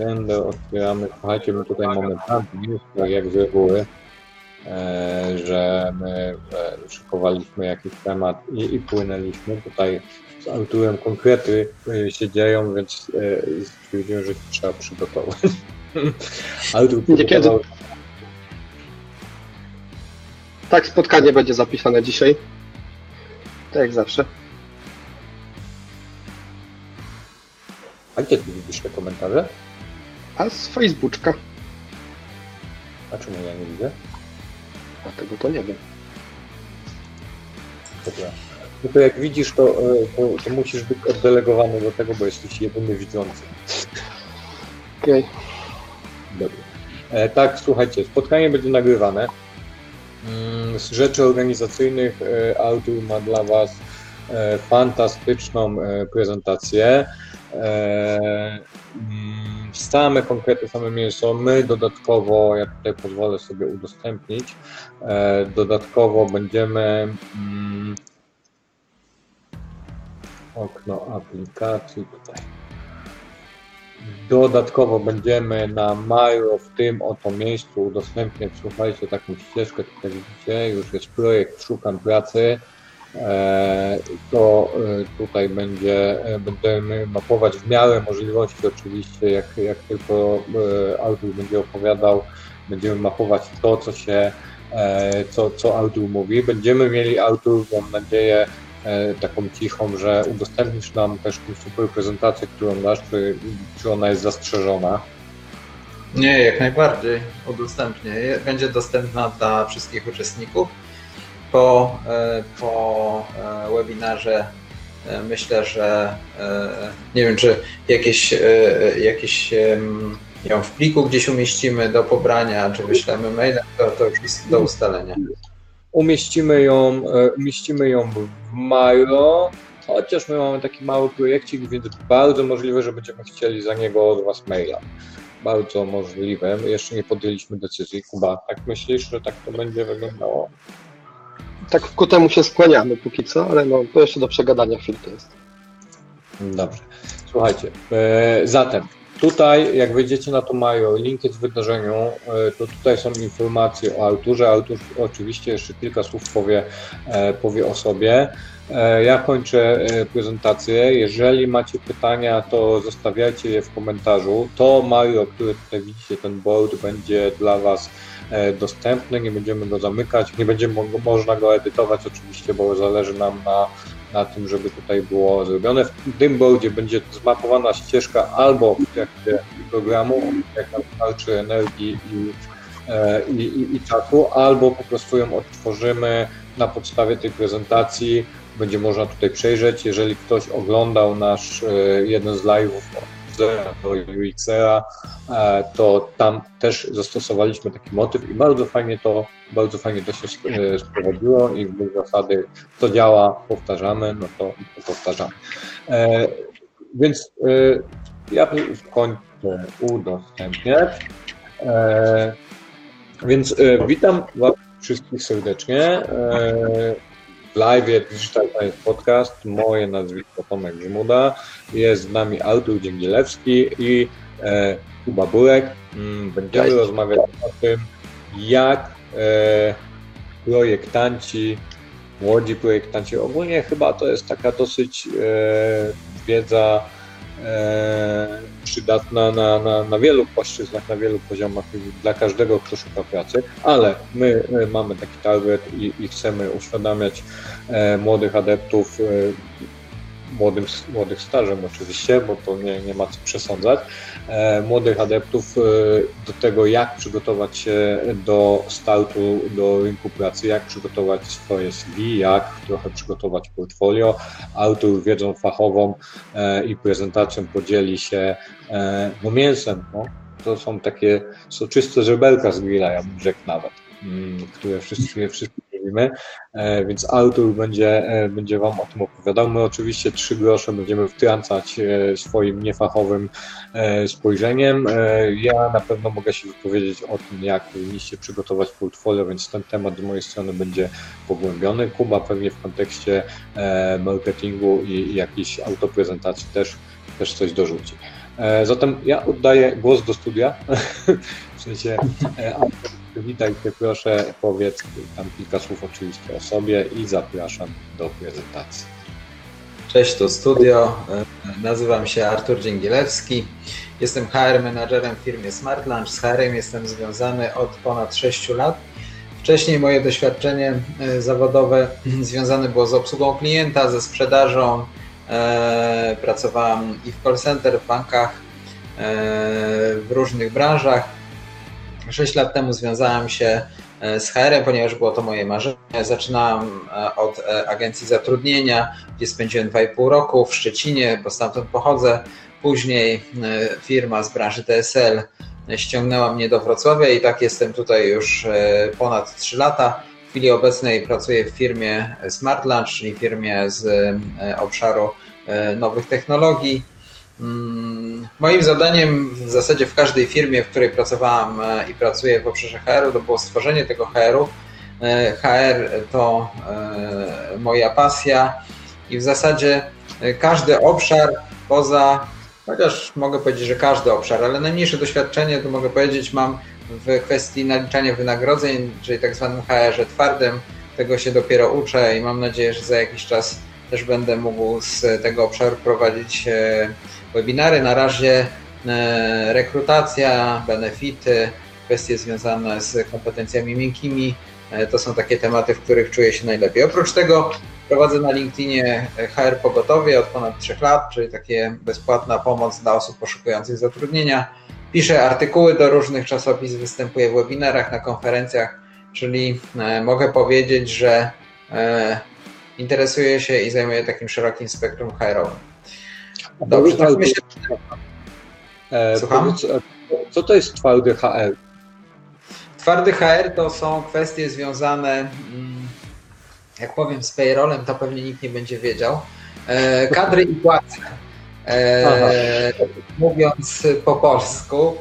agendę otwieramy. Słuchajcie, my tutaj mamy tak jak z reguły, e, że my e, szykowaliśmy jakiś temat i, i płynęliśmy. Tutaj z autorem konkrety e, się dzieją, więc stwierdziłem, że trzeba przygotować. Autor Niekiedy. Tak, spotkanie będzie zapisane dzisiaj. Tak jak zawsze. A gdzie ty widzisz te komentarze? A z Facebooka. A czemu ja nie widzę? A tego to nie wiem. Dobra. No to jak widzisz, to, e, to, to musisz być oddelegowany do tego, bo jesteś jedyny widzący. Okej. Dobrze. E, tak, słuchajcie, spotkanie będzie nagrywane. Mm, Z rzeczy organizacyjnych e, autor ma dla Was e, fantastyczną e, prezentację. E, mm, Same konkrety, same mięso. My dodatkowo, ja tutaj pozwolę sobie udostępnić, e, dodatkowo będziemy mm, okno aplikacji tutaj. Dodatkowo będziemy na maju w tym oto miejscu udostępniać, słuchajcie, taką ścieżkę, tutaj widzicie, już jest projekt Szukam Pracy. E, To e, tutaj będzie, e, będziemy mapować w miarę możliwości oczywiście, jak, jak tylko autor będzie opowiadał, będziemy mapować to, co się, co, co autor mówi. Będziemy mieli autor, mam nadzieję, taką cichą, że udostępnisz nam też super prezentację, którą dasz, czy, czy ona jest zastrzeżona. Nie, jak najbardziej udostępnię. Będzie dostępna dla wszystkich uczestników. Po, e, po e, webinarze e, myślę, że nie wiem, czy jakieś, jakieś ją w pliku gdzieś umieścimy do pobrania, czy wyślemy mailem, to, to już jest do ustalenia. Umieścimy ją, umieścimy ją w Miro, chociaż my mamy taki mały projekcik, więc bardzo możliwe, że będziemy chcieli za niego od Was maila. Bardzo możliwe. Jeszcze nie podjęliśmy decyzji. Kuba, tak myślisz, że tak to będzie wyglądało? Tak ku temu się skłaniamy póki co, ale no to jeszcze do przegadania chwilkę jest. Dobrze. Słuchajcie, e, zatem tutaj, jak wejdziecie na to mają, link jest w wydarzeniu, e, to tutaj są informacje o autorze. Autor oczywiście jeszcze kilka słów powie, e, powie o sobie. E, Ja kończę e, prezentację. Jeżeli macie pytania, to zostawiajcie je w komentarzu. To Mario, który tutaj widzicie, ten board będzie dla Was e, dostępny. Nie będziemy go zamykać. Nie będzie mo- można go edytować oczywiście, bo zależy nam na na tym, żeby tutaj było zrobione. W tym boardzie będzie zmapowana ścieżka albo w trakcie programu, jak nam starczy energii i, i, i, i czasu, albo po prostu ją odtworzymy na podstawie tej prezentacji. Będzie można tutaj przejrzeć. Jeżeli ktoś oglądał nasz e, jeden z live'ów do UXera, e, to tam też zastosowaliśmy taki motyw i bardzo fajnie to, bardzo fajnie to się e, sprowadziło i w zasady to działa, powtarzamy, no to, to powtarzamy. Więc ja kończę udostępniać. E, więc witam Was wszystkich serdecznie. Live Digital Science Podcast. Moje nazwisko Tomek Grzmuda. Jest z nami autor Dzięgielewski i e, Kuba Burek. Mm, Będziemy Cześć. rozmawiać o tym, jak e, projektanci, młodzi projektanci, ogólnie chyba to jest taka dosyć e, wiedza przydatna na, na, na wielu płaszczyznach, na wielu poziomach dla każdego, kto szuka pracy, ale my e, mamy taki target i, i chcemy uświadamiać e, młodych adeptów, e, młodym, młodych stażem oczywiście, bo to nie, nie ma co przesądzać, e, młodych adeptów e, do tego, jak przygotować się do startu do rynku pracy, jak przygotować swoje CV, jak trochę przygotować portfolio. Autor wiedzą fachową e, i prezentacją podzieli się no mięsem. No. To są takie soczyste żeberka z grilla, ja bym rzekł nawet, mm, które wszyscy, wszyscy E, więc autor będzie, e, będzie Wam o tym opowiadał. My oczywiście trzy grosze będziemy wtrącać e, swoim niefachowym spojrzeniem. Ja na pewno mogę się wypowiedzieć o tym, jak powinniście przygotować portfolio, więc ten temat z mojej strony będzie pogłębiony. Kuba pewnie w kontekście marketingu i jakiejś autoprezentacji też, też coś dorzuci. Zatem ja oddaję głos do studia. W sensie, witaj cię, proszę, powiedz tam kilka słów oczywiście o sobie i zapraszam do prezentacji. Cześć, to studio. Nazywam się Artur Dzięgielewski. Jestem HR menadżerem w firmie Smart Lunch. Z HR jestem związany od ponad 6 lat. Wcześniej moje doświadczenie e, zawodowe związane było z obsługą klienta, ze sprzedażą. E, pracowałam i w call center, w bankach, e, w różnych branżach. 6 lat temu związałem się z HR, ponieważ było to moje marzenie. Zaczynałam od agencji zatrudnienia, gdzie spędziłem 2,5 roku w Szczecinie, bo stamtąd pochodzę. Później firma z branży TSL ściągnęła mnie do Wrocławia i tak jestem tutaj już e, ponad 3 lata. W chwili obecnej pracuję w firmie Smart Lunch, czyli firmie z e, obszaru e, nowych technologii. Mm, moim zadaniem w zasadzie w każdej firmie, w której pracowałam i pracuję w obszarze HR-u, to było stworzenie tego HR-u. HR to moja pasja i w zasadzie każdy obszar poza Chociaż mogę powiedzieć, że każdy obszar, ale najmniejsze doświadczenie to mogę powiedzieć mam w kwestii naliczania wynagrodzeń, czyli tak zwanym HR-ze twardym. Tego się dopiero uczę i mam nadzieję, że za jakiś czas też będę mógł z tego obszaru prowadzić e, webinary. Na razie e, rekrutacja, benefity, kwestie związane z kompetencjami miękkimi. E, to są takie tematy, w których czuję się najlepiej. Oprócz tego Prowadzę na LinkedInie HR Pogotowie od ponad 3 lat, czyli takie bezpłatna pomoc dla osób poszukujących zatrudnienia. Piszę artykuły do różnych czasopism, występuję w webinarach, na konferencjach, czyli e, mogę powiedzieć, że e, interesuję się i zajmuję takim szerokim spektrum HR-owym. Dobrze, tak myślę. E, Słucham? co to jest twardy HR? Twardy HR to są kwestie związane mm, jak powiem z payrollem, to pewnie nikt nie będzie wiedział. E, kadry i płace. E, mówiąc po polsku,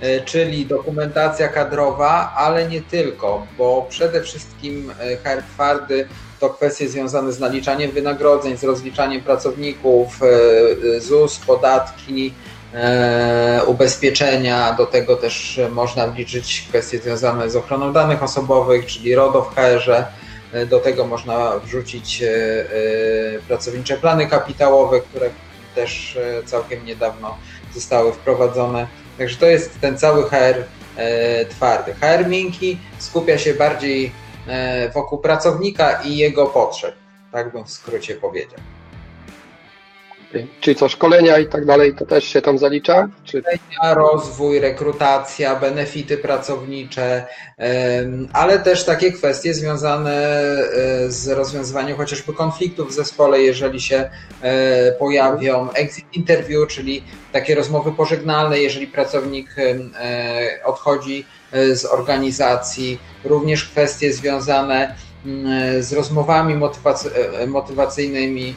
e, czyli dokumentacja kadrowa, ale nie tylko, bo przede wszystkim HR twardy to kwestie związane z naliczaniem wynagrodzeń, z rozliczaniem pracowników, ZUS, podatki, ubezpieczenia. Do tego też można wliczyć kwestie związane z ochroną danych osobowych, czyli RODO w HR-ze do tego można wrzucić e, e, pracownicze plany kapitałowe, które też e, całkiem niedawno zostały wprowadzone. Także to jest ten cały HR twardy. HR miękki skupia się bardziej wokół pracownika i jego potrzeb. Tak bym w skrócie powiedział. Czyli co, szkolenia i tak dalej, to też się tam zalicza? Czy... Szkolenia, rozwój, rekrutacja, benefity pracownicze, ale też takie kwestie związane e, z rozwiązywaniem chociażby konfliktów w zespole, jeżeli się e, pojawią, exit interview, czyli takie rozmowy pożegnalne, jeżeli pracownik e, odchodzi z organizacji, również kwestie związane z rozmowami motywacyjnymi,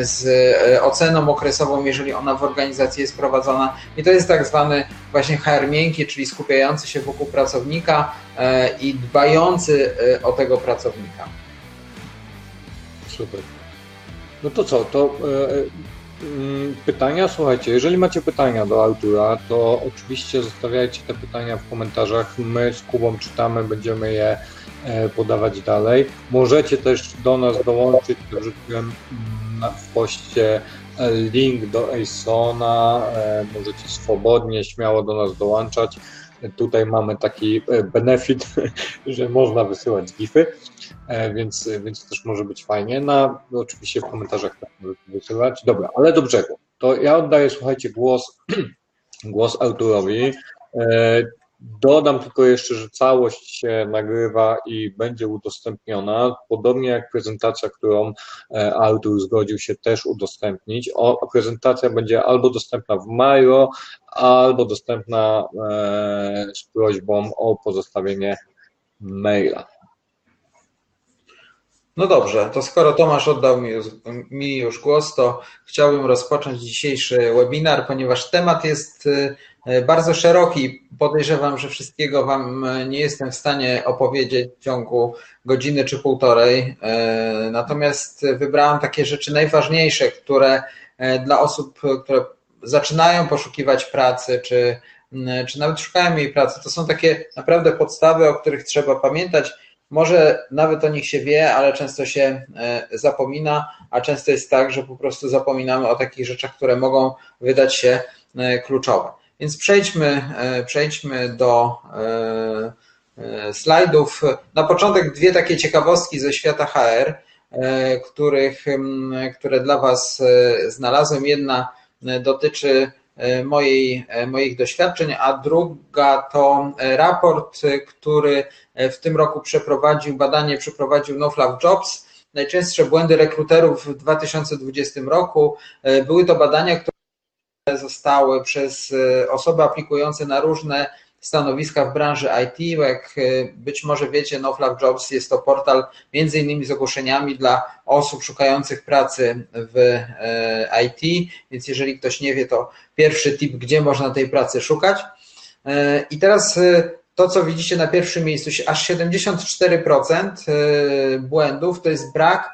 z e, oceną okresową, jeżeli ona w organizacji jest prowadzona. I to jest tak zwany właśnie HR miękki, czyli skupiający się wokół pracownika e, i dbający e, o tego pracownika. Super. No to co, to mm, pytania, słuchajcie, jeżeli macie pytania do autora, to oczywiście zostawiajcie te pytania w komentarzach. My z Kubą czytamy, będziemy je E, podawać dalej. Możecie też do nas dołączyć, wrzuciłem mm, w poście e, link do ASONA, e, możecie swobodnie, śmiało do nas dołączać. Tutaj mamy taki benefit, że można wysyłać GIFy, więc, więc też może być fajnie. No, oczywiście w komentarzach tak wysyłać. Dobra, ale do brzegu. To ja oddaję, słuchajcie, głos, głos autorowi. Dodam tylko jeszcze, że całość się nagrywa i będzie udostępniona, podobnie jak prezentacja, którą e, autor zgodził się też udostępnić. O, prezentacja będzie albo dostępna w Miro, albo dostępna e, z prośbą o pozostawienie maila. No dobrze, to skoro Tomasz oddał mi już, mi już głos, to chciałbym rozpocząć dzisiejszy webinar, ponieważ temat jest y, E, bardzo szeroki. Podejrzewam, że wszystkiego Wam e, nie jestem w stanie opowiedzieć w ciągu godziny czy półtorej. Natomiast wybrałam takie rzeczy najważniejsze, które dla osób, które zaczynają poszukiwać pracy, czy, czy nawet szukają jej pracy. To są takie naprawdę podstawy, o których trzeba pamiętać. Może nawet o nich się wie, ale często się zapomina, a często jest tak, że po prostu zapominamy o takich rzeczach, które mogą wydać się kluczowe. Więc przejdźmy, przejdźmy do slajdów. Na początek dwie takie ciekawostki ze świata HR. E, których, które dla Was e, znalazłem. Jedna e, dotyczy mojej, moich doświadczeń, a druga to raport, który w tym roku przeprowadził, badanie przeprowadził No Fluff Jobs. Najczęstsze błędy rekruterów w 2020 roku. Były to badania, które zostały przez osoby aplikujące na różne stanowiska w branży IT. Jak e, być może wiecie, NoFlap Jobs jest to portal między innymi z ogłoszeniami dla osób szukających pracy w e, IT, więc jeżeli ktoś nie wie, to pierwszy tip, gdzie można tej pracy szukać. E, I teraz to, co widzicie na pierwszym miejscu, aż 74% błędów to jest brak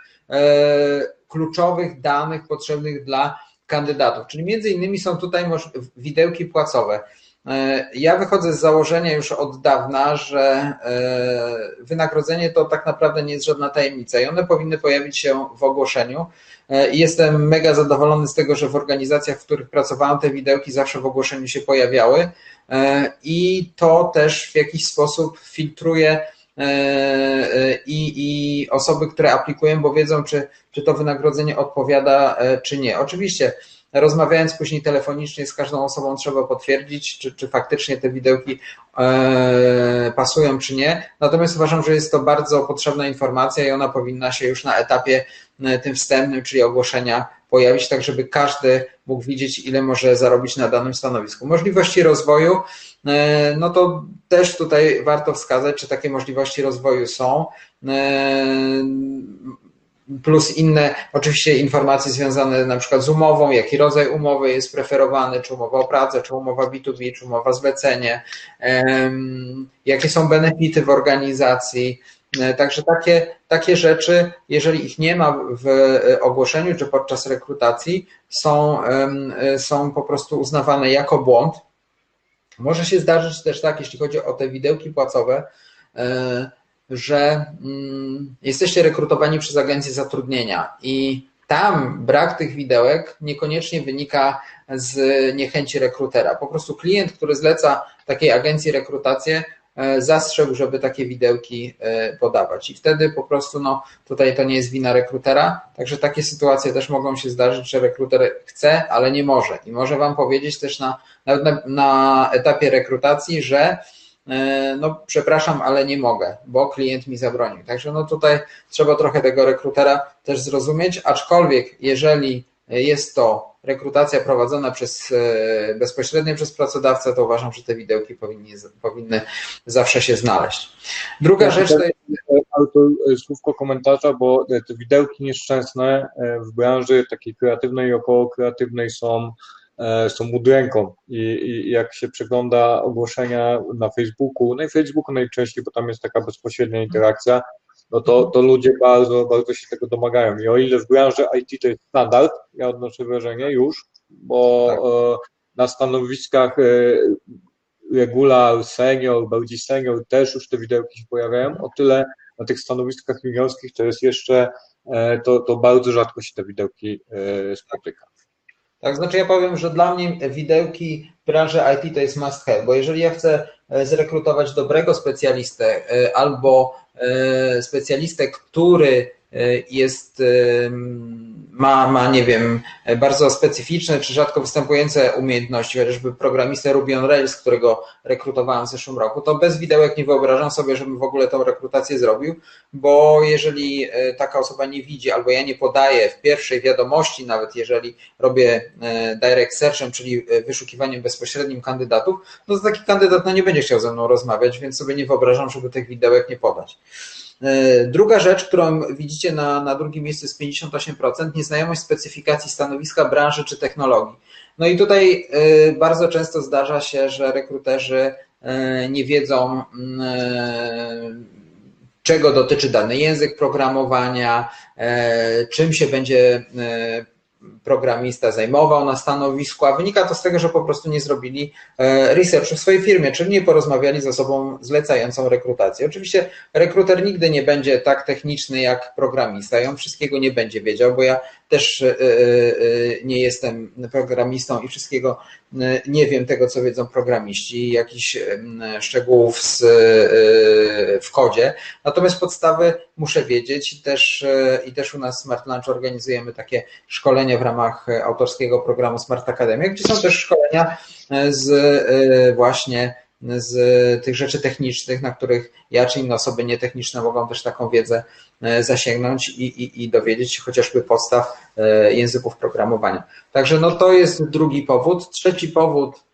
kluczowych danych potrzebnych dla kandydatów. Czyli między innymi są tutaj widełki płacowe. E, ja wychodzę z założenia już od dawna, że e, wynagrodzenie to tak naprawdę nie jest żadna tajemnica i one powinny pojawić się w ogłoszeniu. E, jestem mega zadowolony z tego, że w organizacjach, w których pracowałem, te widełki zawsze w ogłoszeniu się pojawiały i to też w jakiś sposób filtruje i, i osoby, które aplikują, bo wiedzą, czy, czy to wynagrodzenie odpowiada, czy nie. Oczywiście rozmawiając później telefonicznie z każdą osobą trzeba potwierdzić, czy, czy faktycznie te widełki e, pasują, czy nie. Natomiast uważam, że jest to bardzo potrzebna informacja i ona powinna się już na etapie e, tym wstępnym, czyli ogłoszenia pojawić, tak żeby każdy mógł widzieć, ile może zarobić na danym stanowisku. Możliwości rozwoju, e, no to też tutaj warto wskazać, czy takie możliwości rozwoju są plus inne oczywiście informacje związane na przykład z umową, jaki rodzaj umowy jest preferowany, czy umowa o pracę, czy umowa B2B, czy umowa zlecenie, jakie są benefity w organizacji. E, także takie, takie rzeczy, jeżeli ich nie ma w ogłoszeniu czy podczas rekrutacji, są, są po prostu uznawane jako błąd. Może się zdarzyć też tak, jeśli chodzi o te widełki płacowe, e, że mm, jesteście rekrutowani przez agencję zatrudnienia i tam brak tych widełek niekoniecznie wynika z niechęci rekrutera. Po prostu klient, który zleca takiej agencji rekrutację, e, zastrzegł, żeby takie widełki e, podawać. I wtedy po prostu, no tutaj to nie jest wina rekrutera, także takie sytuacje też mogą się zdarzyć, że rekruter chce, ale nie może. I może Wam powiedzieć też na, na, na etapie rekrutacji, że no przepraszam, ale nie mogę, bo klient mi zabronił. Także no tutaj trzeba trochę tego rekrutera też zrozumieć, aczkolwiek jeżeli jest to rekrutacja prowadzona przez, e, bezpośrednio przez pracodawcę, to uważam, że te widełki powinny, powinny zawsze się znaleźć. Druga rzecz to jest... Autor słówko komentarza, bo te widełki nieszczęsne e, w branży takiej kreatywnej i około kreatywnej są E, są udręką I, i jak się przegląda ogłoszenia na Facebooku, no i Facebooku najczęściej, bo tam jest taka bezpośrednia interakcja, no to, to ludzie bardzo, bardzo się tego domagają. I o ile w branży IT to jest standard, ja odnoszę wrażenie już, bo tak. E, na stanowiskach e, regular, senior, bardziej senior też już te widełki się pojawiają, o tyle na tych stanowiskach juniorskich to jest jeszcze, to, to bardzo rzadko się te widełki spotyka. Tak, znaczy ja powiem, że dla mnie widełki branży IT to jest must have, bo jeżeli ja chcę e, zrekrutować dobrego specjalistę e, albo e, specjalistę, który jest, ma, ma, nie wiem, bardzo specyficzne czy rzadko występujące umiejętności, chociażby programistę Ruby on Rails, którego rekrutowałem w zeszłym roku, to bez widełek nie wyobrażam sobie, żebym w ogóle tą rekrutację zrobił, bo jeżeli taka osoba nie widzi, albo ja nie podaję w pierwszej wiadomości, nawet jeżeli robię direct searchem, czyli wyszukiwaniem bezpośrednim kandydatów, no to taki kandydat no, nie będzie chciał ze mną rozmawiać, więc sobie nie wyobrażam, żeby tych widełek nie podać. E, druga rzecz, którą widzicie na, na drugim miejscu jest 58%, nieznajomość specyfikacji stanowiska, branży czy technologii. No i tutaj e, bardzo często zdarza się, że rekruterzy e, nie wiedzą, czego dotyczy dany język programowania, czym się będzie programista zajmował na stanowisku, a wynika to z tego, że po prostu nie zrobili e, researchu w swojej firmie, czyli nie porozmawiali z osobą zlecającą rekrutację. Oczywiście rekruter nigdy nie będzie tak techniczny jak programista i on wszystkiego nie będzie wiedział, bo ja też e, e, nie jestem programistą i wszystkiego e, nie wiem tego, co wiedzą programiści, jakichś szczegółów z, e, w kodzie. Natomiast podstawy muszę wiedzieć i też, e, i też u nas Smart Lunch organizujemy takie szkolenia w ramach e, autorskiego programu Smart Academy, gdzie są też szkolenia e, z e, właśnie z tych rzeczy technicznych, na których ja czy inne osoby nietechniczne mogą też taką wiedzę e, zasięgnąć i, i, i dowiedzieć się chociażby podstaw e, języków programowania. Także no to jest drugi powód. Trzeci powód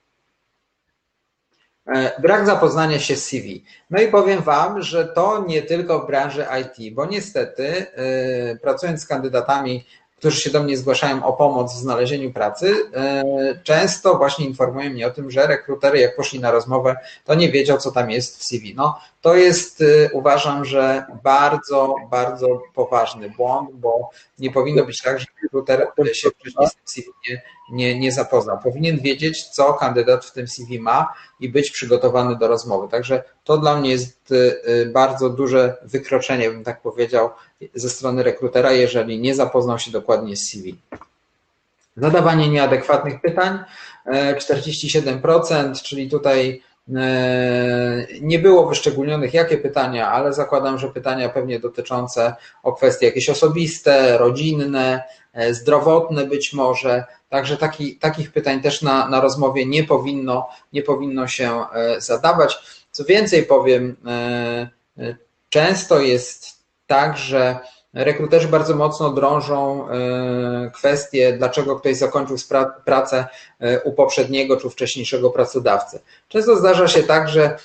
E, Brak zapoznania się z CV. No i powiem Wam, że to nie tylko w branży IT, bo niestety e, pracując z kandydatami, którzy się do mnie zgłaszają o pomoc w znalezieniu pracy, e, często właśnie informują mnie o tym, że rekrutery jak poszli na rozmowę, to nie wiedział, co tam jest w CV. No to jest uważam, że bardzo, bardzo poważny błąd, bo nie powinno być tak, że rekruter się wcześniej z tym CV nie, nie, nie zapoznał. Powinien wiedzieć, co kandydat w tym CV ma i być przygotowany do rozmowy. Także to dla mnie jest bardzo duże wykroczenie, bym tak powiedział, ze strony rekrutera, jeżeli nie zapoznał się dokładnie z CV. Zadawanie nieadekwatnych pytań 47%, czyli tutaj nie było wyszczególnionych jakie pytania, ale zakładam, że pytania pewnie dotyczące o kwestie jakieś osobiste, rodzinne, zdrowotne być może. Także taki, takich pytań też na, na rozmowie nie powinno, nie powinno się zadawać. Co więcej powiem, często jest tak, że rekruterzy bardzo mocno drążą kwestie, dlaczego ktoś zakończył pracę u poprzedniego czy wcześniejszego pracodawcy. Często zdarza się tak, że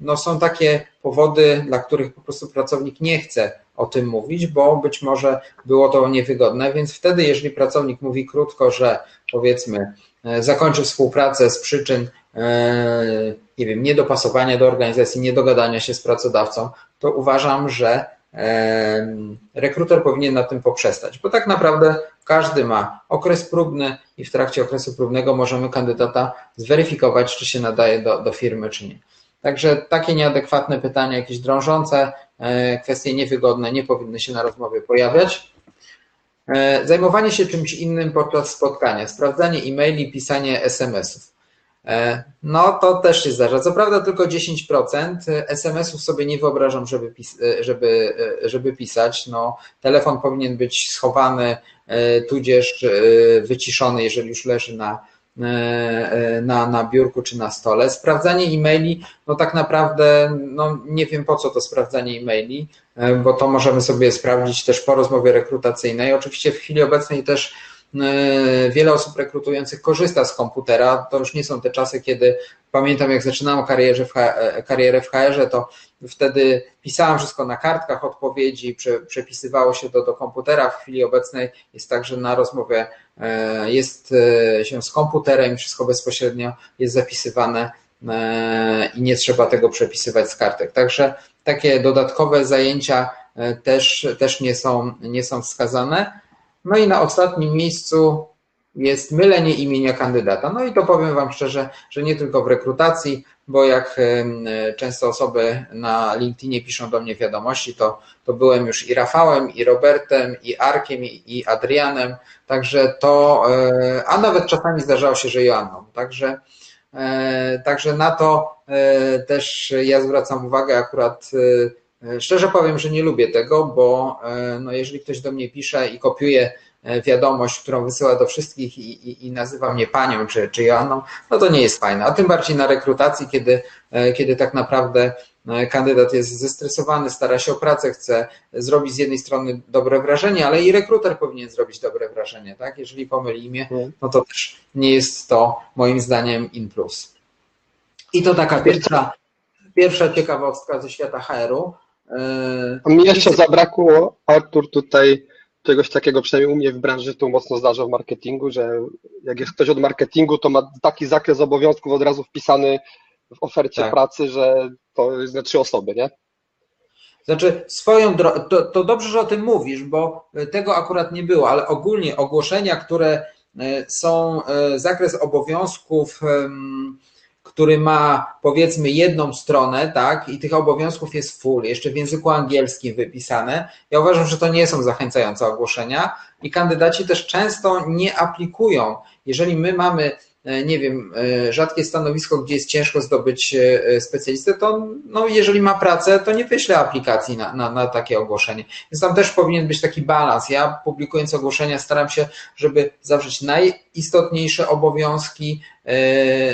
no są takie powody, dla których po prostu pracownik nie chce o tym mówić, bo być może było to niewygodne, więc wtedy, jeżeli pracownik mówi krótko, że powiedzmy zakończył współpracę z przyczyn nie wiem, niedopasowania do organizacji, niedogadania się z pracodawcą, to uważam, że rekruter powinien na tym poprzestać, bo tak naprawdę każdy ma okres próbny i w trakcie okresu próbnego możemy kandydata zweryfikować, czy się nadaje do, do firmy, czy nie. Także takie nieadekwatne pytania, jakieś drążące, kwestie niewygodne nie powinny się na rozmowie pojawiać. Zajmowanie się czymś innym podczas spotkania, sprawdzanie e-maili, pisanie SMS-ów. No to też się zdarza. Co prawda tylko 10%. SMS-ów sobie nie wyobrażam, żeby, pis żeby, żeby pisać. No, telefon powinien być schowany, tudzież wyciszony, jeżeli już leży na, na, na biurku czy na stole. Sprawdzanie e-maili, no tak naprawdę no nie wiem po co to sprawdzanie e-maili, bo to możemy sobie sprawdzić też po rozmowie rekrutacyjnej. Oczywiście w chwili obecnej też wiele osób rekrutujących korzysta z komputera. To już nie są te czasy, kiedy pamiętam, jak zaczynałem karierę w, w HR-ze, to wtedy pisałem wszystko na kartkach odpowiedzi, prze, przepisywało się do, do komputera. W chwili obecnej jest tak, że na rozmowie jest się z komputerem wszystko bezpośrednio jest zapisywane i nie trzeba tego przepisywać z kartek. Także takie dodatkowe zajęcia też, też nie, są, nie są wskazane. No i na ostatnim miejscu jest mylenie imienia kandydata. No i to powiem Wam szczerze, że nie tylko w rekrutacji, bo jak często osoby na LinkedInie piszą do mnie wiadomości, to, to byłem już i Rafałem, i Robertem, i Arkiem, i, Adrianem, także to, a nawet czasami zdarzało się, że Joanną. Także, także na to też ja zwracam uwagę akurat Szczerze powiem, że nie lubię tego, bo no jeżeli ktoś do mnie pisze i kopiuje wiadomość, którą wysyła do wszystkich i, i, i, nazywa mnie panią czy, czy Joanną, no to nie jest fajne. A tym bardziej na rekrutacji, kiedy, kiedy tak naprawdę kandydat jest zestresowany, stara się o pracę, chce zrobić z jednej strony dobre wrażenie, ale i rekruter powinien zrobić dobre wrażenie, tak? Jeżeli pomyli imię, no to też nie jest to moim zdaniem in plus. I to taka pierwsza, pierwsza ciekawostka ze świata HR-u. A mi jeszcze zabrakło, Artur, tutaj czegoś takiego, przynajmniej u mnie w branży to mocno zdarza w marketingu, że jak jest ktoś od marketingu, to ma taki zakres obowiązków od razu wpisany w ofercie Tak. pracy, że to jest na trzy osoby, nie? Znaczy, swoją drogą, to, to dobrze, że o tym mówisz, bo tego akurat nie było, ale ogólnie ogłoszenia, które są, zakres obowiązków, który ma powiedzmy jedną stronę, tak, i tych obowiązków jest full, jeszcze w języku angielskim wypisane. Ja uważam, że to nie są zachęcające ogłoszenia i kandydaci też często nie aplikują. Jeżeli my mamy nie wiem, e, rzadkie stanowisko, gdzie jest ciężko zdobyć e, specjalistę, to no, jeżeli ma pracę, to nie wyśle aplikacji na, na, na takie ogłoszenie. Więc tam też powinien być taki balans. Ja publikując ogłoszenia staram się, żeby zawrzeć najistotniejsze obowiązki,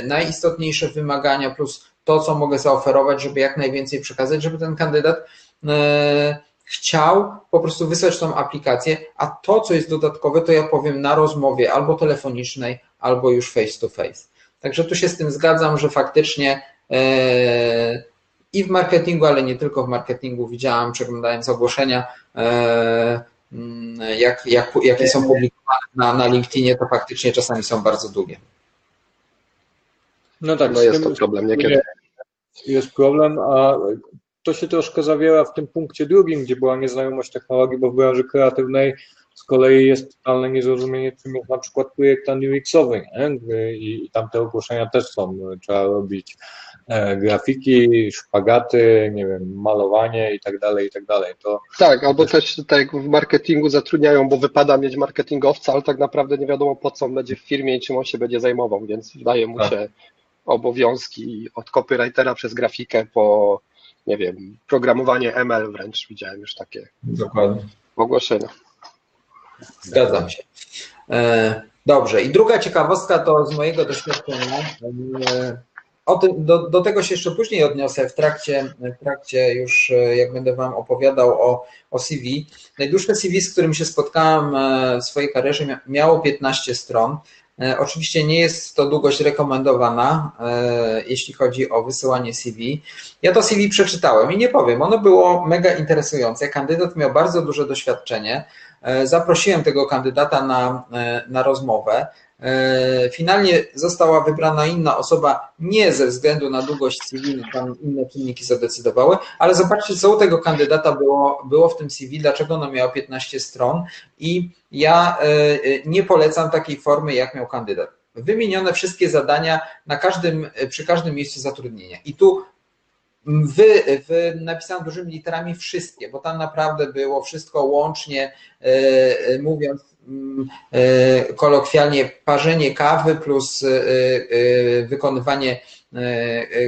najistotniejsze wymagania plus to, co mogę zaoferować, żeby jak najwięcej przekazać, żeby ten kandydat chciał po prostu wysłać tą aplikację, a to, co jest dodatkowe, to ja powiem na rozmowie albo telefonicznej, albo już face to face. Także tu się z tym zgadzam, że faktycznie e, i w marketingu, ale nie tylko w marketingu widziałam, przeglądając ogłoszenia, e, mm, jak, jak, jakie są publikowane na, na LinkedInie, to faktycznie czasami są bardzo długie. No tak, no jest to problem niekiedy. Jest problem, a to się troszkę zawiera w tym punkcie drugim, gdzie była nieznajomość technologii, bo w branży kreatywnej z kolei jest totalne niezrozumienie, czym jest na przykład projekt UX-owy I, I tam te ogłoszenia też są. Trzeba robić e, grafiki, szpagaty, nie wiem, malowanie i tak dalej, i tak dalej. To tak, albo też tak jak w marketingu zatrudniają, bo wypada mieć marketingowca, ale tak naprawdę nie wiadomo po co on będzie w firmie i czym on się będzie zajmował, więc wydaje mu tak. się obowiązki od copywritera przez grafikę po nie wiem, programowanie ML wręcz widziałem już takie Dokładnie. ogłoszenia. Zgadzam się. E, dobrze. I druga ciekawostka to z mojego doświadczenia. E, o tym, do, do tego się jeszcze później odniosę w trakcie, w trakcie już, e, jak będę Wam opowiadał o, o CV. Najdłuższe CV, z którym się spotkałem w swojej karierze, miało 15 stron. E, oczywiście nie jest to długość rekomendowana, e, jeśli chodzi o wysyłanie CV. Ja to CV przeczytałem i nie powiem, ono było mega interesujące. Kandydat miał bardzo duże doświadczenie. E, zaprosiłem tego kandydata na, na rozmowę. E, finalnie została wybrana inna osoba nie ze względu na długość CV, tam inne czynniki zadecydowały, ale zobaczcie, co u tego kandydata było, było w tym CV, dlaczego ono miało 15 stron i ja e, nie polecam takiej formy, jak miał kandydat. Wymienione wszystkie zadania na każdym, przy każdym miejscu zatrudnienia. I tu Wy, wy napisałem dużymi literami wszystkie, bo tam naprawdę było wszystko łącznie, e, mówiąc e, kolokwialnie parzenie kawy plus e, e, wykonywanie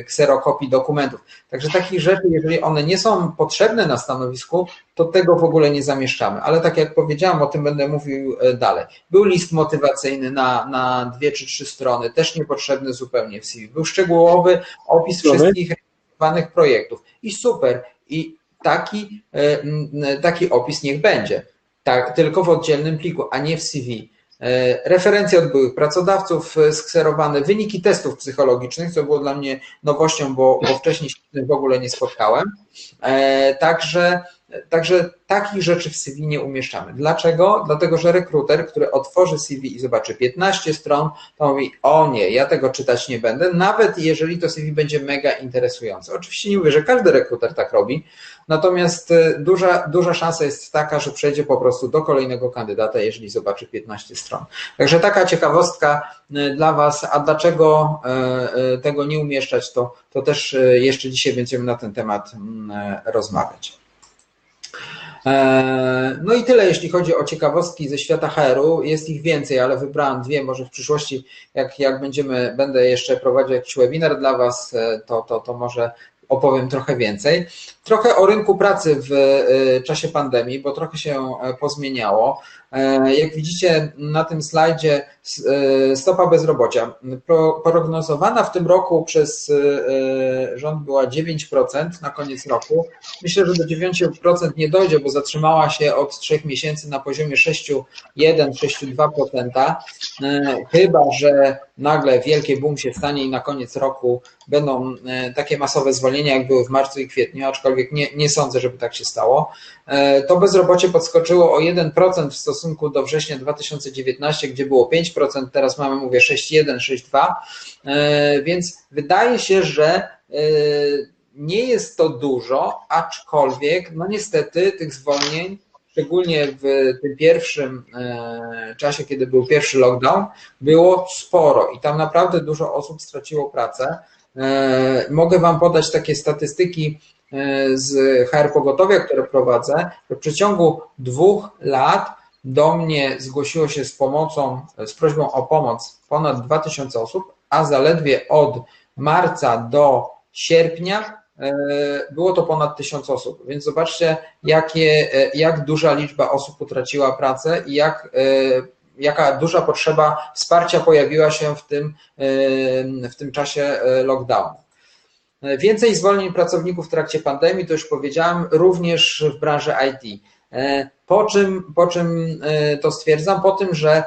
kserokopii dokumentów. Także takich rzeczy, jeżeli one nie są potrzebne na stanowisku, to tego w ogóle nie zamieszczamy. Ale tak jak powiedziałam, o tym będę mówił dalej. Był list motywacyjny na, na dwie czy trzy strony, też niepotrzebny zupełnie w CV. Był szczegółowy opis wszystkich realizowanych projektów. I super. I taki, taki opis niech będzie tak, tylko w oddzielnym pliku, a nie w CV. E, referencje od byłych pracodawców e, skserowane, wyniki testów psychologicznych, co było dla mnie nowością, bo, bo wcześniej się w ogóle nie spotkałem. E, także Także takich rzeczy w CV nie umieszczamy. Dlaczego? Dlatego, że rekruter, który otworzy CV i zobaczy 15 stron, to mówi: O nie, ja tego czytać nie będę, nawet jeżeli to CV będzie mega interesujące. Oczywiście nie mówię, że każdy rekruter tak robi, natomiast y, duża, duża szansa jest taka, że przejdzie po prostu do kolejnego kandydata, jeżeli zobaczy 15 stron. Także taka ciekawostka y, dla Was, a dlaczego y, tego nie umieszczać, to, to też jeszcze dzisiaj będziemy na ten temat mm, rozmawiać. E, no i tyle, jeśli chodzi o ciekawostki ze świata HR-u. Jest ich więcej, ale wybrałem dwie. Może w przyszłości, jak, jak będziemy, będę jeszcze prowadził jakiś webinar dla Was, e, to, to, to może opowiem trochę więcej. Trochę o rynku pracy w e, czasie pandemii, bo trochę się pozmieniało. Jak widzicie na tym slajdzie, stopa bezrobocia prognozowana w tym roku przez rząd była 9% na koniec roku. Myślę, że do 9% nie dojdzie, bo zatrzymała się od 3 miesięcy na poziomie 6,1-6,2%. Chyba, że nagle wielkie boom się stanie i na koniec roku będą takie masowe zwolnienia, jak były w marcu i kwietniu, aczkolwiek nie, nie sądzę, żeby tak się stało. To bezrobocie podskoczyło o 1% w stosunku do września 2019, gdzie było 5%, teraz mamy, mówię, 6,1, 6,2, e, więc wydaje się, że e, nie jest to dużo, aczkolwiek, no niestety, tych zwolnień, szczególnie w tym pierwszym e, czasie, kiedy był pierwszy lockdown, było sporo i tam naprawdę dużo osób straciło pracę. E, mogę Wam podać takie statystyki z HR Pogotowia, które prowadzę. W przeciągu dwóch lat do mnie zgłosiło się z pomocą, z prośbą o pomoc ponad 2000 osób, a zaledwie od marca do sierpnia e, było to ponad 1000 osób. Więc zobaczcie, jakie, e, jak duża liczba osób utraciła pracę i jak, e, jaka duża potrzeba wsparcia pojawiła się w tym, w tym czasie lockdownu. Więcej zwolnień pracowników w trakcie pandemii, to już powiedziałem, również w branży IT. Po czym, po czym to stwierdzam? Po tym, że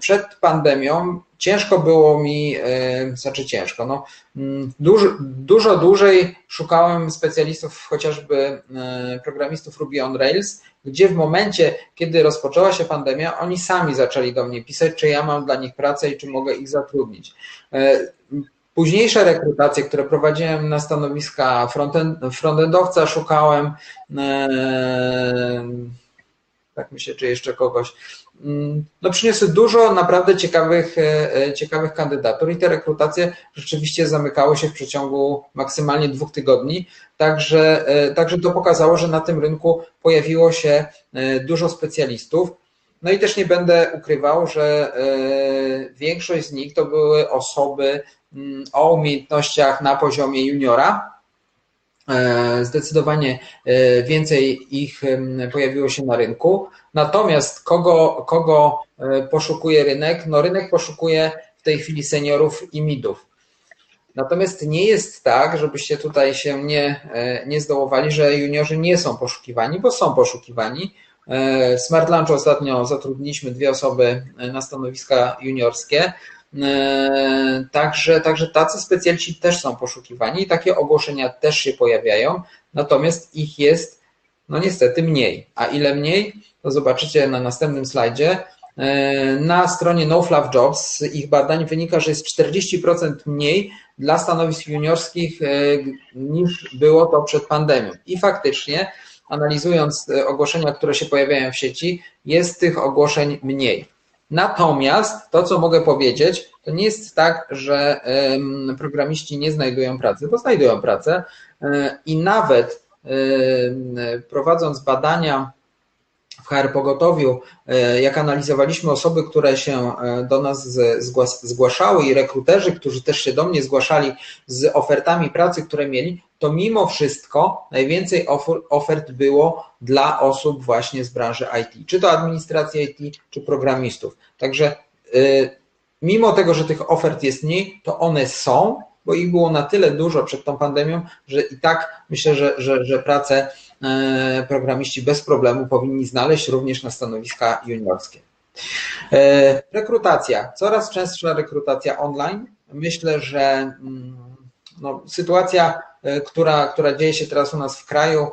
przed pandemią ciężko było mi, e, znaczy ciężko, no, mm, dużo, dużo dłużej szukałem specjalistów, chociażby e, programistów Ruby on Rails, gdzie w momencie, kiedy rozpoczęła się pandemia, oni sami zaczęli do mnie pisać, czy ja mam dla nich pracę i czy mogę ich zatrudnić. E, późniejsze rekrutacje, które prowadziłem na stanowiska frontend, frontendowca, szukałem, tak myślę, czy jeszcze kogoś, Mm, no przyniosły dużo naprawdę ciekawych, e, e, ciekawych kandydatur i te rekrutacje rzeczywiście zamykały się w przeciągu maksymalnie dwóch tygodni, także, e, także to pokazało, że na tym rynku pojawiło się dużo specjalistów. No i też nie będę ukrywał, że większość z nich to były osoby o umiejętnościach na poziomie juniora, Zdecydowanie więcej ich pojawiło się na rynku. Natomiast kogo, kogo e, poszukuje rynek? No rynek poszukuje w tej chwili seniorów i midów. Natomiast nie jest tak, żebyście tutaj się nie, e, nie zdołowali, że juniorzy nie są poszukiwani, bo są poszukiwani. E, w Smart Lunch ostatnio zatrudniliśmy dwie osoby na stanowiska juniorskie. Także, także tacy specjaliści też są poszukiwani i takie ogłoszenia też się pojawiają, natomiast ich jest no niestety mniej. A ile mniej? To zobaczycie na następnym slajdzie. E, na stronie NoFluff Jobs z ich badań wynika, że jest 40% mniej dla stanowisk juniorskich e, niż było to przed pandemią. I faktycznie, analizując e, ogłoszenia, które się pojawiają w sieci, jest tych ogłoszeń mniej. Natomiast to, co mogę powiedzieć, to nie jest tak, że programiści nie znajdują pracy, bo znajdują pracę i nawet prowadząc badania w HR Pogotowiu, e, jak analizowaliśmy osoby, które się e, do nas zgłaszały i rekruterzy, którzy też się do mnie zgłaszali z ofertami pracy, które mieli, to mimo wszystko najwięcej ofert było dla osób właśnie z branży IT, czy to administracji IT, czy programistów. Także e, mimo tego, że tych ofert jest mniej, to one są, bo ich było na tyle dużo przed tą pandemią, że i tak myślę, że, że, że pracę e, programiści bez problemu powinni znaleźć również na stanowiska juniorskie. E, rekrutacja. Coraz częstsza rekrutacja online. Myślę, że mm, no, sytuacja, która, która dzieje się teraz u nas w kraju,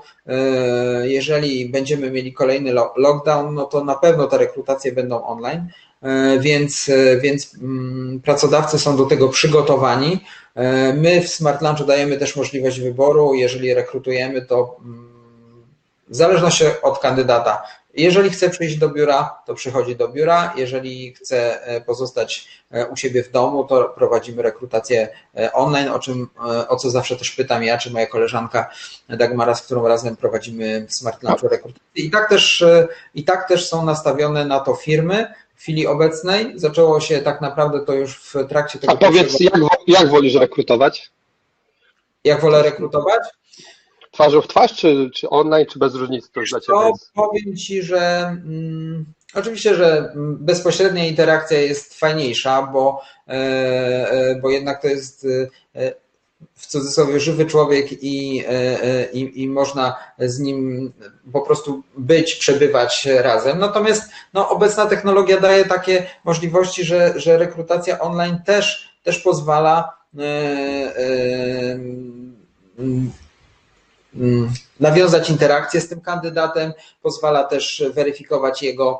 jeżeli będziemy mieli kolejny lockdown, no to na pewno te rekrutacje będą online. E, więc, e, więc mm, pracodawcy są do tego przygotowani. E, my w Smart Lunchu dajemy też możliwość wyboru. Jeżeli rekrutujemy, to mm, w zależności od kandydata. Jeżeli chce przyjść do biura, to przychodzi do biura. Jeżeli chce pozostać u siebie w domu, to prowadzimy rekrutację online, o, czym, o co zawsze też pytam ja, czy moja koleżanka Dagmara, z którą razem prowadzimy w Smart Lunchu rekrutację. I tak też, i tak też są nastawione na to firmy, w chwili obecnej. Zaczęło się tak naprawdę to już w trakcie tego. A powiedz, jak, jak wolisz rekrutować? Jak wolę rekrutować? Twarzą w twarz, czy, czy online, czy bez różnicy to już dla Ciebie? Jest? Powiem Ci, że mm, oczywiście, że bezpośrednia interakcja jest fajniejsza, bo, e, e, bo jednak to jest e, w cudzysłowie żywy człowiek i, e, e, i, i można z nim po prostu być, przebywać razem. Natomiast no, obecna technologia daje takie możliwości, że, że rekrutacja online też, też pozwala e, nawiązać interakcję z tym kandydatem, pozwala też weryfikować jego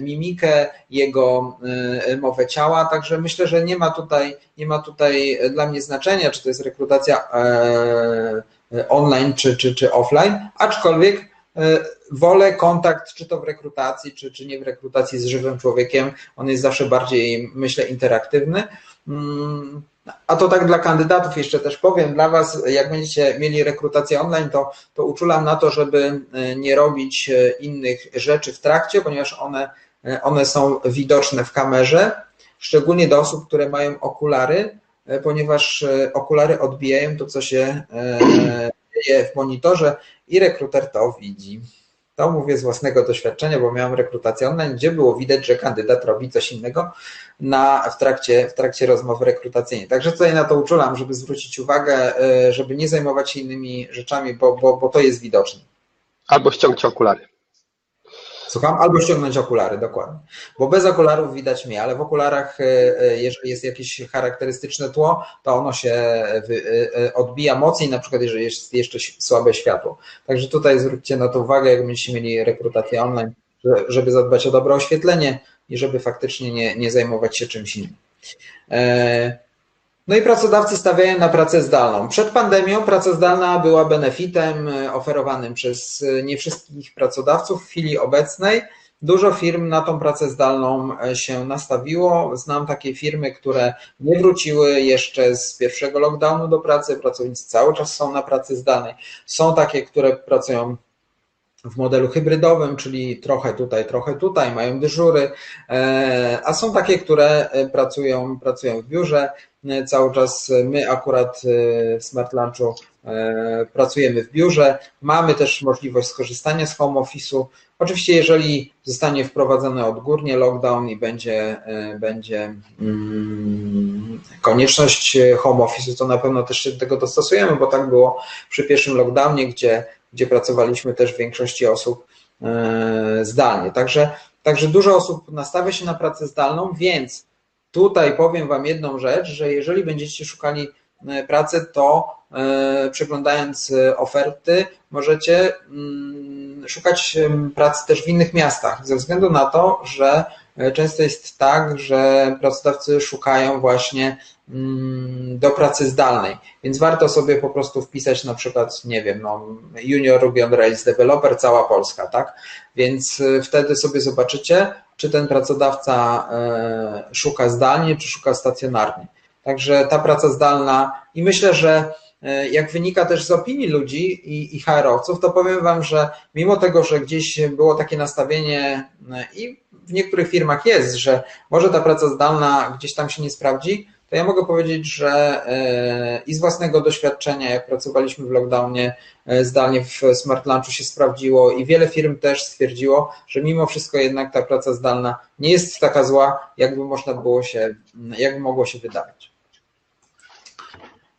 mimikę, jego mowę ciała, także myślę, że nie ma tutaj, nie ma tutaj dla mnie znaczenia, czy to jest rekrutacja online, czy, czy, czy offline, aczkolwiek wolę kontakt, czy to w rekrutacji, czy, czy nie w rekrutacji z żywym człowiekiem. On jest zawsze bardziej, myślę, interaktywny. A to tak dla kandydatów jeszcze też powiem, dla Was, jak będziecie mieli rekrutację online, to, to uczulam na to, żeby e, nie robić e, innych rzeczy w trakcie, ponieważ one, e, one są widoczne w kamerze, szczególnie do osób, które mają okulary, ponieważ okulary odbijają to, co się dzieje w monitorze i rekruter to widzi. To mówię z własnego doświadczenia, bo miałem rekrutację online, gdzie było widać, że kandydat robi coś innego na, w, trakcie, w trakcie rozmowy rekrutacyjnej. Także tutaj na to uczulam, żeby zwrócić uwagę, e, żeby nie zajmować się innymi rzeczami, bo, bo, bo to jest widoczne. Albo ściągcie okulary. Słucham? Albo ściągnąć okulary, dokładnie. Bo bez okularów widać mnie, ale w okularach, e, e, jeżeli jest jakieś charakterystyczne tło, to ono się e, odbija mocniej, na przykład jeżeli jest jeszcze słabe światło. Także tutaj zwróćcie na to uwagę, jak będziecie mieli rekrutację online, żeby zadbać o dobre oświetlenie i żeby faktycznie nie, nie zajmować się czymś innym. No i pracodawcy stawiają na pracę zdalną. Przed pandemią praca zdalna była benefitem e, oferowanym przez e, nie wszystkich pracodawców. W chwili obecnej dużo firm na tą pracę zdalną e, się nastawiło. Znam takie firmy, które nie wróciły jeszcze z pierwszego lockdownu do pracy. Pracownicy cały czas są na pracy zdalnej. Są takie, które pracują w modelu hybrydowym, czyli trochę tutaj, trochę tutaj, mają dyżury, a są takie, które pracują, pracują w biurze. Cały czas my akurat e, w Smart Lunchu e, pracujemy w biurze. Mamy też możliwość skorzystania z home office'u. Oczywiście, jeżeli zostanie wprowadzony odgórnie lockdown i będzie, e, będzie mm, konieczność home office'u, to na pewno też się do tego dostosujemy, bo tak było przy pierwszym lockdownie, gdzie, gdzie pracowaliśmy też w większości osób zdalnie. Także, także dużo osób nastawia się na pracę zdalną, więc Tutaj powiem Wam jedną rzecz, że jeżeli będziecie szukali e, pracy, to e, przeglądając e, oferty, możecie mm, szukać pracy też w innych miastach, ze względu na to, że często jest tak, że pracodawcy szukają właśnie do pracy zdalnej, więc warto sobie po prostu wpisać na przykład, nie wiem, no, Junior Ruby on Rails Developer, cała Polska, tak? Więc wtedy sobie zobaczycie, czy ten pracodawca e, szuka zdalnie, czy szuka stacjonarnie. Także ta praca zdalna i myślę, że e, jak wynika też z opinii ludzi i, i HR-owców, to powiem Wam, że mimo tego, że gdzieś było takie nastawienie i w niektórych firmach jest, że może ta praca zdalna gdzieś tam się nie sprawdzi, to ja mogę powiedzieć, że e, i z własnego doświadczenia, jak pracowaliśmy w lockdownie e, zdalnie w Smart Lunchu się sprawdziło i wiele firm też stwierdziło, że mimo wszystko jednak ta praca zdalna nie jest taka zła, jakby można było się, jakby mogło się wydawać.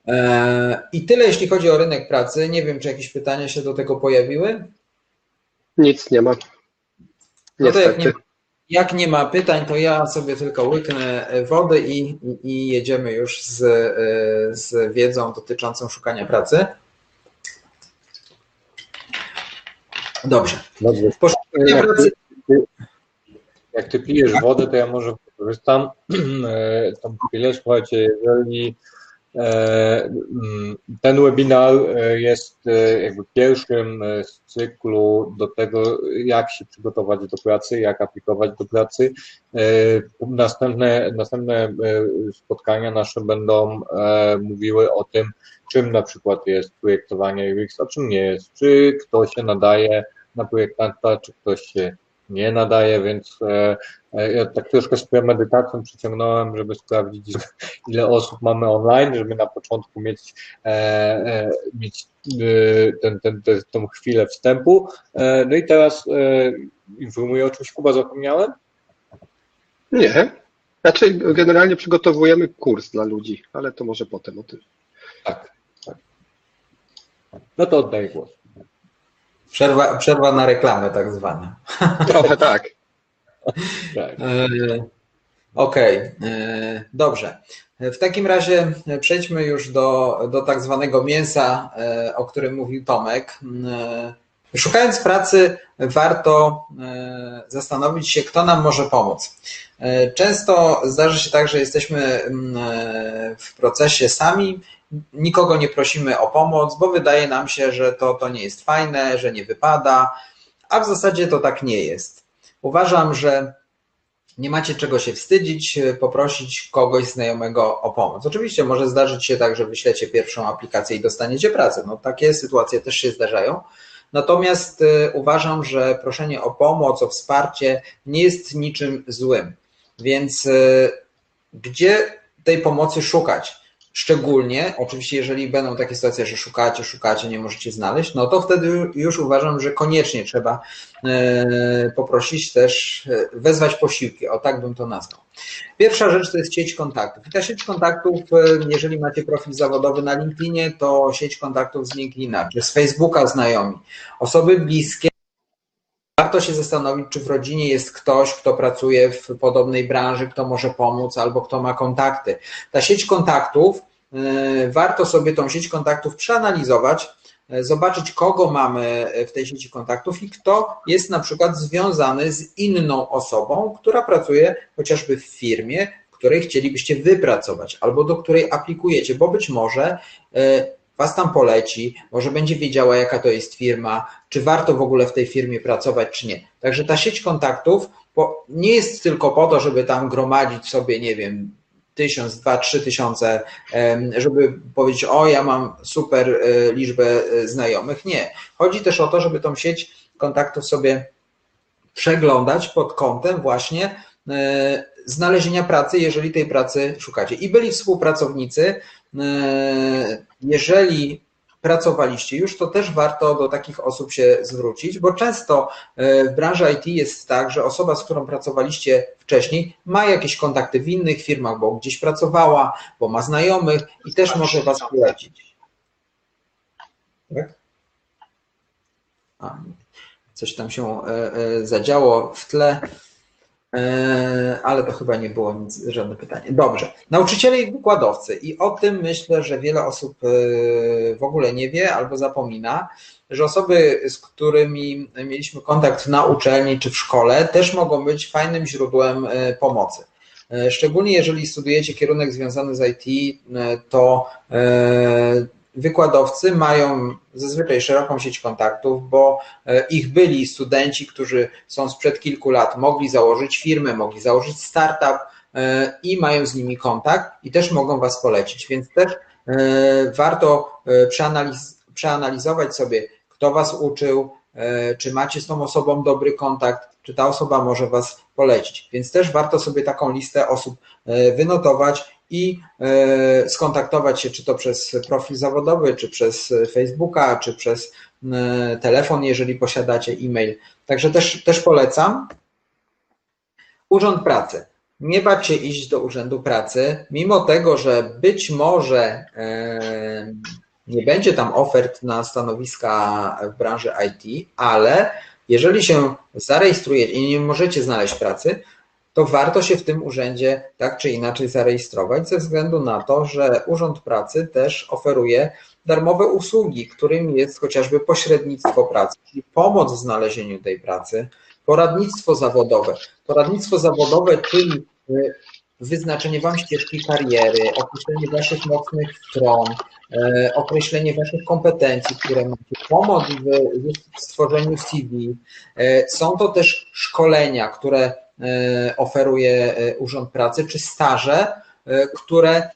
E, I tyle, jeśli chodzi o rynek pracy. Nie wiem, czy jakieś pytania się do tego pojawiły. Nic nie ma. No to jak nie, jak nie ma pytań, to ja sobie tylko łyknę wody i, i jedziemy już z, z wiedzą dotyczącą szukania pracy. Dobrze. Dobrze. Jak ty, jak ty pijesz wodę, to ja może wykorzystam e, tą chwilę. Słuchajcie, jeżeli E, ten webinar e, jest e, jakby pierwszym z cyklu do tego, jak się przygotować do pracy, jak aplikować do pracy. Następne, następne spotkania nasze będą mówiły o tym, czym na przykład jest projektowanie UX, a czym nie jest, czy ktoś się nadaje na projektanta, czy ktoś się nie nadaje, więc e, e, ja tak troszkę z premedytacją przyciągnąłem, żeby sprawdzić, ile osób mamy online, żeby na początku mieć, e, mieć ten, ten, ten, tą chwilę wstępu. No i teraz informuję o czymś, Kuba, zapomniałem? Nie. Znaczy, generalnie przygotowujemy kurs dla ludzi, ale to może potem o tym. Tak, tak. No to oddaję głos. Przerwa, przerwa na reklamę tak zwana. Trochę tak. tak. Okej, okay. E, dobrze. W takim razie przejdźmy już do, do tak zwanego mięsa, e, o którym mówił Tomek. Szukając pracy, warto zastanowić się, kto nam może pomóc. Często zdarza się tak, że jesteśmy w procesie sami, nikogo nie prosimy o pomoc, bo wydaje nam się, że to, to nie jest fajne, że nie wypada, a w zasadzie to tak nie jest. Uważam, że nie macie czego się wstydzić, e, poprosić kogoś znajomego o pomoc. Oczywiście może zdarzyć się tak, że wyślecie pierwszą aplikację i dostaniecie pracę. No, takie sytuacje też się zdarzają. Natomiast e, uważam, że proszenie o pomoc, o wsparcie nie jest niczym złym. Więc e, gdzie tej pomocy szukać? Szczególnie, oczywiście, jeżeli będą takie sytuacje, że szukacie, szukacie, nie możecie znaleźć, no to wtedy już uważam, że koniecznie trzeba e, poprosić też, e, wezwać posiłki, o tak bym to nazwał. Pierwsza rzecz to jest sieć kontaktów. I ta sieć kontaktów, e, jeżeli macie profil zawodowy na LinkedInie, to sieć kontaktów z LinkedIna, czy z Facebooka znajomi, osoby bliskie. Warto się zastanowić, czy w rodzinie jest ktoś, kto pracuje w podobnej branży, kto może pomóc albo kto ma kontakty. Ta sieć kontaktów, e, warto sobie tą sieć kontaktów przeanalizować, e, zobaczyć, kogo mamy w tej sieci kontaktów i kto jest na przykład związany z inną osobą, która pracuje chociażby w firmie, której chcielibyście wypracować albo do której aplikujecie, bo być może e, Was tam poleci, może będzie wiedziała, jaka to jest firma, czy warto w ogóle w tej firmie pracować, czy nie. Także ta sieć kontaktów nie jest tylko po to, żeby tam gromadzić sobie, nie wiem, tysiąc, dwa, trzy tysiące, żeby powiedzieć, o, ja mam super e, liczbę e, znajomych. Nie. Chodzi też o to, żeby tą sieć kontaktów sobie przeglądać pod kątem właśnie e, znalezienia pracy, jeżeli tej pracy szukacie. I byli współpracownicy, jeżeli pracowaliście już, to też warto do takich osób się zwrócić, bo często e, w branży IT jest tak, że osoba, z którą pracowaliście wcześniej, ma jakieś kontakty w innych firmach, bo gdzieś pracowała, bo ma znajomych i też może Was polecić. Tak? A, coś tam się e, zadziało w tle. E, ale to chyba nie było nic, żadne pytanie. Dobrze. Nauczyciele i wykładowcy. I o tym myślę, że wiele osób e, w ogóle nie wie albo zapomina, że osoby, z którymi mieliśmy kontakt na uczelni czy w szkole, też mogą być fajnym źródłem e, pomocy. Szczególnie jeżeli studujecie kierunek związany z IT, to wykładowcy mają zazwyczaj szeroką sieć kontaktów, bo e, ich byli studenci, którzy są sprzed kilku lat, mogli założyć firmę, mogli założyć startup e, i mają z nimi kontakt i też mogą Was polecić. Więc też e, warto przeanaliz przeanalizować sobie, kto Was uczył, czy macie z tą osobą dobry kontakt, czy ta osoba może Was polecić. Więc też warto sobie taką listę osób wynotować i e, skontaktować się, czy to przez profil zawodowy, czy przez Facebooka, czy przez e, telefon, jeżeli posiadacie e-mail. Także też, też polecam. Urząd Pracy. Nie bać się iść do Urzędu Pracy, mimo tego, że być może e, nie będzie tam ofert na stanowiska w branży IT, ale jeżeli się zarejestrujecie i nie możecie znaleźć pracy, to warto się w tym urzędzie tak czy inaczej zarejestrować, ze względu na to, że Urząd Pracy też oferuje darmowe usługi, którym jest chociażby pośrednictwo pracy, czyli pomoc w znalezieniu tej pracy, poradnictwo zawodowe. Poradnictwo zawodowe, czyli y, wyznaczenie Wam ścieżki kariery, określenie Waszych mocnych stron, y, określenie Waszych kompetencji, które macie, pomoc w stworzeniu CV. Y, są to też szkolenia, które oferuje e, Urząd Pracy, czy staże, e, które,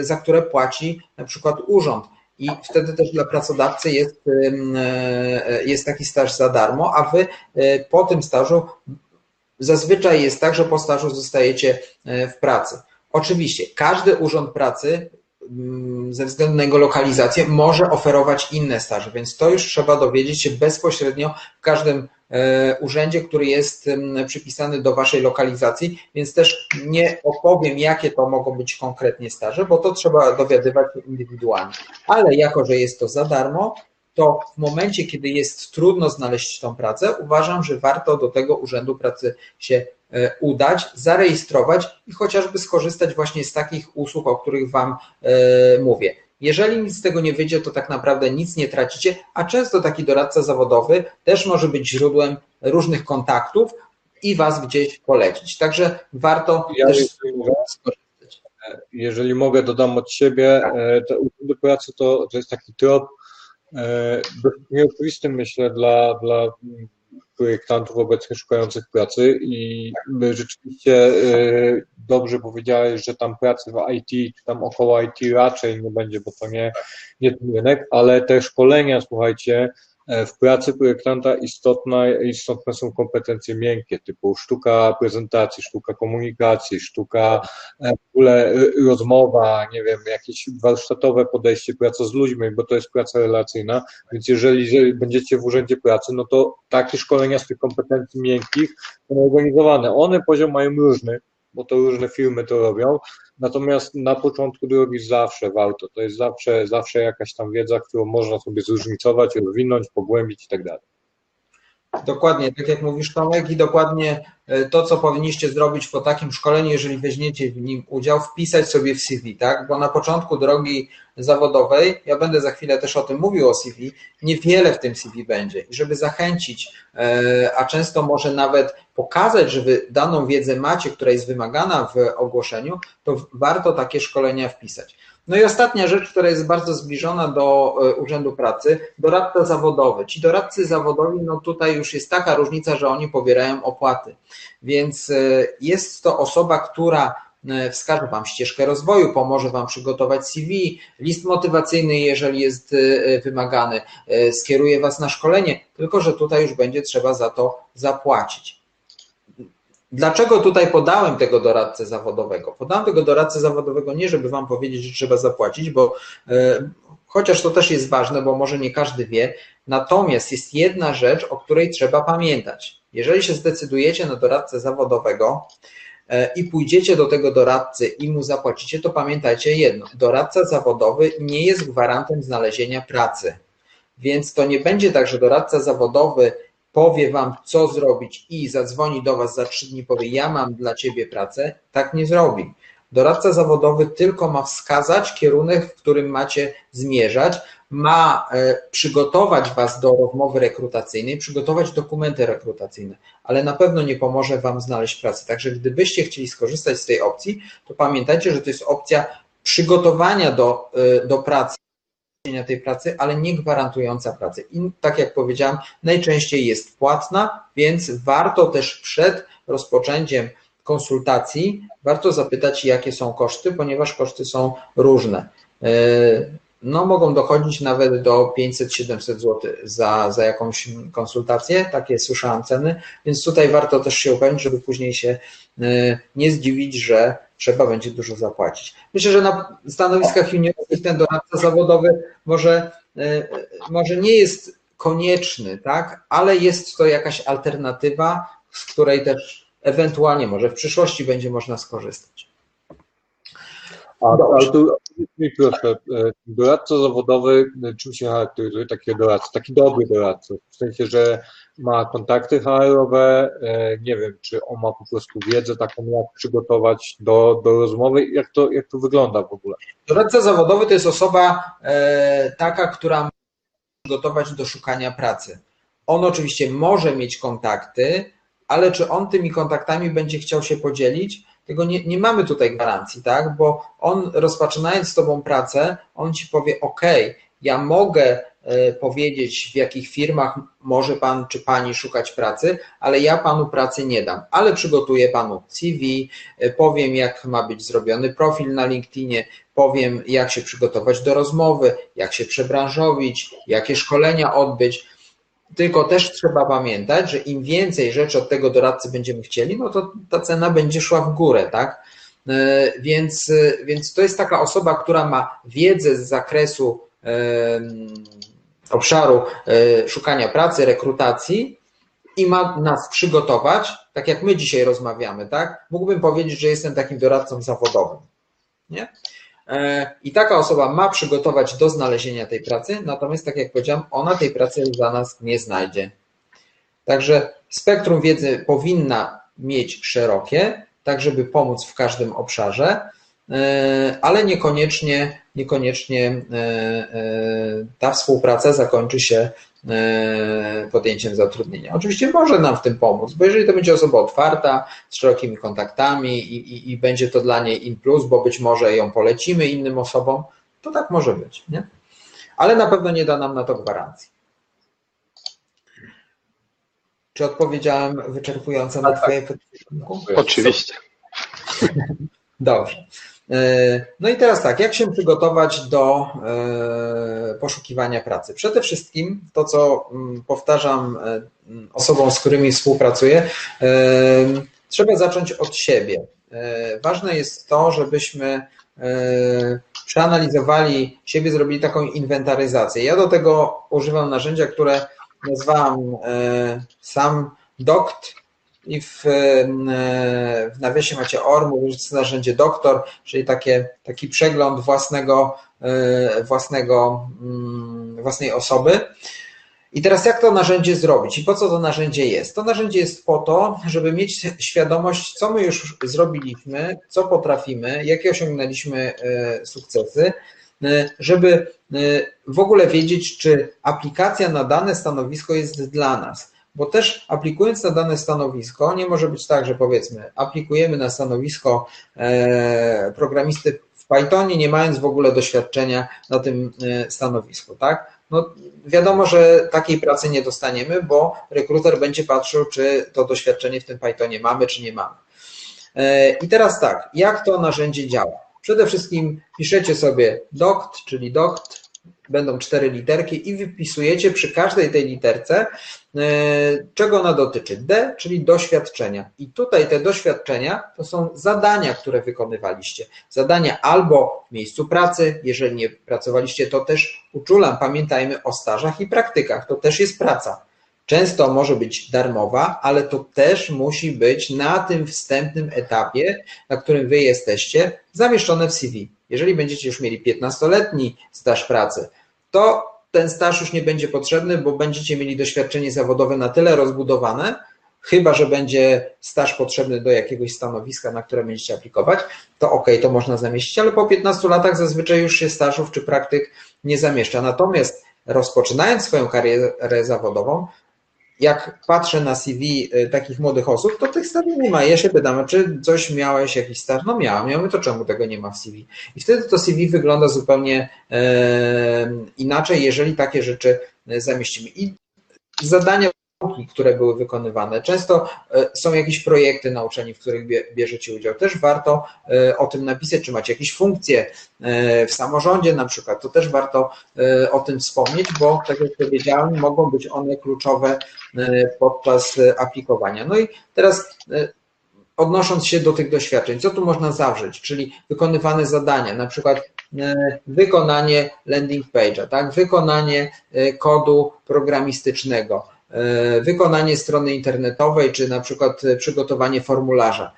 za które płaci na przykład urząd. I wtedy też dla pracodawcy jest, jest taki staż za darmo, a wy po tym stażu zazwyczaj jest tak, że po stażu zostajecie w pracy. Oczywiście każdy urząd pracy ze względu na jego lokalizację może oferować inne staże, więc to już trzeba dowiedzieć się bezpośrednio w każdym e, urzędzie, który jest przypisany do Waszej lokalizacji, więc też nie opowiem, jakie to mogą być konkretnie staże, bo to trzeba dowiadywać się indywidualnie. Ale jako, że jest to za darmo, to w momencie, kiedy jest trudno znaleźć tą pracę, uważam, że warto do tego Urzędu Pracy się udać, zarejestrować i chociażby skorzystać właśnie z takich usług, o których Wam e, mówię. Jeżeli nic z tego nie wyjdzie, to tak naprawdę nic nie tracicie, a często taki doradca zawodowy też może być źródłem różnych kontaktów i Was gdzieś polecić. Także warto Ja też skorzystać. jeżeli mogę, dodam od siebie, e, te urzędy pracy to, to jest taki trop e, dość nieoczywisty, myślę, dla, dla projektantów obecnie szukających pracy i rzeczywiście e, dobrze powiedziałeś, że tam pracy w IT, czy tam około IT raczej nie będzie, bo to nie, nie ten rynek, ale te szkolenia, słuchajcie, W pracy projektanta istotna, istotne są kompetencje miękkie, typu sztuka prezentacji, sztuka komunikacji, sztuka e, w ogóle e, rozmowa, nie wiem, jakieś warsztatowe podejście, praca z ludźmi, bo to jest praca relacyjna, więc jeżeli będziecie w urzędzie pracy, no to takie szkolenia z tych kompetencji miękkich są organizowane. One poziom mają różny, bo to różne firmy to robią, Natomiast na początku drogi zawsze warto. To jest zawsze, zawsze jakaś tam wiedza, którą można sobie zróżnicować, rozwinąć, pogłębić i tak dalej. Dokładnie, tak jak mówisz Tomek i dokładnie e, to, co powinniście zrobić po takim szkoleniu, jeżeli weźmiecie w nim udział, wpisać sobie w CV, tak? Bo na początku drogi zawodowej, ja będę za chwilę też o tym mówił o CV, niewiele w tym CV będzie. I żeby zachęcić, e, a często może nawet pokazać, że wy daną wiedzę macie, która jest wymagana w ogłoszeniu, to warto takie szkolenia wpisać. No i ostatnia rzecz, która jest bardzo zbliżona do e, Urzędu Pracy, doradca zawodowy. Ci doradcy zawodowi, no tutaj już jest taka różnica, że oni pobierają opłaty. Więc e, jest to osoba, która e, wskaże Wam ścieżkę rozwoju, pomoże Wam przygotować CV, list motywacyjny, jeżeli jest wymagany, skieruje Was na szkolenie, tylko że tutaj już będzie trzeba za to zapłacić. Dlaczego tutaj podałem tego doradcę zawodowego? Podałem tego doradcę zawodowego nie, żeby Wam powiedzieć, że trzeba zapłacić, bo e, chociaż to też jest ważne, bo może nie każdy wie, natomiast jest jedna rzecz, o której trzeba pamiętać. Jeżeli się zdecydujecie na doradcę zawodowego e, i pójdziecie do tego doradcy i mu zapłacicie, to pamiętajcie jedno: doradca zawodowy nie jest gwarantem znalezienia pracy. Więc to nie będzie tak, że doradca zawodowy powie wam, co zrobić i zadzwoni do was za trzy dni, powie, ja mam dla ciebie pracę, tak nie zrobi. Doradca zawodowy tylko ma wskazać kierunek, w którym macie zmierzać, ma e, przygotować was do rozmowy rekrutacyjnej, przygotować dokumenty rekrutacyjne, ale na pewno nie pomoże wam znaleźć pracy. Także gdybyście chcieli skorzystać z tej opcji, to pamiętajcie, że to jest opcja przygotowania do, e, do pracy tej pracy, ale nie gwarantująca pracy. I tak jak powiedziałam, najczęściej jest płatna, więc warto też przed rozpoczęciem konsultacji, warto zapytać, jakie są koszty, ponieważ koszty są różne. E, no, mogą dochodzić nawet do 500-700 zł za, za jakąś konsultację, takie słyszałam ceny, więc tutaj warto też się upewnić, żeby później się e, nie zdziwić, że trzeba będzie dużo zapłacić. Myślę, że na stanowiskach juniorskich ten doradca zawodowy może, e, może nie jest konieczny, tak, ale jest to jakaś alternatywa, z której też ewentualnie może w przyszłości będzie można skorzystać. A, ale tu mi proszę, e, doradca zawodowy, e, czym się charakteryzuje taki doradca, taki dobry doradca, w sensie, że ma kontakty HR-owe, e, nie wiem, czy on ma po prostu wiedzę taką, jak przygotować do, do rozmowy, jak to, jak to wygląda w ogóle? Doradca zawodowy to jest osoba taka, która może przygotować do szukania pracy. On oczywiście może mieć kontakty, ale czy on tymi kontaktami będzie chciał się podzielić? Tego nie, nie mamy tutaj gwarancji, tak? Bo on rozpoczynając z Tobą pracę, on Ci powie, OK, ja mogę e, powiedzieć, w jakich firmach może Pan czy Pani szukać pracy, ale ja Panu pracy nie dam, ale przygotuję Panu CV, e, powiem, jak ma być zrobiony profil na LinkedInie, powiem, jak się przygotować do rozmowy, jak się przebranżowić, jakie szkolenia odbyć. Tylko też trzeba pamiętać, że im więcej rzeczy od tego doradcy będziemy chcieli, no to ta cena będzie szła w górę, tak? E, więc, e, więc to jest taka osoba, która ma wiedzę z zakresu obszaru e, szukania pracy, rekrutacji i ma nas przygotować, tak jak my dzisiaj rozmawiamy, tak? Mógłbym powiedzieć, że jestem takim doradcą zawodowym. Nie? E, I taka osoba ma przygotować do znalezienia tej pracy, natomiast, tak jak powiedziałam, ona tej pracy dla nas nie znajdzie. Także spektrum wiedzy powinna mieć szerokie, tak żeby pomóc w każdym obszarze, ale niekoniecznie, niekoniecznie ta współpraca zakończy się podjęciem zatrudnienia. Oczywiście może nam w tym pomóc, bo jeżeli to będzie osoba otwarta, z szerokimi kontaktami i, i, i będzie to dla niej in plus, bo być może ją polecimy innym osobom, to tak może być, nie? Ale na pewno nie da nam na to gwarancji. Czy odpowiedziałem wyczerpująco na Tak, Twoje pytanie? Oczywiście. Dobrze. E, No i teraz tak, jak się przygotować do e, poszukiwania pracy? Przede wszystkim to, co mm, powtarzam e, mm, osobom, z którymi współpracuję, trzeba zacząć od siebie. Ważne jest to, żebyśmy przeanalizowali siebie, zrobili taką inwentaryzację. Ja do tego używam narzędzia, które nazwałam sam dokt i w, e, w nawiasie macie OR, mówi, że to jest narzędzie doktor, czyli takie, taki przegląd własnego, e, własnego, mm, własnej osoby. I teraz jak to narzędzie zrobić i po co to narzędzie jest? To narzędzie jest po to, żeby mieć świadomość, co my już zrobiliśmy, co potrafimy, jakie osiągnęliśmy e, sukcesy, żeby w ogóle wiedzieć, czy aplikacja na dane stanowisko jest dla nas. Bo też aplikując na dane stanowisko, nie może być tak, że powiedzmy, aplikujemy na stanowisko e, programisty w Pythonie, nie mając w ogóle doświadczenia na tym e, stanowisku, tak? No, wiadomo, że takiej pracy nie dostaniemy, bo rekruter będzie patrzył, czy to doświadczenie w tym Pythonie mamy, czy nie mamy. E, I teraz tak, jak to narzędzie działa? Przede wszystkim piszecie sobie doct, czyli doct, będą cztery literki i wypisujecie przy każdej tej literce, czego ona dotyczy. D, czyli doświadczenia. I tutaj te doświadczenia to są zadania, które wykonywaliście. Zadania albo w miejscu pracy, jeżeli nie pracowaliście, to też uczulam, pamiętajmy o stażach i praktykach, to też jest praca. Często może być darmowa, ale to też musi być na tym wstępnym etapie, na którym wy jesteście, zamieszczone w CV. Jeżeli będziecie już mieli 15-letni staż pracy, to ten staż już nie będzie potrzebny, bo będziecie mieli doświadczenie zawodowe na tyle rozbudowane, chyba że będzie staż potrzebny do jakiegoś stanowiska, na które będziecie aplikować, to ok, to można zamieścić, ale po 15 latach zazwyczaj już się stażów czy praktyk nie zamieszcza. Natomiast rozpoczynając swoją karierę zawodową, jak patrzę na CV y, takich młodych osób, to tych staży nie ma. Ja się pytam, czy coś miałeś, jakiś staż? No miałem, miałem, to czemu tego nie ma w CV? I wtedy to CV wygląda zupełnie e, inaczej, jeżeli takie rzeczy e, zamieścimy. I zadania, które były wykonywane, często e, są jakieś projekty na w których bie- bierzecie udział. Też warto e, o tym napisać, czy macie jakieś funkcje e, w samorządzie na przykład, to też warto o tym wspomnieć, bo tak jak powiedziałem, mogą być one kluczowe podczas aplikowania. No i teraz odnosząc się do tych doświadczeń, co tu można zawrzeć, czyli wykonywane zadania, na przykład wykonanie landing page'a, tak? wykonanie kodu programistycznego, wykonanie strony internetowej, czy na przykład e, przygotowanie formularza.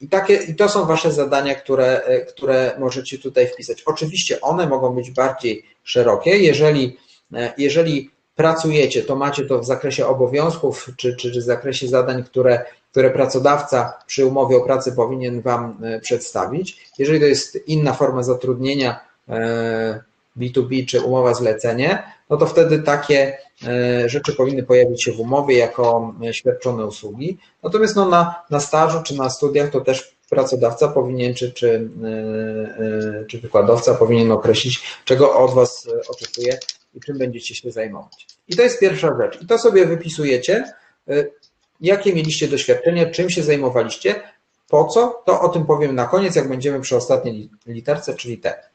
I, takie, I to są Wasze zadania, które, e, które możecie tutaj wpisać. Oczywiście one mogą być bardziej szerokie, jeżeli, e, jeżeli pracujecie, to macie to w zakresie obowiązków, czy, czy, czy w zakresie zadań, które, które pracodawca przy umowie o pracę powinien Wam e, przedstawić. Jeżeli to jest inna forma zatrudnienia, e, B2B czy umowa zlecenie, no to wtedy takie e, rzeczy powinny pojawić się w umowie jako e, świadczone usługi. Natomiast no na, na stażu czy na studiach to też pracodawca powinien, czy, czy, e, czy wykładowca powinien określić, czego od Was oczekuje i czym będziecie się zajmować. I to jest pierwsza rzecz. I to sobie wypisujecie, jakie mieliście doświadczenia, czym się zajmowaliście, po co, to o tym powiem na koniec, jak będziemy przy ostatniej li- literce, czyli T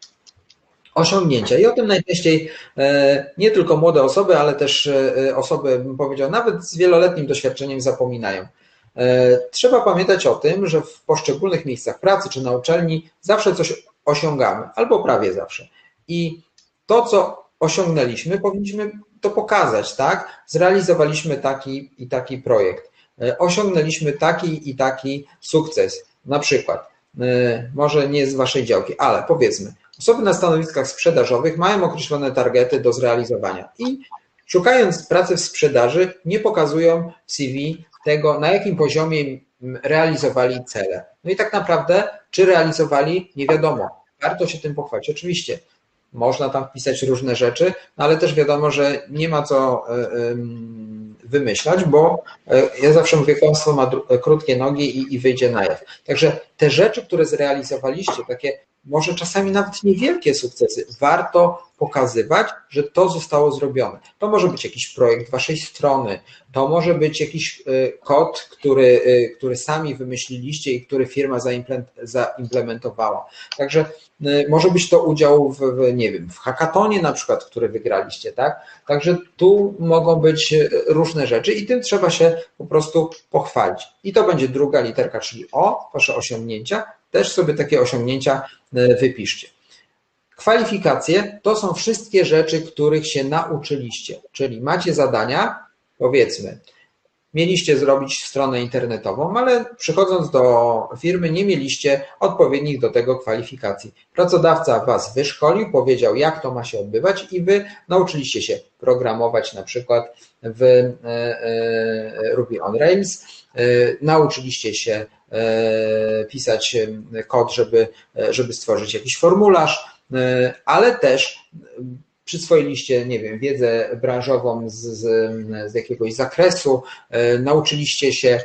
osiągnięcia. I o tym najczęściej e, nie tylko młode osoby, ale też e, osoby, bym powiedział, nawet z wieloletnim doświadczeniem zapominają. E, Trzeba pamiętać o tym, że w poszczególnych miejscach pracy czy na uczelni zawsze coś osiągamy, albo prawie zawsze. I to, co osiągnęliśmy, powinniśmy to pokazać, tak? Zrealizowaliśmy taki i taki projekt. Osiągnęliśmy taki i taki sukces. Na przykład, może nie z waszej działki, ale powiedzmy, Osoby na stanowiskach sprzedażowych mają określone targety do zrealizowania i szukając pracy w sprzedaży, nie pokazują w CV tego, na jakim poziomie realizowali cele. No i tak naprawdę, czy realizowali, nie wiadomo. Warto się tym pochwalić. Oczywiście można tam wpisać różne rzeczy, no ale też wiadomo, że nie ma co e, wymyślać, bo e, ja zawsze mówię, kłamstwo ma krótkie nogi i, i wyjdzie na jaw. Także te rzeczy, które zrealizowaliście, takie może czasami nawet niewielkie sukcesy, warto pokazywać, że to zostało zrobione. To może być jakiś projekt waszej strony, to może być jakiś e, kod, który, który sami wymyśliliście i który firma zaimplementowała. Także Y, może być to udział w, nie wiem, w hackatonie na przykład, który wygraliście, tak? Także tu mogą być różne rzeczy i tym trzeba się po prostu pochwalić. I to będzie druga literka, czyli O, wasze osiągnięcia. Też sobie takie osiągnięcia y, wypiszcie. Kwalifikacje to są wszystkie rzeczy, których się nauczyliście, czyli macie zadania, powiedzmy, mieliście zrobić stronę internetową, ale przychodząc do firmy nie mieliście odpowiednich do tego kwalifikacji. Pracodawca Was wyszkolił, powiedział jak to ma się odbywać i Wy nauczyliście się programować na przykład w e, e, Ruby on Rails, e, nauczyliście się pisać kod, żeby, żeby stworzyć jakiś formularz, ale też przyswoiliście, nie wiem, wiedzę branżową z, z, z jakiegoś zakresu, e, nauczyliście się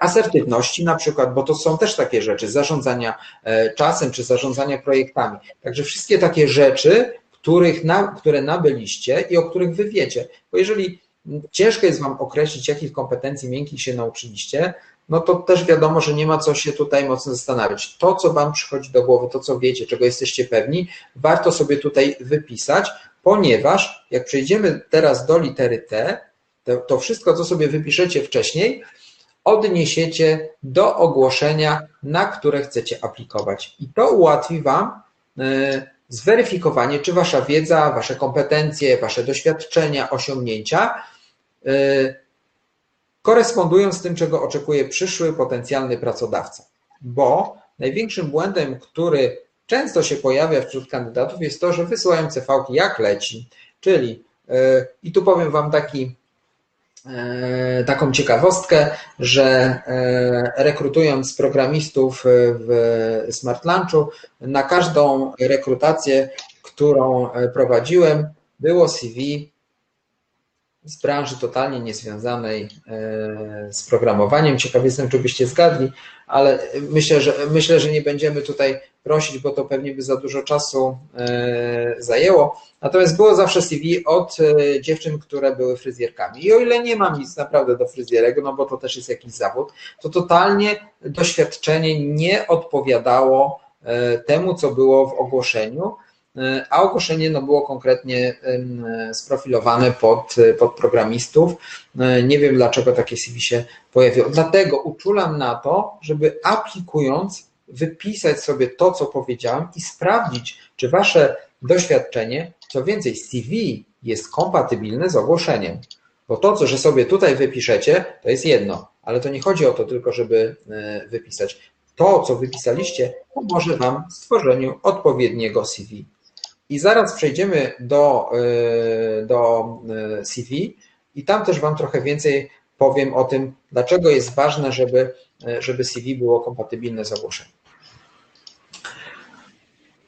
asertywności na przykład, bo to są też takie rzeczy, zarządzania e, czasem czy zarządzania projektami. Także wszystkie takie rzeczy, których na, które nabyliście i o których wy wiecie. Bo jeżeli ciężko jest wam określić, jakich kompetencji miękkich się nauczyliście, no to też wiadomo, że nie ma co się tutaj mocno zastanawiać. To, co Wam przychodzi do głowy, to, co wiecie, czego jesteście pewni, warto sobie tutaj wypisać, ponieważ jak przejdziemy teraz do litery T, to, to wszystko, co sobie wypiszecie wcześniej, odniesiecie do ogłoszenia, na które chcecie aplikować. I to ułatwi Wam y, zweryfikowanie, czy Wasza wiedza, Wasze kompetencje, Wasze doświadczenia, osiągnięcia y, korespondują z tym, czego oczekuje przyszły potencjalny pracodawca. Bo największym błędem, który często się pojawia wśród kandydatów, jest to, że wysyłają CV jak leci. Czyli, e, i tu powiem Wam taki, e, taką ciekawostkę, że e, rekrutując programistów w Smart Lunchu, na każdą rekrutację, którą prowadziłem, było CV z branży totalnie niezwiązanej z programowaniem. Ciekaw jestem, czy byście zgadli, ale myślę, że myślę, że nie będziemy tutaj prosić, bo to pewnie by za dużo czasu e, zajęło. Natomiast było zawsze CV od e, dziewczyn, które były fryzjerkami. I o ile nie mam nic naprawdę do fryzjerek, no bo to też jest jakiś zawód, to totalnie doświadczenie nie odpowiadało e, temu, co było w ogłoszeniu a ogłoszenie no, było konkretnie sprofilowane pod, pod programistów. Nie wiem, dlaczego takie CV się pojawiło. Dlatego uczulam na to, żeby aplikując wypisać sobie to, co powiedziałem i sprawdzić, czy wasze doświadczenie, co więcej, CV jest kompatybilne z ogłoszeniem. Bo to, co, że sobie tutaj wypiszecie, to jest jedno, ale to nie chodzi o to tylko, żeby e, wypisać. To, co wypisaliście, pomoże Wam w stworzeniu odpowiedniego CV. I zaraz przejdziemy do, e, do e, CV i tam też Wam trochę więcej powiem o tym, dlaczego jest ważne, żeby, żeby CV było kompatybilne z ogłoszeniem.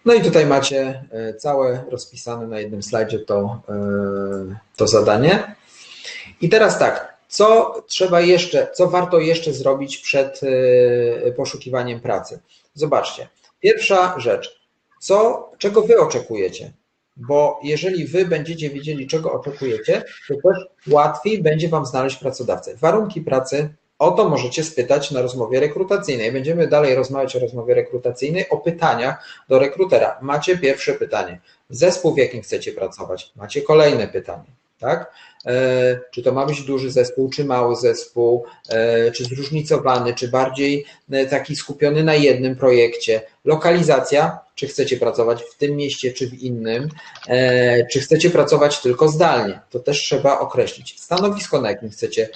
No i tutaj macie całe rozpisane na jednym slajdzie to, to zadanie. I teraz tak, co trzeba jeszcze, co warto jeszcze zrobić przed poszukiwaniem pracy? Zobaczcie, pierwsza rzecz, co, czego wy oczekujecie? Bo jeżeli wy będziecie wiedzieli, czego oczekujecie, to też łatwiej będzie wam znaleźć pracodawcę. Warunki pracy o to możecie spytać na rozmowie rekrutacyjnej. Będziemy dalej rozmawiać o rozmowie rekrutacyjnej, o pytaniach do rekrutera. Macie pierwsze pytanie. Zespół, w jakim chcecie pracować? Macie kolejne pytanie. Tak? E, czy to ma być duży zespół, czy mały zespół, e, czy zróżnicowany, czy bardziej e, taki skupiony na jednym projekcie. Lokalizacja, czy chcecie pracować w tym mieście, czy w innym, czy chcecie pracować tylko zdalnie. To też trzeba określić. Stanowisko, na jakim chcecie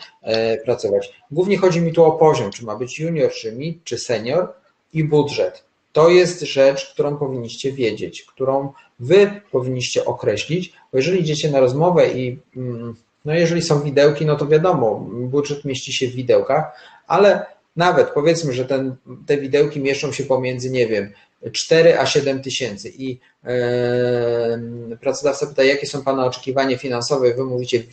pracować. Głównie chodzi mi tu o poziom, czy ma być junior, czy mid, czy senior i budżet. To jest rzecz, którą powinniście wiedzieć, którą wy powinniście określić, bo jeżeli idziecie na rozmowę i mm, no jeżeli są widełki, no to wiadomo, budżet mieści się w widełkach, ale nawet powiedzmy, że ten, te widełki mieszczą się pomiędzy, nie wiem, 4 a 7 tysięcy i yy, pracodawca pyta, jakie są Pana oczekiwania finansowe, Wy mówicie w,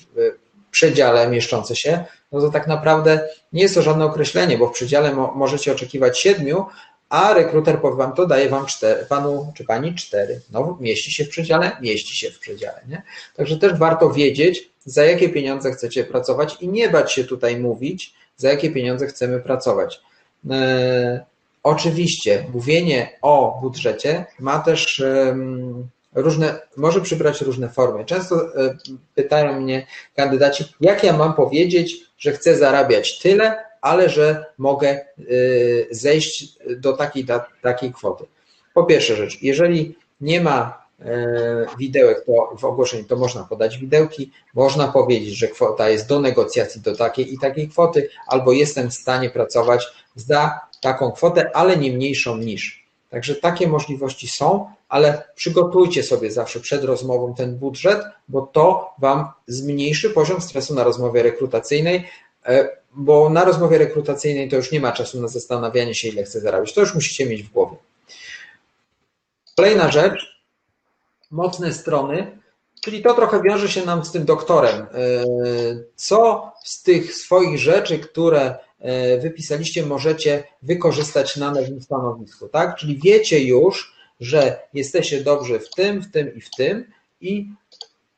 przedziale mieszczące się, no to tak naprawdę nie jest to żadne określenie, bo w przedziale mo, możecie oczekiwać 7, a rekruter powie Wam to, daje Wam 4, Panu czy Pani 4. No mieści się w przedziale? Mieści się w przedziale, nie? Także też warto wiedzieć, za jakie pieniądze chcecie pracować i nie bać się tutaj mówić, za jakie pieniądze chcemy pracować. E, oczywiście mówienie o budżecie ma też różne, może przybrać różne formy. Często e, pytają mnie kandydaci, jak ja mam powiedzieć, że chcę zarabiać tyle, ale że mogę e, zejść do takiej, takiej kwoty. Po pierwsze rzecz, jeżeli nie ma widełek to w ogłoszeniu, to można podać widełki, można powiedzieć, że kwota jest do negocjacji do takiej i takiej kwoty, albo jestem w stanie pracować za taką kwotę, ale nie mniejszą niż. Także takie możliwości są, ale przygotujcie sobie zawsze przed rozmową ten budżet, bo to Wam zmniejszy poziom stresu na rozmowie rekrutacyjnej, bo na rozmowie rekrutacyjnej to już nie ma czasu na zastanawianie się, ile chcę zarabiać. To już musicie mieć w głowie. Kolejna rzecz, mocne strony, czyli to trochę wiąże się nam z tym doktorem. E, co z tych swoich rzeczy, które e, wypisaliście, możecie wykorzystać na nowym stanowisku, tak? Czyli wiecie już, że jesteście dobrzy w tym, w tym i w tym i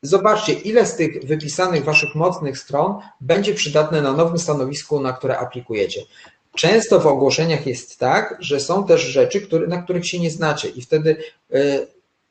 zobaczcie, ile z tych wypisanych waszych mocnych stron będzie przydatne na nowym stanowisku, na które aplikujecie. Często w ogłoszeniach jest tak, że są też rzeczy, na których się nie znacie i wtedy e,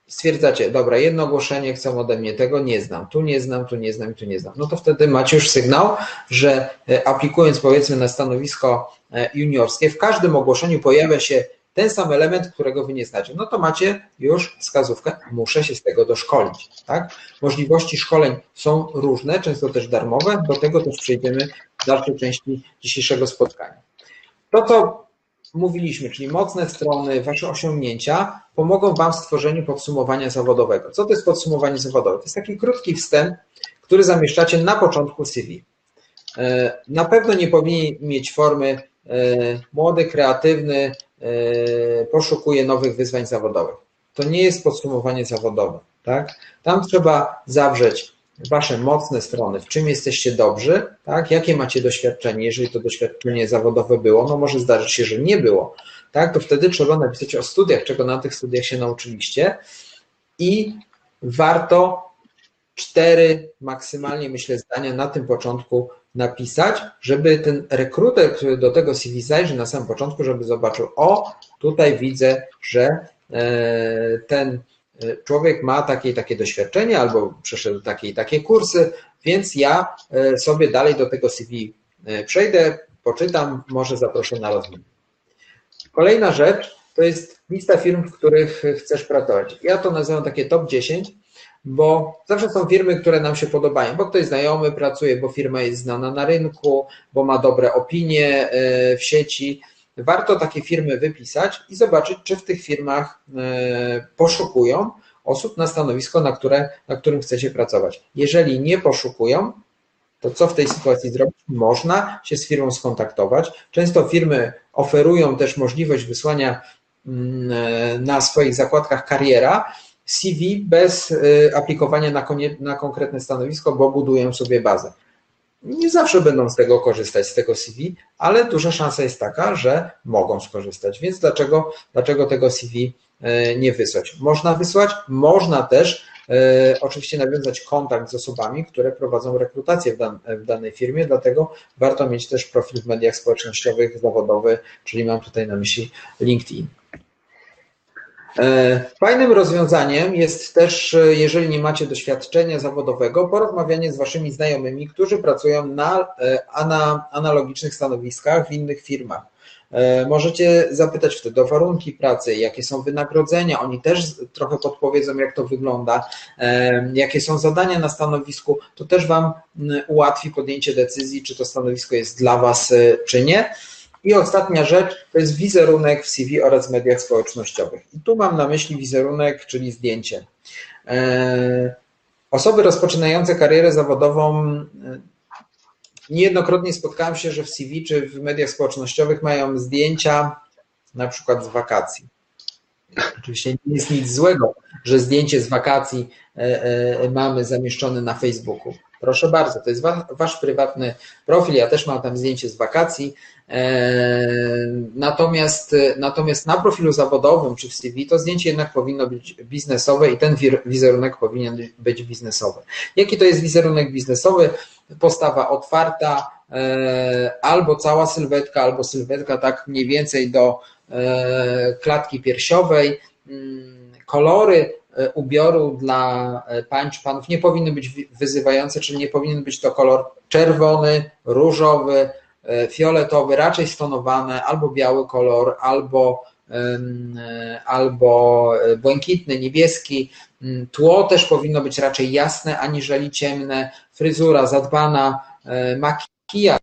stwierdzacie, dobra, jedno ogłoszenie chcą ode mnie, tego nie znam, tu nie znam, tu nie znam, tu nie znam. No to wtedy macie już sygnał, że e, aplikując powiedzmy na stanowisko e, juniorskie, w każdym ogłoszeniu pojawia się ten sam element, którego wy nie znacie. No to macie już wskazówkę, muszę się z tego doszkolić. Tak? Możliwości szkoleń są różne, często też darmowe, do tego też przejdziemy w dalszej części dzisiejszego spotkania. To, co mówiliśmy, czyli mocne strony, Wasze osiągnięcia pomogą Wam w stworzeniu podsumowania zawodowego. Co to jest podsumowanie zawodowe? To jest taki krótki wstęp, który zamieszczacie na początku CV. E, na pewno nie powinien mieć formy e, młody, kreatywny, poszukuje nowych wyzwań zawodowych. To nie jest podsumowanie zawodowe. Tak? Tam trzeba zawrzeć Wasze mocne strony, w czym jesteście dobrzy, tak? jakie macie doświadczenie, jeżeli to doświadczenie zawodowe było, no może zdarzyć się, że nie było, tak? to wtedy trzeba napisać o studiach, czego na tych studiach się nauczyliście i warto cztery maksymalnie, myślę, zdania na tym początku napisać, żeby ten rekruter, który do tego CV zajrzy na samym początku, żeby zobaczył, o, tutaj widzę, że e, ten E, człowiek ma takie i takie doświadczenie albo przeszedł takie i takie kursy, więc ja e, sobie dalej do tego CV przejdę, poczytam, może zaproszę na rozmowę. Kolejna rzecz to jest lista firm, w których chcesz pracować. Ja to nazywam takie top 10, bo zawsze są firmy, które nam się podobają, bo ktoś znajomy pracuje, bo firma jest znana na rynku, bo ma dobre opinie w sieci warto takie firmy wypisać i zobaczyć, czy w tych firmach e, poszukują osób na stanowisko, na, które, na którym chcecie pracować. Jeżeli nie poszukują, to co w tej sytuacji zrobić? Można się z firmą skontaktować. Często firmy oferują też możliwość wysłania mm, e, na swoich zakładkach kariera CV bez e, aplikowania na, na konkretne stanowisko, bo budują sobie bazę nie zawsze będą z tego korzystać, z tego CV, ale duża szansa jest taka, że mogą skorzystać. Więc dlaczego, dlaczego tego CV e, nie wysłać? Można wysłać, można też e, oczywiście nawiązać kontakt z osobami, które prowadzą rekrutację w, dan, w danej firmie, dlatego warto mieć też profil w mediach społecznościowych zawodowy, czyli mam tutaj na myśli LinkedIn. E, fajnym rozwiązaniem jest też, e, jeżeli nie macie doświadczenia zawodowego, porozmawianie z waszymi znajomymi, którzy pracują na, e, na analogicznych stanowiskach w innych firmach. Możecie zapytać wtedy o warunki pracy, jakie są wynagrodzenia, oni też trochę podpowiedzą, jak to wygląda, jakie są zadania na stanowisku, to też Wam ułatwi podjęcie decyzji, czy to stanowisko jest dla Was, czy nie. I ostatnia rzecz to jest wizerunek w CV oraz mediach społecznościowych. I tu mam na myśli wizerunek, czyli zdjęcie. E, osoby rozpoczynające karierę zawodową e, niejednokrotnie spotkałem się, że w CV czy w mediach społecznościowych mają zdjęcia na przykład z wakacji. Oczywiście nie jest nic złego, że zdjęcie z wakacji e, mamy zamieszczone na Facebooku. Proszę bardzo, to jest wasz prywatny profil. Ja też mam tam zdjęcie z wakacji. E, natomiast, natomiast na profilu zawodowym czy w CV to zdjęcie jednak powinno być biznesowe i ten wizerunek powinien być biznesowy. Jaki to jest wizerunek biznesowy? Postawa otwarta, albo cała sylwetka, albo sylwetka tak mniej więcej do klatki piersiowej, mm, kolory E, ubioru dla e, pań czy panów nie powinny być wyzywające, czyli nie powinien być to kolor czerwony, różowy, e, fioletowy, raczej stonowane, albo biały kolor, albo, albo błękitny, niebieski. Mm, tło też powinno być raczej jasne, aniżeli ciemne. Fryzura zadbana, makijaż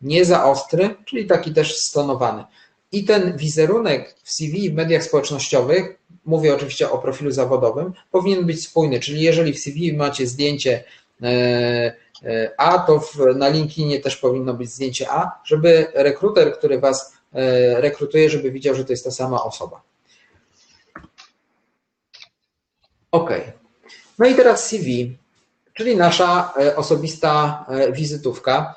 nie za ostry, czyli taki też stonowany. I ten wizerunek w CV w mediach społecznościowych mówię oczywiście o profilu zawodowym, powinien być spójny, czyli jeżeli w CV macie zdjęcie e, e, A, to na LinkedInie też powinno być zdjęcie A, żeby rekruter, który Was e, rekrutuje, żeby widział, że to jest ta sama osoba. Ok. No i teraz CV, czyli nasza osobista wizytówka.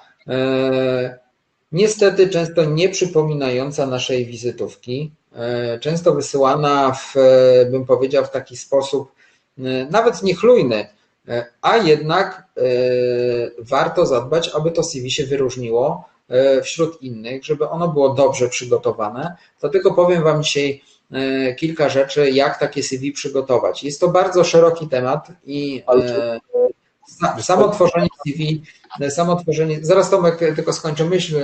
Niestety często nie przypominająca naszej wizytówki. E, często wysyłana w, e, bym powiedział, w taki sposób e, nawet niechlujny, a jednak warto zadbać, aby to CV się wyróżniło wśród innych, żeby ono było dobrze przygotowane. Dlatego powiem Wam dzisiaj kilka rzeczy, jak takie CV przygotować. Jest to bardzo szeroki temat i samo tworzenie CV, samo tworzenie, zaraz Tomek tylko skończę myśl,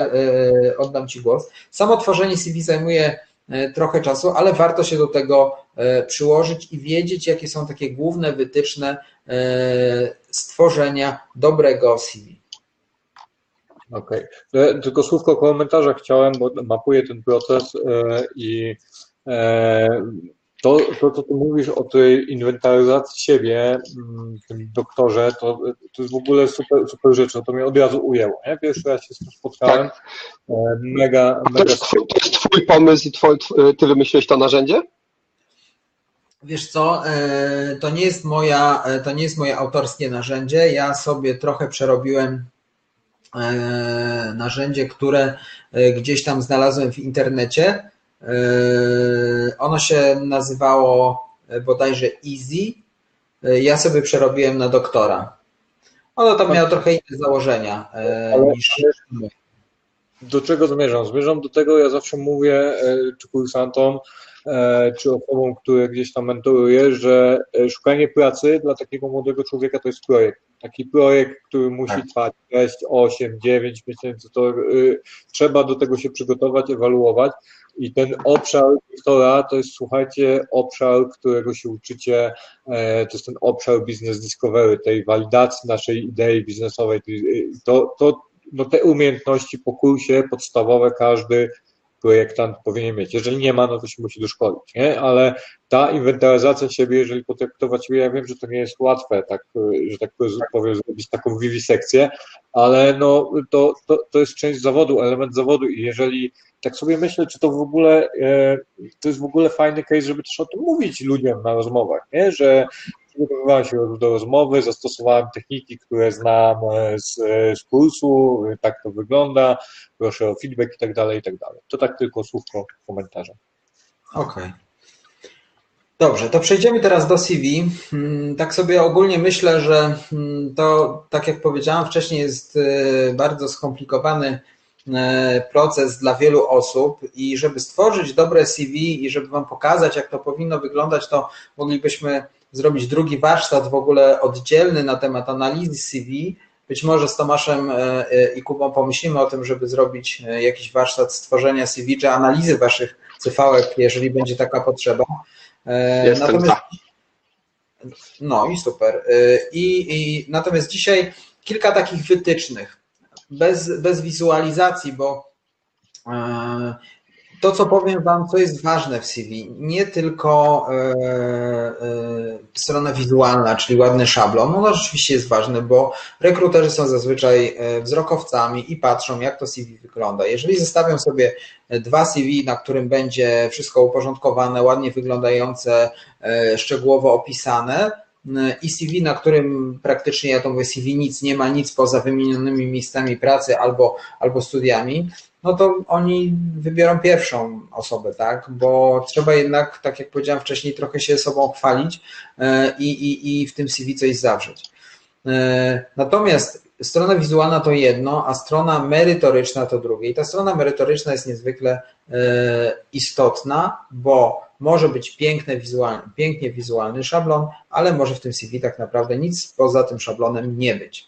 oddam Ci głos. Samo tworzenie CV zajmuje E, trochę czasu, ale warto się do tego e, przyłożyć i wiedzieć, jakie są takie główne wytyczne e, stworzenia dobrego CV. Okej. Okay. Tylko słówko o komentarzach chciałem, bo mapuję ten proces i to, to, co ty mówisz o tej inwentaryzacji siebie, mm, tym doktorze, to, to jest w ogóle super, super rzecz, no to mnie od razu ujęło. Nie? Pierwszy raz się z tym spotkałem. Tak. Mega, mega. To jest, twój, to jest twój pomysł i twój, ty wymyśliłeś to narzędzie? Wiesz co, e, to nie jest moja, e, to nie jest moje autorskie narzędzie. Ja sobie trochę przerobiłem e, narzędzie, które gdzieś tam znalazłem w internecie ono się nazywało bodajże Easy. Yy, ja sobie przerobiłem na doktora. Ono tam miało trochę inne założenia yy, Ale niż. Do czego zmierzam? Zmierzam do tego, ja zawsze mówię, czy kursantom, czy osobom, które gdzieś tam mentoruję, że szukanie pracy dla takiego młodego człowieka to jest projekt. Taki projekt, który musi tak. trwać 6, 8, 9 miesięcy, to trzeba do tego się przygotować, ewaluować i ten obszar doktora to jest, słuchajcie, obszar, którego się uczycie, e, to jest ten obszar business discovery, tej walidacji naszej idei biznesowej. To, to no te umiejętności po kursie podstawowe każdy projektant powinien mieć. Jeżeli nie ma, no to się musi doszkolić, nie? Ale ta inwentaryzacja siebie, jeżeli potraktować siebie, ja wiem, że to nie jest łatwe, tak, że tak powiem, zrobić taką wiwisekcję, ale no, to, to, to jest część zawodu, element zawodu i jeżeli tak sobie myślę, czy to w ogóle e, to jest w ogóle fajny case, żeby też o tym mówić ludziom na rozmowach, nie? że przygotowywałem się do rozmowy, zastosowałem techniki, które znam e, z, z kursu, tak to wygląda, proszę o feedback i tak dalej, i tak dalej. To tak tylko słówko komentarza. Okej. Okay. Dobrze, to przejdziemy teraz do CV. Hmm, tak sobie ogólnie myślę, że hmm, to, tak jak powiedziałam wcześniej, jest e, bardzo skomplikowany E, proces dla wielu osób i żeby stworzyć dobre CV i żeby Wam pokazać, jak to powinno wyglądać, to moglibyśmy zrobić drugi warsztat w ogóle oddzielny na temat analizy CV. Być może z Tomaszem e, e, i Kubą pomyślimy o tym, żeby zrobić jakiś warsztat stworzenia CV czy analizy Waszych cv jeżeli będzie taka potrzeba. Jestem natomiast, no i super. I, I natomiast dzisiaj kilka takich wytycznych bez, bez wizualizacji, bo e, to, co powiem Wam, co jest ważne w CV, nie tylko e, e, strona wizualna, czyli ładny szablon, ono rzeczywiście jest ważne, bo rekruterzy są zazwyczaj e, wzrokowcami i patrzą, jak to CV wygląda. Jeżeli zestawią sobie dwa CV, na którym będzie wszystko uporządkowane, ładnie wyglądające, e, szczegółowo opisane, e, i CV, na którym praktycznie, ja to mówię, CV nic nie ma, nic poza wymienionymi miejscami pracy albo, albo studiami, no to oni wybiorą pierwszą osobę, tak? Bo trzeba jednak, tak jak powiedziałem wcześniej, trochę się sobą chwalić e, i, i, i w tym CV coś zawrzeć. E, natomiast strona wizualna to jedno, a strona merytoryczna to drugie. I ta strona merytoryczna jest niezwykle e, istotna, bo może być piękny wizualny, pięknie wizualny szablon, ale może w tym CV tak naprawdę nic poza tym szablonem nie być.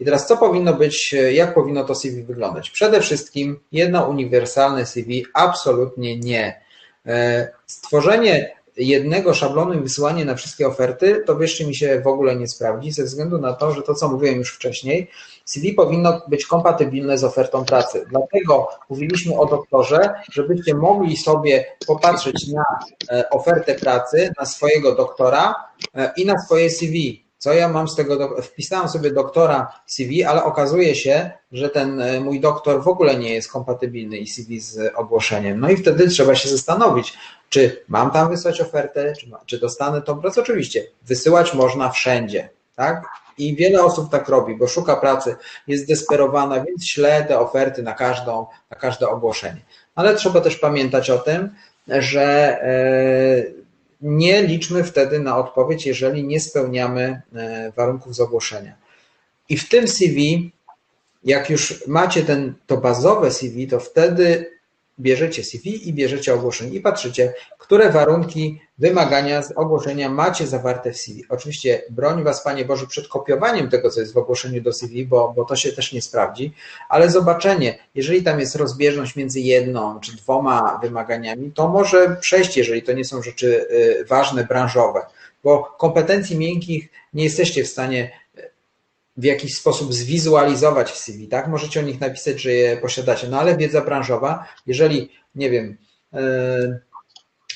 I teraz co powinno być, jak powinno to CV wyglądać? Przede wszystkim jedno uniwersalne CV absolutnie nie. E, stworzenie jednego szablonu i wysyłanie na wszystkie oferty, to wierzcie mi się w ogóle nie sprawdzi, ze względu na to, że to, co mówiłem już wcześniej, CV powinno być kompatybilne z ofertą pracy. Dlatego mówiliśmy o doktorze, żebyście mogli sobie popatrzeć na e, ofertę pracy, na swojego doktora e, i na swoje CV. Co ja mam z tego, wpisałem sobie doktora CV, ale okazuje się, że ten e, mój doktor w ogóle nie jest kompatybilny i CV z ogłoszeniem. No i wtedy trzeba się zastanowić, czy mam tam wysłać ofertę, czy, czy dostanę tą pracę. Oczywiście, wysyłać można wszędzie, tak? I wiele osób tak robi, bo szuka pracy, jest desperowana, więc śle te oferty na, każdą, na każde ogłoszenie. Ale trzeba też pamiętać o tym, że e, nie liczmy wtedy na odpowiedź, jeżeli nie spełniamy e, warunków z ogłoszenia. I w tym CV, jak już macie ten, to bazowe CV, to wtedy bierzecie CV i bierzecie ogłoszenie i patrzycie, które warunki, wymagania z ogłoszenia macie zawarte w CV. Oczywiście broń Was, Panie Boże, przed kopiowaniem tego, co jest w ogłoszeniu do CV, bo, bo to się też nie sprawdzi, ale zobaczenie, jeżeli tam jest rozbieżność między jedną czy dwoma wymaganiami, to może przejść, jeżeli to nie są rzeczy y, ważne, branżowe, bo kompetencji miękkich nie jesteście w stanie w jakiś sposób zwizualizować w CV, tak? Możecie o nich napisać, że je posiadacie, no ale wiedza branżowa, jeżeli, nie wiem, yy,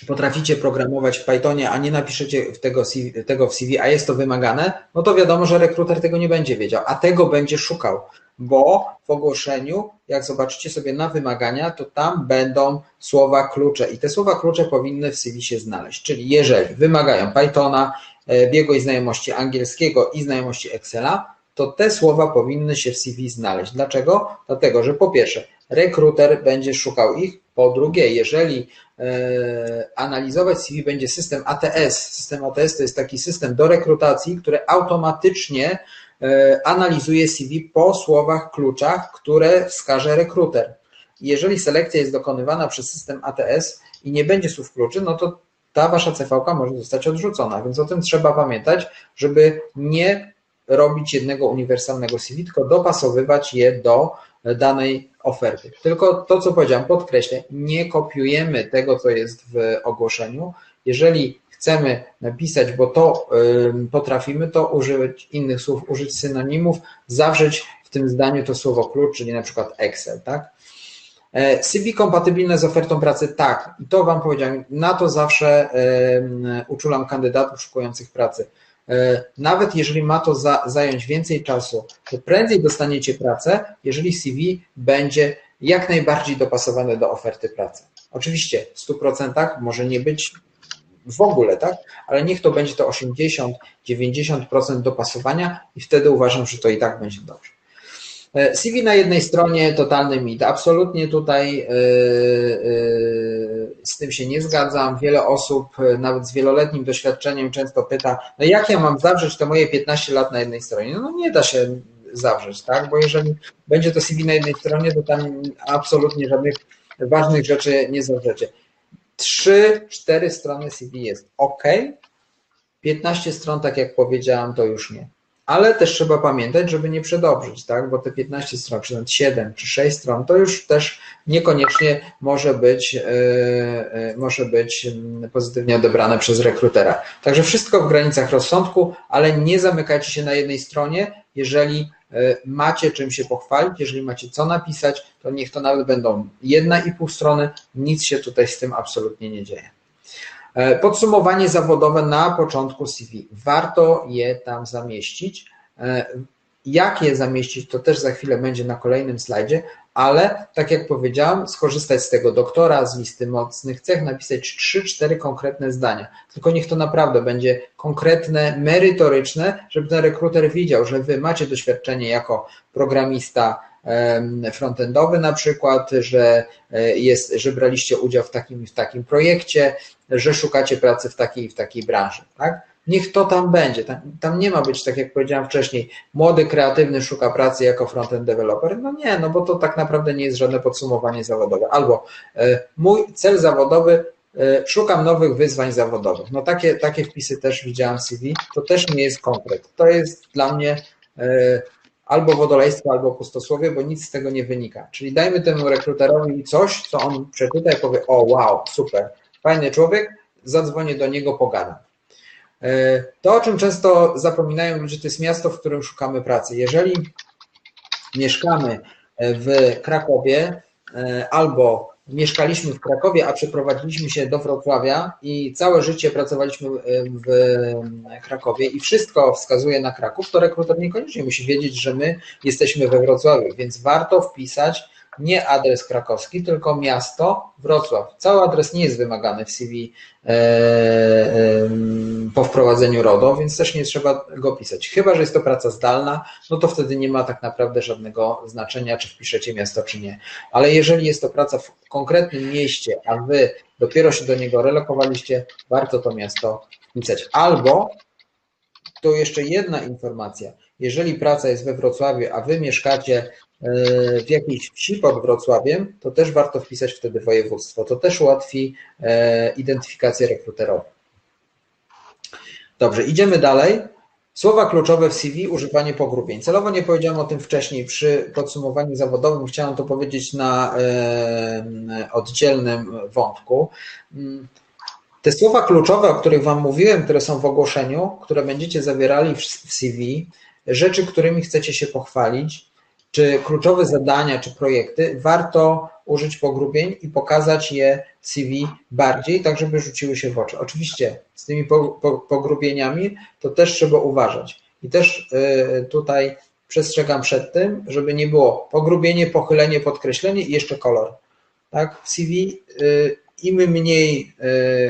potraficie programować w Pythonie, a nie napiszecie tego, tego w CV, a jest to wymagane, no to wiadomo, że rekruter tego nie będzie wiedział, a tego będzie szukał, bo w ogłoszeniu, jak zobaczycie sobie na wymagania, to tam będą słowa klucze i te słowa klucze powinny w CV się znaleźć, czyli jeżeli wymagają Pythona, e, biegłej znajomości angielskiego i znajomości Excela, to te słowa powinny się w CV znaleźć. Dlaczego? Dlatego, że po pierwsze, rekruter będzie szukał ich, po drugie, jeżeli analizować CV będzie system ATS, system ATS to jest taki system do rekrutacji, który automatycznie e, analizuje CV po słowach kluczach, które wskaże rekruter. Jeżeli selekcja jest dokonywana przez system ATS i nie będzie słów kluczy, no to ta wasza CV może zostać odrzucona, więc o tym trzeba pamiętać, żeby nie robić jednego uniwersalnego CV, tylko dopasowywać je do danej oferty. Tylko to, co powiedziałem, podkreślę, nie kopiujemy tego, co jest w ogłoszeniu. Jeżeli chcemy napisać, bo to potrafimy, to użyć innych słów, użyć synonimów, zawrzeć w tym zdaniu to słowo klucz, czyli na przykład Excel, tak? E, CV kompatybilne z ofertą pracy, tak. I to Wam powiedziałem, na to zawsze uczulam kandydatów szukujących pracy. E, nawet jeżeli ma to za, zająć więcej czasu, to prędzej dostaniecie pracę, jeżeli CV będzie jak najbardziej dopasowane do oferty pracy. Oczywiście w 100% może nie być w ogóle, tak? Ale niech to będzie to 80-90% dopasowania i wtedy uważam, że to i tak będzie dobrze. E, CV na jednej stronie totalny mit. Absolutnie tutaj e, z tym się nie zgadzam. Wiele osób, nawet z wieloletnim doświadczeniem, często pyta, no jak ja mam zawrzeć to moje 15 lat na jednej stronie? No nie da się zawrzeć, tak? Bo jeżeli będzie to CV na jednej stronie, to tam absolutnie żadnych ważnych rzeczy nie zawrzecie. Trzy, cztery strony CV jest ok, 15 stron, tak jak powiedziałam, to już nie ale też trzeba pamiętać, żeby nie przedobrzyć, tak? bo te 15 stron, czy nawet 7 czy 6 stron, to już też niekoniecznie może być, yy, yy, może być pozytywnie odebrane przez rekrutera. Także wszystko w granicach rozsądku, ale nie zamykajcie się na jednej stronie, jeżeli e, macie czym się pochwalić, jeżeli macie co napisać, to niech to nawet będą jedna i pół strony, nic się tutaj z tym absolutnie nie dzieje. E, podsumowanie zawodowe na początku CV. Warto je tam zamieścić. E, jak je zamieścić, to też za chwilę będzie na kolejnym slajdzie, ale tak jak powiedziałam, skorzystać z tego doktora, z listy mocnych cech, napisać 3-4 konkretne zdania. Tylko niech to naprawdę będzie konkretne, merytoryczne, żeby ten rekruter widział, że wy macie doświadczenie jako programista frontendowy na przykład, że, e, jest, że braliście udział w takim w takim projekcie, że szukacie pracy w takiej w takiej branży. Tak? Niech to tam będzie. Tam, tam, nie ma być, tak jak powiedziałem wcześniej, młody, kreatywny szuka pracy jako frontend developer. No nie, no bo to tak naprawdę nie jest żadne podsumowanie zawodowe. Albo e, mój cel zawodowy, e, szukam nowych wyzwań zawodowych. No takie, takie wpisy też widziałam w CV, to też nie jest konkret. To jest dla mnie albo wodolejstwo, albo pustosłowie, bo nic z tego nie wynika. Czyli dajmy temu rekruterowi coś, co on przeczyta i powie, o wow, super, fajny człowiek, zadzwonię do niego, pogadam. E, to, o czym często zapominają ludzie, to jest miasto, w którym szukamy pracy. Jeżeli mieszkamy w Krakowie e, albo mieszkaliśmy w Krakowie, a przeprowadziliśmy się do Wrocławia i całe życie pracowaliśmy w Krakowie i wszystko wskazuje na Kraków, to rekruter niekoniecznie musi wiedzieć, że my jesteśmy we Wrocławiu, więc warto wpisać nie adres krakowski, tylko miasto Wrocław. Cały adres nie jest wymagany w CV e, po wprowadzeniu RODO, więc też nie trzeba go pisać. Chyba, że jest to praca zdalna, no to wtedy nie ma tak naprawdę żadnego znaczenia, czy wpiszecie miasto, czy nie. Ale jeżeli jest to praca w konkretnym mieście, a wy dopiero się do niego relokowaliście, warto to miasto wpisać. Albo, tu jeszcze jedna informacja, jeżeli praca jest we Wrocławiu, a wy mieszkacie w jakiejś wsi pod Wrocławiem, to też warto wpisać wtedy województwo. To też ułatwi e, identyfikację rekruterową. Dobrze, idziemy dalej. Słowa kluczowe w CV, używanie pogrupień. Celowo nie powiedziałem o tym wcześniej przy podsumowaniu zawodowym, chciałem to powiedzieć na e, oddzielnym wątku. Te słowa kluczowe, o których Wam mówiłem, które są w ogłoszeniu, które będziecie zawierali w CV, rzeczy, którymi chcecie się pochwalić, czy kluczowe zadania, czy projekty, warto użyć pogrubień i pokazać je CV bardziej, tak żeby rzuciły się w oczy. Oczywiście z tymi pogrubieniami to też trzeba uważać. I też y, tutaj przestrzegam przed tym, żeby nie było pogrubienie, pochylenie, podkreślenie i jeszcze kolor. Tak? W CV y, im mniej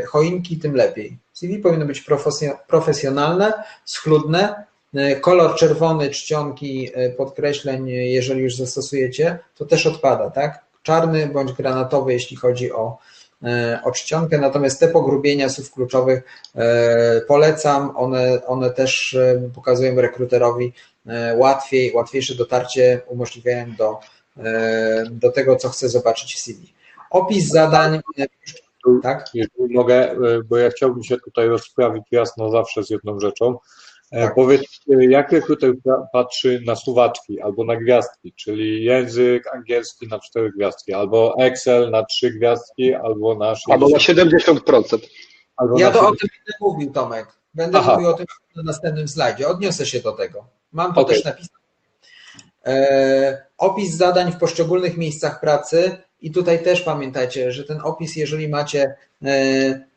y, choinki, tym lepiej. CV powinno być profesjonalne, schludne, kolor czerwony czcionki e, podkreśleń, jeżeli już zastosujecie, to też odpada, tak? Czarny bądź granatowy, jeśli chodzi o, e, o czcionkę, natomiast te pogrubienia słów kluczowych polecam, one, one też pokazują rekruterowi łatwiej, łatwiejsze dotarcie, umożliwiają do, do tego, co chce zobaczyć w CV. Opis zadań. Tak? Jeżeli mogę, bo ja chciałbym się tutaj rozprawić jasno zawsze z jedną rzeczą. E, tak. Powiedz, jak rekruter patrzy na suwaczki albo na gwiazdki, czyli język angielski na cztery gwiazdki, albo Excel na trzy gwiazdki, albo na 60%. Albo na 70%. Albo ja na to 70%. o tym będę mówił, Tomek. Będę Aha. mówił o tym na następnym slajdzie. Odniosę się do tego. Mam to okay. też napisane. E, opis zadań w poszczególnych miejscach pracy i tutaj też pamiętajcie, że ten opis, jeżeli macie e,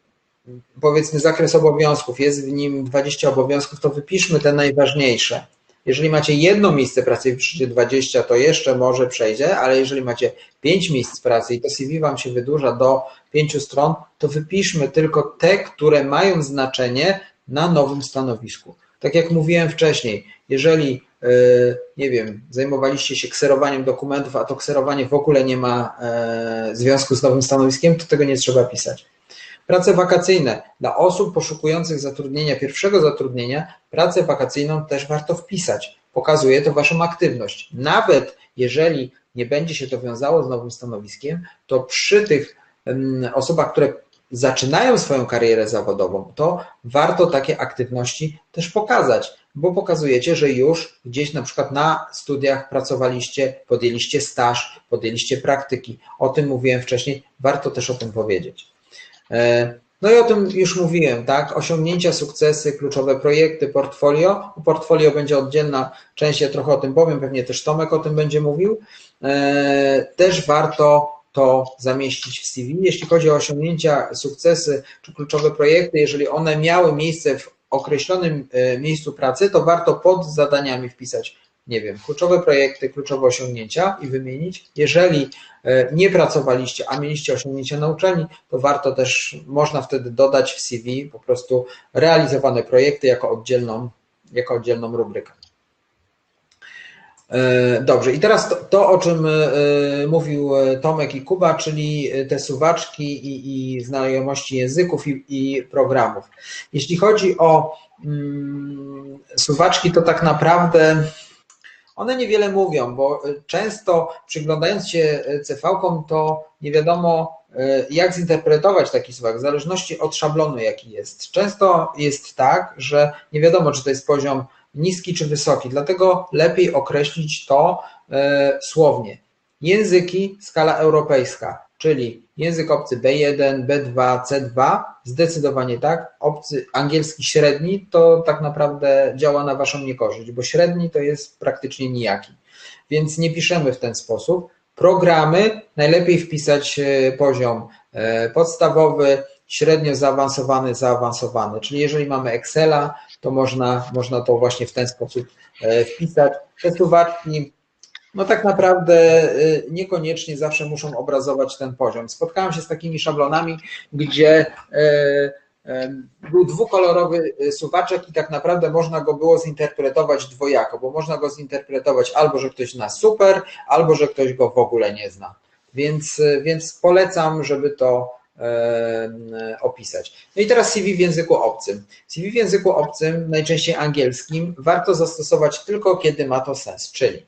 powiedzmy zakres obowiązków, jest w nim 20 obowiązków, to wypiszmy te najważniejsze. Jeżeli macie jedno miejsce pracy i wypiszecie 20, to jeszcze może przejdzie, ale jeżeli macie 5 miejsc pracy i to CV Wam się wydłuża do 5 stron, to wypiszmy tylko te, które mają znaczenie na nowym stanowisku. Tak jak mówiłem wcześniej, jeżeli e, nie wiem, zajmowaliście się kserowaniem dokumentów, a to kserowanie w ogóle nie ma e, związku z nowym stanowiskiem, to tego nie trzeba pisać. Prace wakacyjne. Dla osób poszukujących zatrudnienia, pierwszego zatrudnienia, pracę wakacyjną też warto wpisać. Pokazuje to Waszą aktywność. Nawet jeżeli nie będzie się to wiązało z nowym stanowiskiem, to przy tych osobach, które zaczynają swoją karierę zawodową, to warto takie aktywności też pokazać, bo pokazujecie, że już gdzieś na przykład na studiach pracowaliście, podjęliście staż, podjęliście praktyki. O tym mówiłem wcześniej, warto też o tym powiedzieć. E, No i o tym już mówiłem, tak? Osiągnięcia, sukcesy, kluczowe projekty, portfolio. O portfolio będzie oddzielna część, ja trochę o tym powiem, pewnie też Tomek o tym będzie mówił. E, też warto to zamieścić w CV. Jeśli chodzi o osiągnięcia, sukcesy czy kluczowe projekty, jeżeli one miały miejsce w określonym e, miejscu pracy, to warto pod zadaniami wpisać, nie wiem, kluczowe projekty, kluczowe osiągnięcia i wymienić. Jeżeli e, nie pracowaliście, a mieliście osiągnięcia na uczelni, to warto też, można wtedy dodać w CV po prostu realizowane projekty jako oddzielną, jako oddzielną rubrykę. E, dobrze, i teraz to, to, o czym mówił Tomek i Kuba, czyli te suwaczki i, i znajomości języków i, i, programów. Jeśli chodzi o mm, suwaczki, to tak naprawdę one niewiele mówią, bo często przyglądając się CV-kom, to nie wiadomo, jak zinterpretować taki suwak, w zależności od szablonu, jaki jest. Często jest tak, że nie wiadomo, czy to jest poziom niski czy wysoki, dlatego lepiej określić to słownie. Języki, skala europejska, czyli język obcy B1, B2, C2, zdecydowanie tak. Obcy angielski średni to tak naprawdę działa na waszą niekorzyść, bo średni to jest praktycznie nijaki. Więc nie piszemy w ten sposób. Programy najlepiej wpisać poziom podstawowy, średnio zaawansowany, zaawansowany. Czyli jeżeli mamy Excela, to można, można to właśnie w ten sposób wpisać. Te suwaczki no tak naprawdę niekoniecznie zawsze muszą obrazować ten poziom. Spotkałem się z takimi szablonami, gdzie był dwukolorowy suwaczek i tak naprawdę można go było zinterpretować dwojako, bo można go zinterpretować albo, że ktoś zna super, albo, że ktoś go w ogóle nie zna. Więc, więc polecam, żeby to opisać. No i teraz CV w języku obcym. CV w języku obcym, najczęściej angielskim, warto zastosować tylko kiedy ma to sens, czyli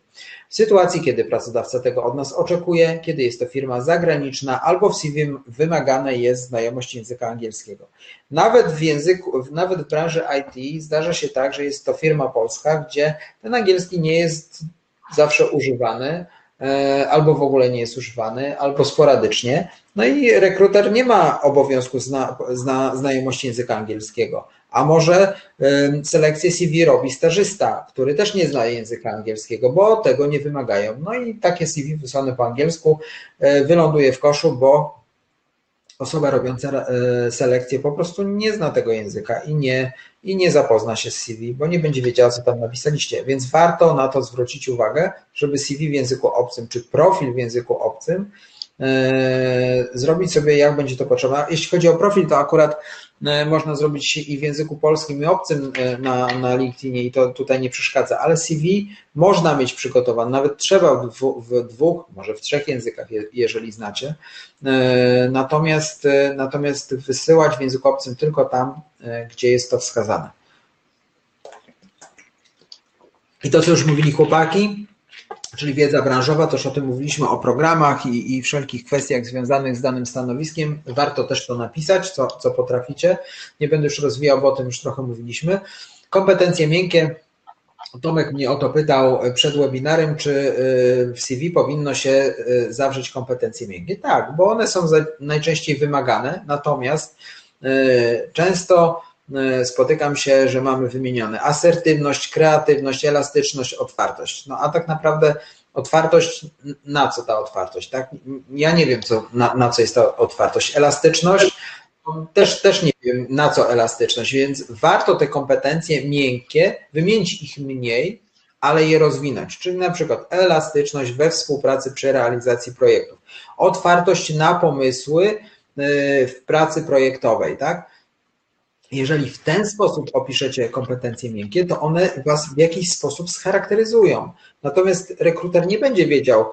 w sytuacji, kiedy pracodawca tego od nas oczekuje, kiedy jest to firma zagraniczna albo w CV wymagane jest znajomość języka angielskiego. Nawet w języku, nawet w branży IT zdarza się tak, że jest to firma polska, gdzie ten angielski nie jest zawsze używany, albo w ogóle nie jest używany, albo sporadycznie. No i rekruter nie ma obowiązku zna, zna, znajomości języka angielskiego. A może selekcję CV robi stażysta, który też nie zna języka angielskiego, bo tego nie wymagają. No i takie CV wysłane po angielsku wyląduje w koszu, bo osoba robiąca selekcję po prostu nie zna tego języka i nie, i nie zapozna się z CV, bo nie będzie wiedziała, co tam napisaliście. Więc warto na to zwrócić uwagę, żeby CV w języku obcym, czy profil w języku obcym zrobić sobie, jak będzie to potrzeba. Jeśli chodzi o profil, to akurat można zrobić i w języku polskim, i obcym na, na LinkedInie i to tutaj nie przeszkadza, ale CV można mieć przygotowane, nawet trzeba w, w dwóch, może w trzech językach, jeżeli znacie. Natomiast, natomiast wysyłać w języku obcym tylko tam, gdzie jest to wskazane. I to, co już mówili chłopaki, czyli wiedza branżowa, też o tym mówiliśmy, o programach i, i wszelkich kwestiach związanych z danym stanowiskiem. Warto też to napisać, co, co potraficie. Nie będę już rozwijał, bo o tym już trochę mówiliśmy. Kompetencje miękkie. Tomek mnie o to pytał przed webinarem, czy w CV powinno się zawrzeć kompetencje miękkie. Tak, bo one są najczęściej wymagane, natomiast często spotykam się, że mamy wymienione asertywność, kreatywność, elastyczność, otwartość. No a tak naprawdę otwartość, na co ta otwartość? Tak? Ja nie wiem, co, na, na co jest ta otwartość. Elastyczność, też, też nie wiem, na co elastyczność, więc warto te kompetencje miękkie, wymienić ich mniej, ale je rozwinąć. Czyli na przykład elastyczność we współpracy przy realizacji projektów, otwartość na pomysły w pracy projektowej, tak? Jeżeli w ten sposób opiszecie kompetencje miękkie, to one Was w jakiś sposób scharakteryzują. Natomiast rekruter nie będzie wiedział,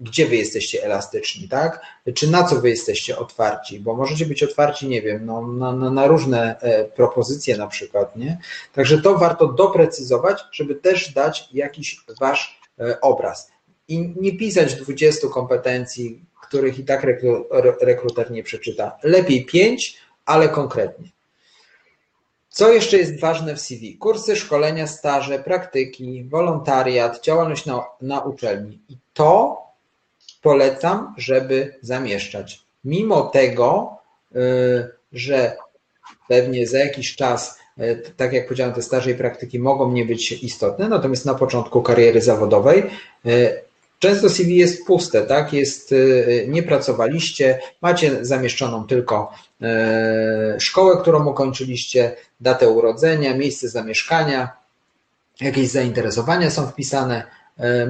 gdzie Wy jesteście elastyczni, tak? Czy na co Wy jesteście otwarci, bo możecie być otwarci, nie wiem, no, na, na, różne propozycje na przykład, nie? Także to warto doprecyzować, żeby też dać jakiś Wasz obraz. I nie pisać 20 kompetencji, których i tak rekruter nie przeczyta. Lepiej 5, ale konkretnie. Co jeszcze jest ważne w CV? Kursy, szkolenia, staże, praktyki, wolontariat, działalność na, na uczelni. I to polecam, żeby zamieszczać. Mimo tego, że pewnie za jakiś czas, e, tak jak powiedziałem, te staże i praktyki mogą nie być istotne, natomiast na początku kariery zawodowej e, Często CV jest puste, tak? Jest, e, nie pracowaliście, macie zamieszczoną tylko szkołę, którą ukończyliście, datę urodzenia, miejsce zamieszkania, jakieś zainteresowania są wpisane,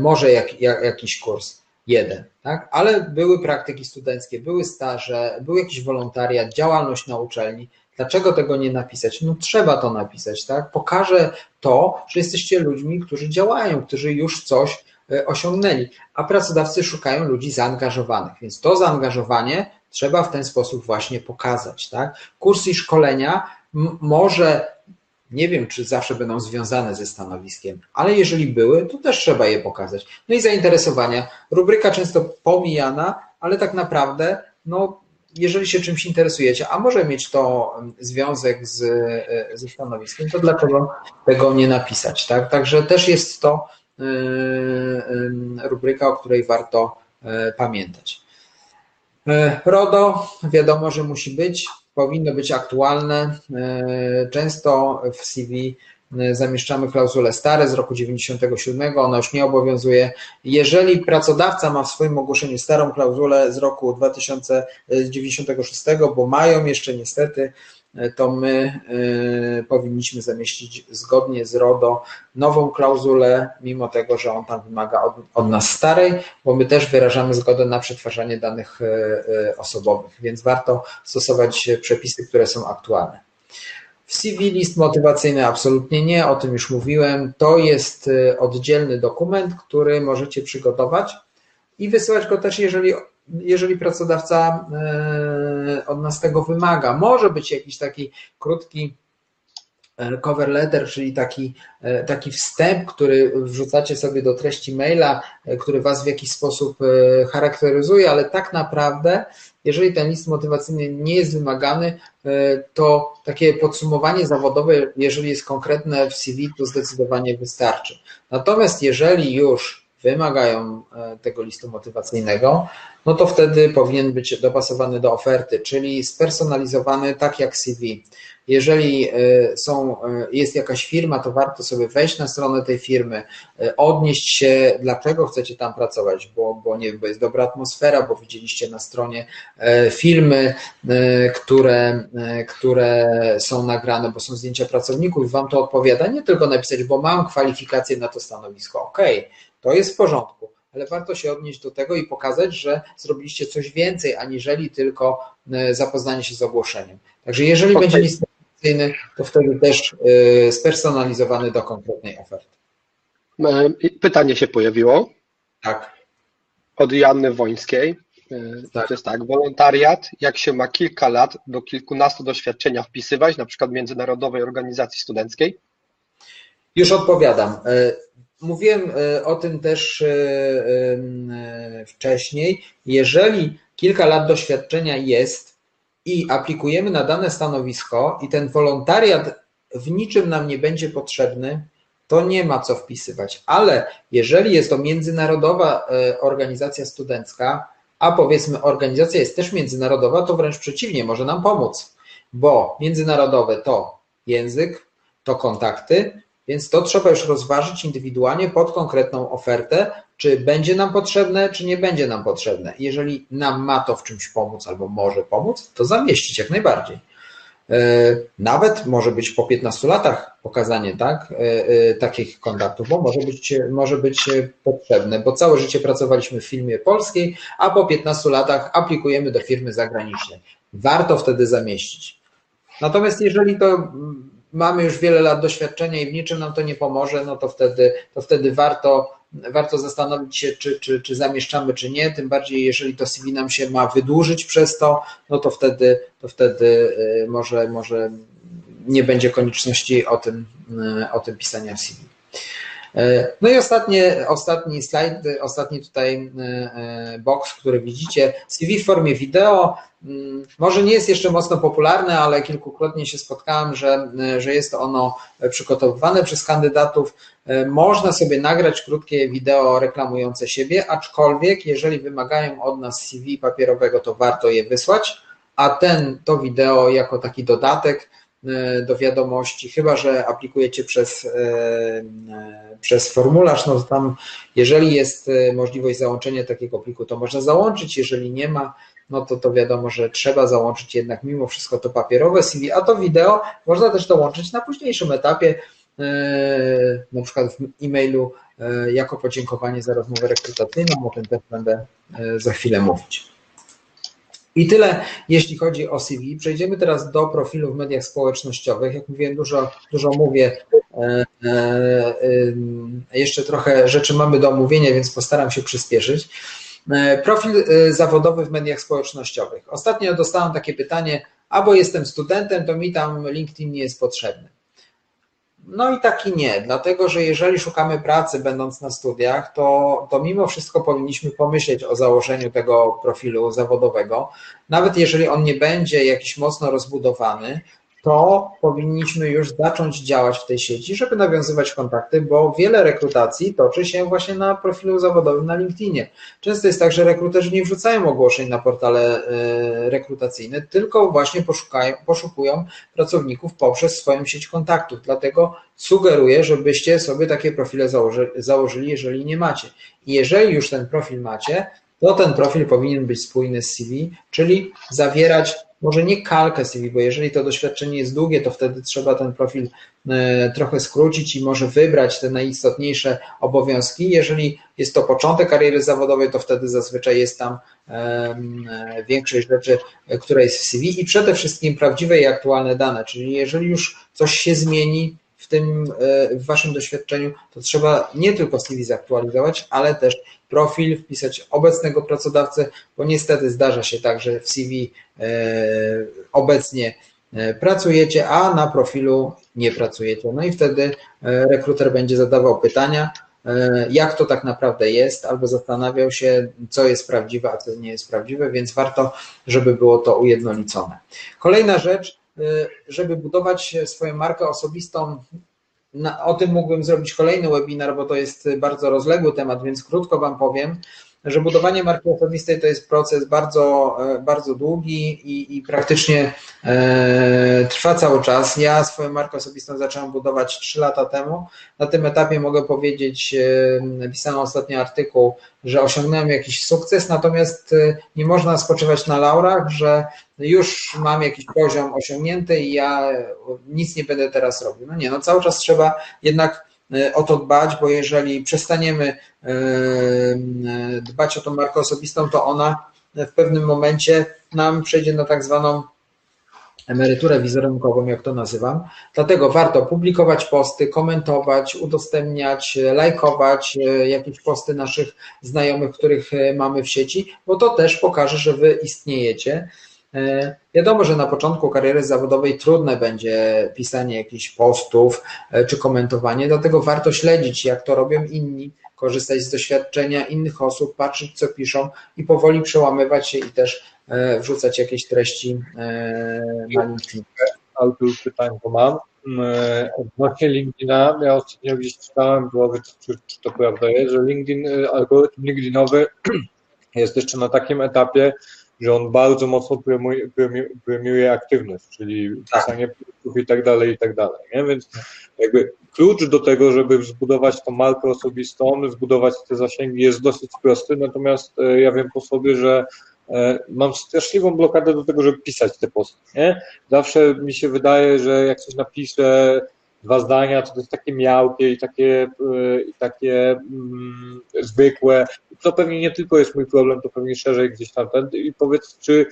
może jak, jak, jakiś kurs jeden, tak? ale były praktyki studenckie, były staże, był jakiś wolontariat, działalność na uczelni. Dlaczego tego nie napisać? No trzeba to napisać, tak? Pokaże to, że jesteście ludźmi, którzy działają, którzy już coś osiągnęli, a pracodawcy szukają ludzi zaangażowanych, więc to zaangażowanie trzeba w ten sposób właśnie pokazać, tak? Kursy i szkolenia może nie wiem, czy zawsze będą związane ze stanowiskiem, ale jeżeli były, to też trzeba je pokazać. No i zainteresowania. Rubryka często pomijana, ale tak naprawdę, no, jeżeli się czymś interesujecie, a może mieć to związek z, e, ze stanowiskiem, to dlaczego tego nie napisać? Tak? Także też jest to e, e, rubryka, o której warto pamiętać. RODO wiadomo, że musi być powinno być aktualne. E, często w CV e, zamieszczamy klauzulę stare z roku 97, ona już nie obowiązuje. Jeżeli pracodawca ma w swoim ogłoszeniu starą klauzulę z roku 2096, bo mają jeszcze niestety to my y, powinniśmy zamieścić zgodnie z RODO nową klauzulę, mimo tego, że on tam wymaga od, od, nas starej, bo my też wyrażamy zgodę na przetwarzanie danych y, y, osobowych, więc warto stosować przepisy, które są aktualne. W CV list motywacyjny absolutnie nie, o tym już mówiłem. To jest oddzielny dokument, który możecie przygotować i wysyłać go też, jeżeli jeżeli pracodawca e, od nas tego wymaga. Może być jakiś taki krótki e, cover letter, czyli taki, e, taki wstęp, który wrzucacie sobie do treści maila, który Was w jakiś sposób charakteryzuje, ale tak naprawdę, jeżeli ten list motywacyjny nie jest wymagany, to takie podsumowanie zawodowe, jeżeli jest konkretne w CV, to zdecydowanie wystarczy. Natomiast jeżeli już wymagają e, tego listu motywacyjnego, no to wtedy powinien być dopasowany do oferty, czyli spersonalizowany tak jak CV. Jeżeli e, są, e, jest jakaś firma, to warto sobie wejść na stronę tej firmy, odnieść się, dlaczego chcecie tam pracować, bo, bo nie bo jest dobra atmosfera, bo widzieliście na stronie filmy, które, które są nagrane, bo są zdjęcia pracowników, wam to odpowiada, nie tylko napisać, bo mam kwalifikacje na to stanowisko. OK, to jest w porządku, ale warto się odnieść do tego i pokazać, że zrobiliście coś więcej, aniżeli tylko e, zapoznanie się z ogłoszeniem. Także jeżeli okay. będzie list motywacyjny, to wtedy też e, spersonalizowany do konkretnej oferty. E, pytanie się pojawiło. Tak. Od Janny Wońskiej. Tak. To jest tak, wolontariat, jak się ma kilka lat do kilkunastu doświadczenia wpisywać, na przykład Międzynarodowej Organizacji Studenckiej? Już odpowiadam. Mówiłem e, o tym też e, e, wcześniej. Jeżeli kilka lat doświadczenia jest i aplikujemy na dane stanowisko i ten wolontariat w niczym nam nie będzie potrzebny, to nie ma co wpisywać. Ale jeżeli jest to międzynarodowa organizacja studencka, a powiedzmy organizacja jest też międzynarodowa, to wręcz przeciwnie, może nam pomóc, bo międzynarodowe to język, to kontakty, więc to trzeba już rozważyć indywidualnie pod konkretną ofertę, czy będzie nam potrzebne, czy nie będzie nam potrzebne. Jeżeli nam ma to w czymś pomóc albo może pomóc, to zamieścić jak najbardziej. E, nawet może być po 15 latach pokazanie tak, e, e, takich kontaktów, bo może być, może być potrzebne, bo całe życie pracowaliśmy w firmie polskiej, a po 15 latach aplikujemy do firmy zagranicznej. Warto wtedy zamieścić. Natomiast jeżeli to mamy już wiele lat doświadczenia i w niczym nam to nie pomoże, no to wtedy, to wtedy warto, warto zastanowić się, czy, czy, czy zamieszczamy, czy nie. Tym bardziej, jeżeli to CV nam się ma wydłużyć przez to, no to wtedy, to wtedy y, może, może nie będzie konieczności o tym, y, o tym pisania CV. E, no i ostatnie, ostatni slajd, ostatni tutaj e, e, box, który widzicie, CV w formie wideo. Mm, może nie jest jeszcze mocno popularne, ale kilkukrotnie się spotkałem, że, że jest ono przygotowywane przez kandydatów. Można sobie nagrać krótkie wideo reklamujące siebie, aczkolwiek jeżeli wymagają od nas CV papierowego, to warto je wysłać a ten, to wideo jako taki dodatek do wiadomości, chyba że aplikujecie przez, przez formularz, no tam jeżeli jest możliwość załączenia takiego pliku, to można załączyć, jeżeli nie ma, no to to wiadomo, że trzeba załączyć jednak mimo wszystko to papierowe CV, a to wideo można też dołączyć na późniejszym etapie, na przykład w e-mailu E, jako podziękowanie za rozmowę rekrutacyjną, o tym też będę e, za chwilę mówić. I tyle, jeśli chodzi o CV. Przejdziemy teraz do profilu w mediach społecznościowych. Jak mówiłem, dużo, dużo mówię. E, jeszcze trochę rzeczy mamy do omówienia, więc postaram się przyspieszyć. Profil zawodowy w mediach społecznościowych. Ostatnio dostałem takie pytanie, albo jestem studentem, to mi tam LinkedIn nie jest potrzebny. No i tak i nie, dlatego że jeżeli szukamy pracy będąc na studiach, to, to mimo wszystko powinniśmy pomyśleć o założeniu tego profilu zawodowego, nawet jeżeli on nie będzie jakiś mocno rozbudowany, to powinniśmy już zacząć działać w tej sieci, żeby nawiązywać kontakty, bo wiele rekrutacji toczy się właśnie na profilu zawodowym na LinkedInie. Często jest tak, że rekruterzy nie wrzucają ogłoszeń na portale e, rekrutacyjne, tylko właśnie poszukają, poszukują pracowników poprzez swoją sieć kontaktów. Dlatego sugeruję, żebyście sobie takie profile założy, założyli, jeżeli nie macie. I jeżeli już ten profil macie, to ten profil powinien być spójny z CV, czyli zawierać może nie kalkę CV, bo jeżeli to doświadczenie jest długie, to wtedy trzeba ten profil e, trochę skrócić i może wybrać te najistotniejsze obowiązki. Jeżeli jest to początek kariery zawodowej, to wtedy zazwyczaj jest tam e, większość rzeczy, e, która jest w CV i przede wszystkim prawdziwe i aktualne dane, czyli jeżeli już coś się zmieni, w tym w waszym doświadczeniu, to trzeba nie tylko CV zaktualizować, ale też profil, wpisać obecnego pracodawcę, bo niestety zdarza się tak, że w CV e, obecnie e, pracujecie, a na profilu nie pracujecie. No i wtedy e, rekruter będzie zadawał pytania, jak to tak naprawdę jest, albo zastanawiał się, co jest prawdziwe, a co nie jest prawdziwe, więc warto, żeby było to ujednolicone. Kolejna rzecz, żeby budować swoją markę osobistą, o tym mógłbym zrobić kolejny webinar, bo to jest bardzo rozległy temat, więc krótko Wam powiem, że budowanie marki osobistej to jest proces bardzo, e, bardzo długi i, i praktycznie e, trwa cały czas. Ja swoją markę osobistą zacząłem budować 3 lata temu. Na tym etapie mogę powiedzieć, e, ostatni artykuł, że osiągnąłem jakiś sukces, natomiast e, nie można spoczywać na laurach, że już mam jakiś poziom osiągnięty i ja nic nie będę teraz robił. No nie, no cały czas trzeba jednak e, o to dbać, bo jeżeli przestaniemy e, dbać o tą markę osobistą, to ona w pewnym momencie nam przejdzie na tak zwaną emeryturę wizerunkową, jak to nazywam. Dlatego warto publikować posty, komentować, udostępniać, lajkować jakieś posty naszych znajomych, których mamy w sieci, bo to też pokaże, że wy istniejecie. E, wiadomo, że na początku kariery zawodowej trudne będzie pisanie jakichś postów e, czy komentowanie, dlatego warto śledzić, jak to robią inni, korzystać z doświadczenia innych osób, patrzeć, co piszą i powoli przełamywać się i też e, wrzucać jakieś treści na LinkedIn. Ale tu pytań to mam. Mm, odnośnie LinkedIna, ja ostatnio gdzieś czytałem, było, czy, czy to prawda jest, że LinkedIn, algorytm LinkedInowy jest jeszcze na takim etapie, że on bardzo mocno premiuje, premiuje aktywność, czyli tak. pisanie postów i tak dalej, i tak dalej. Nie? Więc jakby klucz do tego, żeby zbudować tą markę osobistą, zbudować te zasięgi jest dosyć prosty, natomiast e, ja wiem po sobie, że e, mam straszliwą blokadę do tego, żeby pisać te posty. Nie? Zawsze mi się wydaje, że jak coś napiszę, dwa zdania, to, jest takie miałkie i takie, e, i takie mm, zwykłe. To pewnie nie tylko jest mój problem, to pewnie szerzej gdzieś tam ten. I powiedz, czy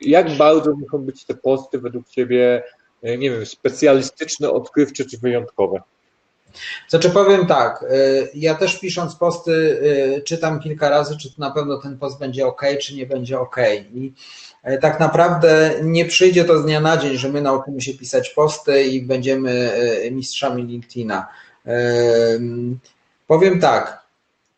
jak bardzo muszą być te posty według Ciebie, e, nie wiem, specjalistyczne, odkrywcze czy wyjątkowe? Znaczy powiem tak, e, ja też pisząc posty czytam kilka razy, czy na pewno ten post będzie ok, czy nie będzie ok. I E, tak naprawdę nie przyjdzie to z dnia na dzień, że my nauczymy się pisać posty i będziemy mistrzami LinkedIna. Powiem tak,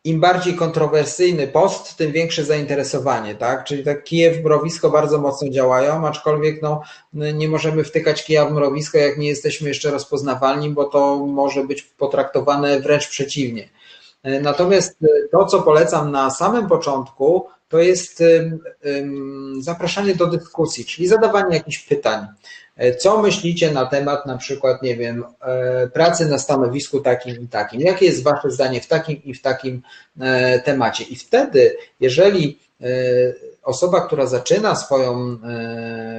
im bardziej kontrowersyjny post, tym większe zainteresowanie, tak? Czyli tak kije w mrowisko bardzo mocno działają, aczkolwiek no, nie możemy wtykać kija w mrowisko, jak nie jesteśmy jeszcze rozpoznawalni, bo to może być potraktowane wręcz przeciwnie. Natomiast to, co polecam na samym początku, to jest zapraszanie do dyskusji, czyli zadawanie jakichś pytań. Co myślicie na temat na przykład, nie wiem, e, pracy na stanowisku takim i takim? Jakie jest Wasze zdanie w takim i w takim e, temacie? I wtedy, jeżeli e, osoba, która zaczyna swoją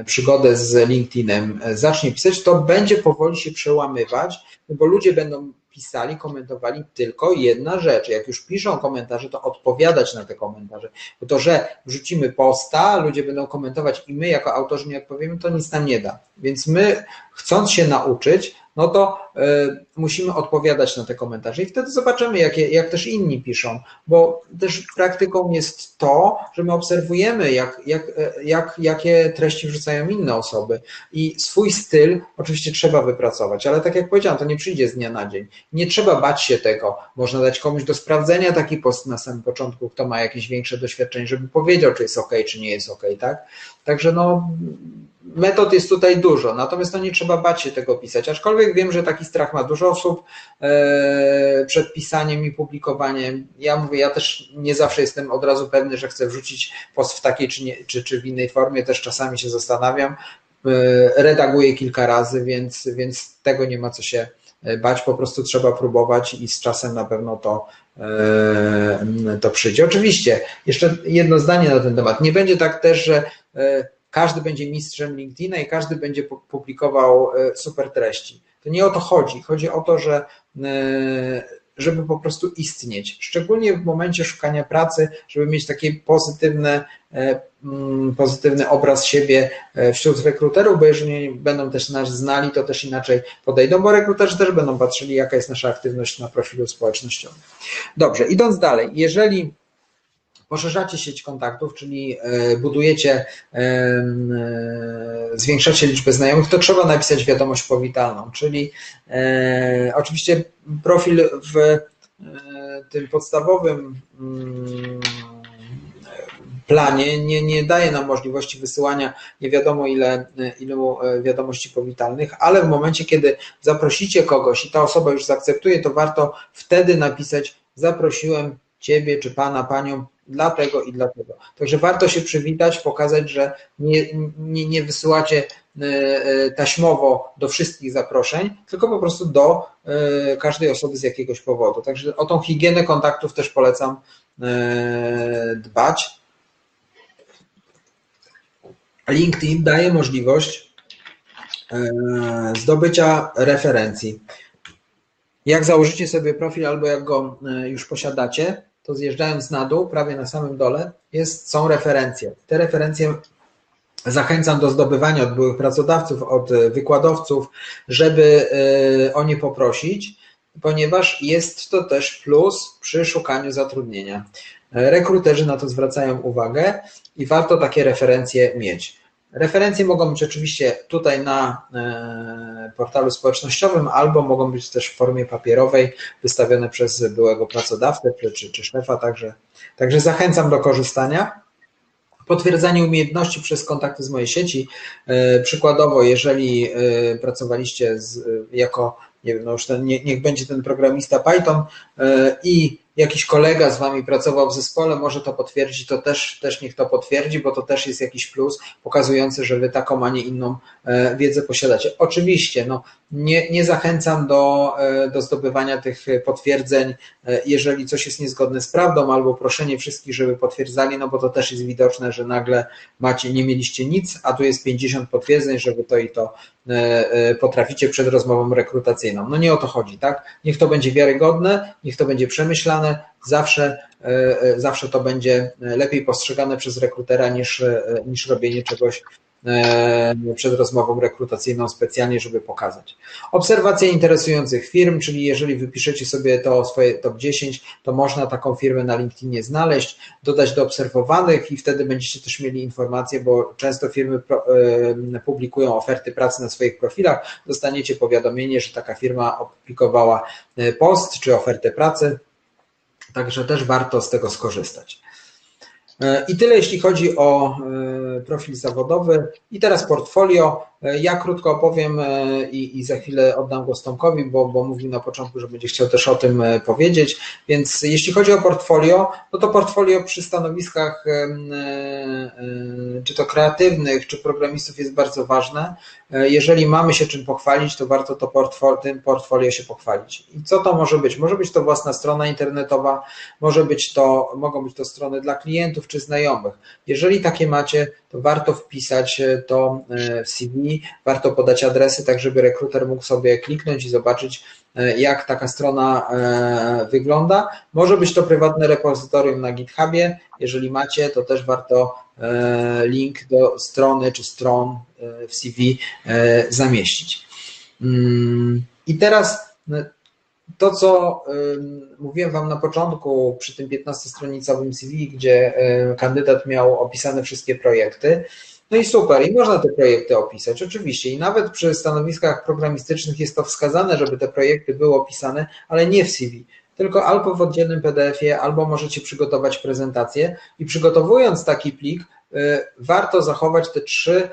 przygodę z LinkedInem, zacznie pisać, to będzie powoli się przełamywać, bo ludzie będą pisali, komentowali tylko jedna rzecz. Jak już piszą komentarze, to odpowiadać na te komentarze. Bo to, że wrzucimy posta, ludzie będą komentować i my jako autorzy nie odpowiemy, to nic nam nie da. Więc my, chcąc się nauczyć, no to musimy odpowiadać na te komentarze i wtedy zobaczymy, jakie, jak też inni piszą, bo też praktyką jest to, że my obserwujemy, jak, jak, jak, jakie treści wrzucają inne osoby i swój styl oczywiście trzeba wypracować, ale tak jak powiedziałam, to nie przyjdzie z dnia na dzień. Nie trzeba bać się tego. Można dać komuś do sprawdzenia taki post na samym początku, kto ma jakieś większe doświadczenie, żeby powiedział, czy jest ok, czy nie jest ok, tak? Także no, metod jest tutaj dużo, natomiast no nie trzeba bać się tego pisać, aczkolwiek wiem, że taki strach ma dużo osób e, przed pisaniem i publikowaniem. Ja mówię, ja też nie zawsze jestem od razu pewny, że chcę wrzucić post w takiej czy, nie, czy, czy w innej formie, też czasami się zastanawiam, e, redaguję kilka razy, więc, więc tego nie ma co się e, bać, po prostu trzeba próbować i z czasem na pewno to, to przyjdzie. Oczywiście, jeszcze jedno zdanie na ten temat. Nie będzie tak też, że każdy będzie mistrzem LinkedIna i każdy będzie publikował super treści. To nie o to chodzi. Chodzi o to, że e, żeby po prostu istnieć. Szczególnie w momencie szukania pracy, żeby mieć taki pozytywny, e, mm, pozytywny obraz siebie wśród rekruterów, bo jeżeli będą też nas znali, to też inaczej podejdą, bo rekruterzy też będą patrzyli, jaka jest nasza aktywność na profilu społecznościowym. Dobrze, idąc dalej, jeżeli poszerzacie sieć kontaktów, czyli e, budujecie, e, zwiększacie liczbę znajomych, to trzeba napisać wiadomość powitalną, czyli e, oczywiście profil w tym podstawowym mm, planie nie, nie daje nam możliwości wysyłania nie wiadomo ile, ilu wiadomości powitalnych, ale w momencie, kiedy zaprosicie kogoś i ta osoba już zaakceptuje, to warto wtedy napisać zaprosiłem Ciebie czy Pana, Panią dlatego i dlatego. Także warto się przywitać, pokazać, że nie, nie, nie wysyłacie e, e, taśmowo do wszystkich zaproszeń, tylko po prostu do e, każdej osoby z jakiegoś powodu. Także o tą higienę kontaktów też polecam dbać. LinkedIn daje możliwość zdobycia referencji. Jak założycie sobie profil albo jak go już posiadacie, to zjeżdżając na dół, prawie na samym dole, jest, są referencje. Te referencje zachęcam do zdobywania od byłych pracodawców, od wykładowców, żeby e, o nie poprosić, ponieważ jest to też plus przy szukaniu zatrudnienia. Rekruterzy na to zwracają uwagę i warto takie referencje mieć. Referencje mogą być oczywiście tutaj na e, portalu społecznościowym, albo mogą być też w formie papierowej, wystawione przez byłego pracodawcę czy, czy szefa, także, także zachęcam do korzystania. Potwierdzanie umiejętności przez kontakty z mojej sieci. E, przykładowo, jeżeli e, pracowaliście z, jako, nie wiem, no już ten, nie, niech będzie ten programista Python i jakiś kolega z wami pracował w zespole, może to potwierdzić, to też, też niech to potwierdzi, bo to też jest jakiś plus pokazujący, że wy taką, a nie inną e, wiedzę posiadacie. Oczywiście, no, nie, nie zachęcam do, e, do zdobywania tych potwierdzeń, e, jeżeli coś jest niezgodne z prawdą, albo proszenie wszystkich, żeby potwierdzali, no bo to też jest widoczne, że nagle macie, nie mieliście nic, a tu jest 50 potwierdzeń, żeby to i to potraficie przed rozmową rekrutacyjną. No nie o to chodzi, tak? Niech to będzie wiarygodne, niech to będzie przemyślane, zawsze, e, e, zawsze to będzie lepiej postrzegane przez rekrutera niż, e, niż robienie czegoś przed rozmową rekrutacyjną specjalnie, żeby pokazać. Obserwacja interesujących firm, czyli jeżeli wypiszecie sobie to swoje top 10, to można taką firmę na LinkedInie znaleźć, dodać do obserwowanych i wtedy będziecie też mieli informacje, bo często firmy publikują oferty pracy na swoich profilach, dostaniecie powiadomienie, że taka firma opublikowała post czy ofertę pracy Także też warto z tego skorzystać. E, I tyle, jeśli chodzi o profil zawodowy i teraz portfolio. Ja krótko opowiem i, i za chwilę oddam głos Tomkowi, bo, bo mówił na początku, że będzie chciał też o tym powiedzieć. Więc jeśli chodzi o portfolio, no to portfolio przy stanowiskach czy to kreatywnych, czy programistów jest bardzo ważne. Jeżeli mamy się czym pochwalić, to warto to portfolio, tym portfolio się pochwalić. I co to może być? Może być to własna strona internetowa, może być to, mogą być to strony dla klientów czy znajomych. Jeżeli takie macie, to warto wpisać to w CV, warto podać adresy, tak żeby rekruter mógł sobie kliknąć i zobaczyć, jak taka strona wygląda. Może być to prywatne repozytorium na GitHubie. Jeżeli macie, to też warto link do strony czy stron w CV zamieścić. Mm, I teraz to, co mówiłem Wam na początku przy tym 15-stronicowym CV, gdzie kandydat miał opisane wszystkie projekty, no i super, i można te projekty opisać, oczywiście. I nawet przy stanowiskach programistycznych jest to wskazane, żeby te projekty były opisane, ale nie w CV, tylko albo w oddzielnym PDF-ie, albo możecie przygotować prezentację. I przygotowując taki plik, warto zachować te trzy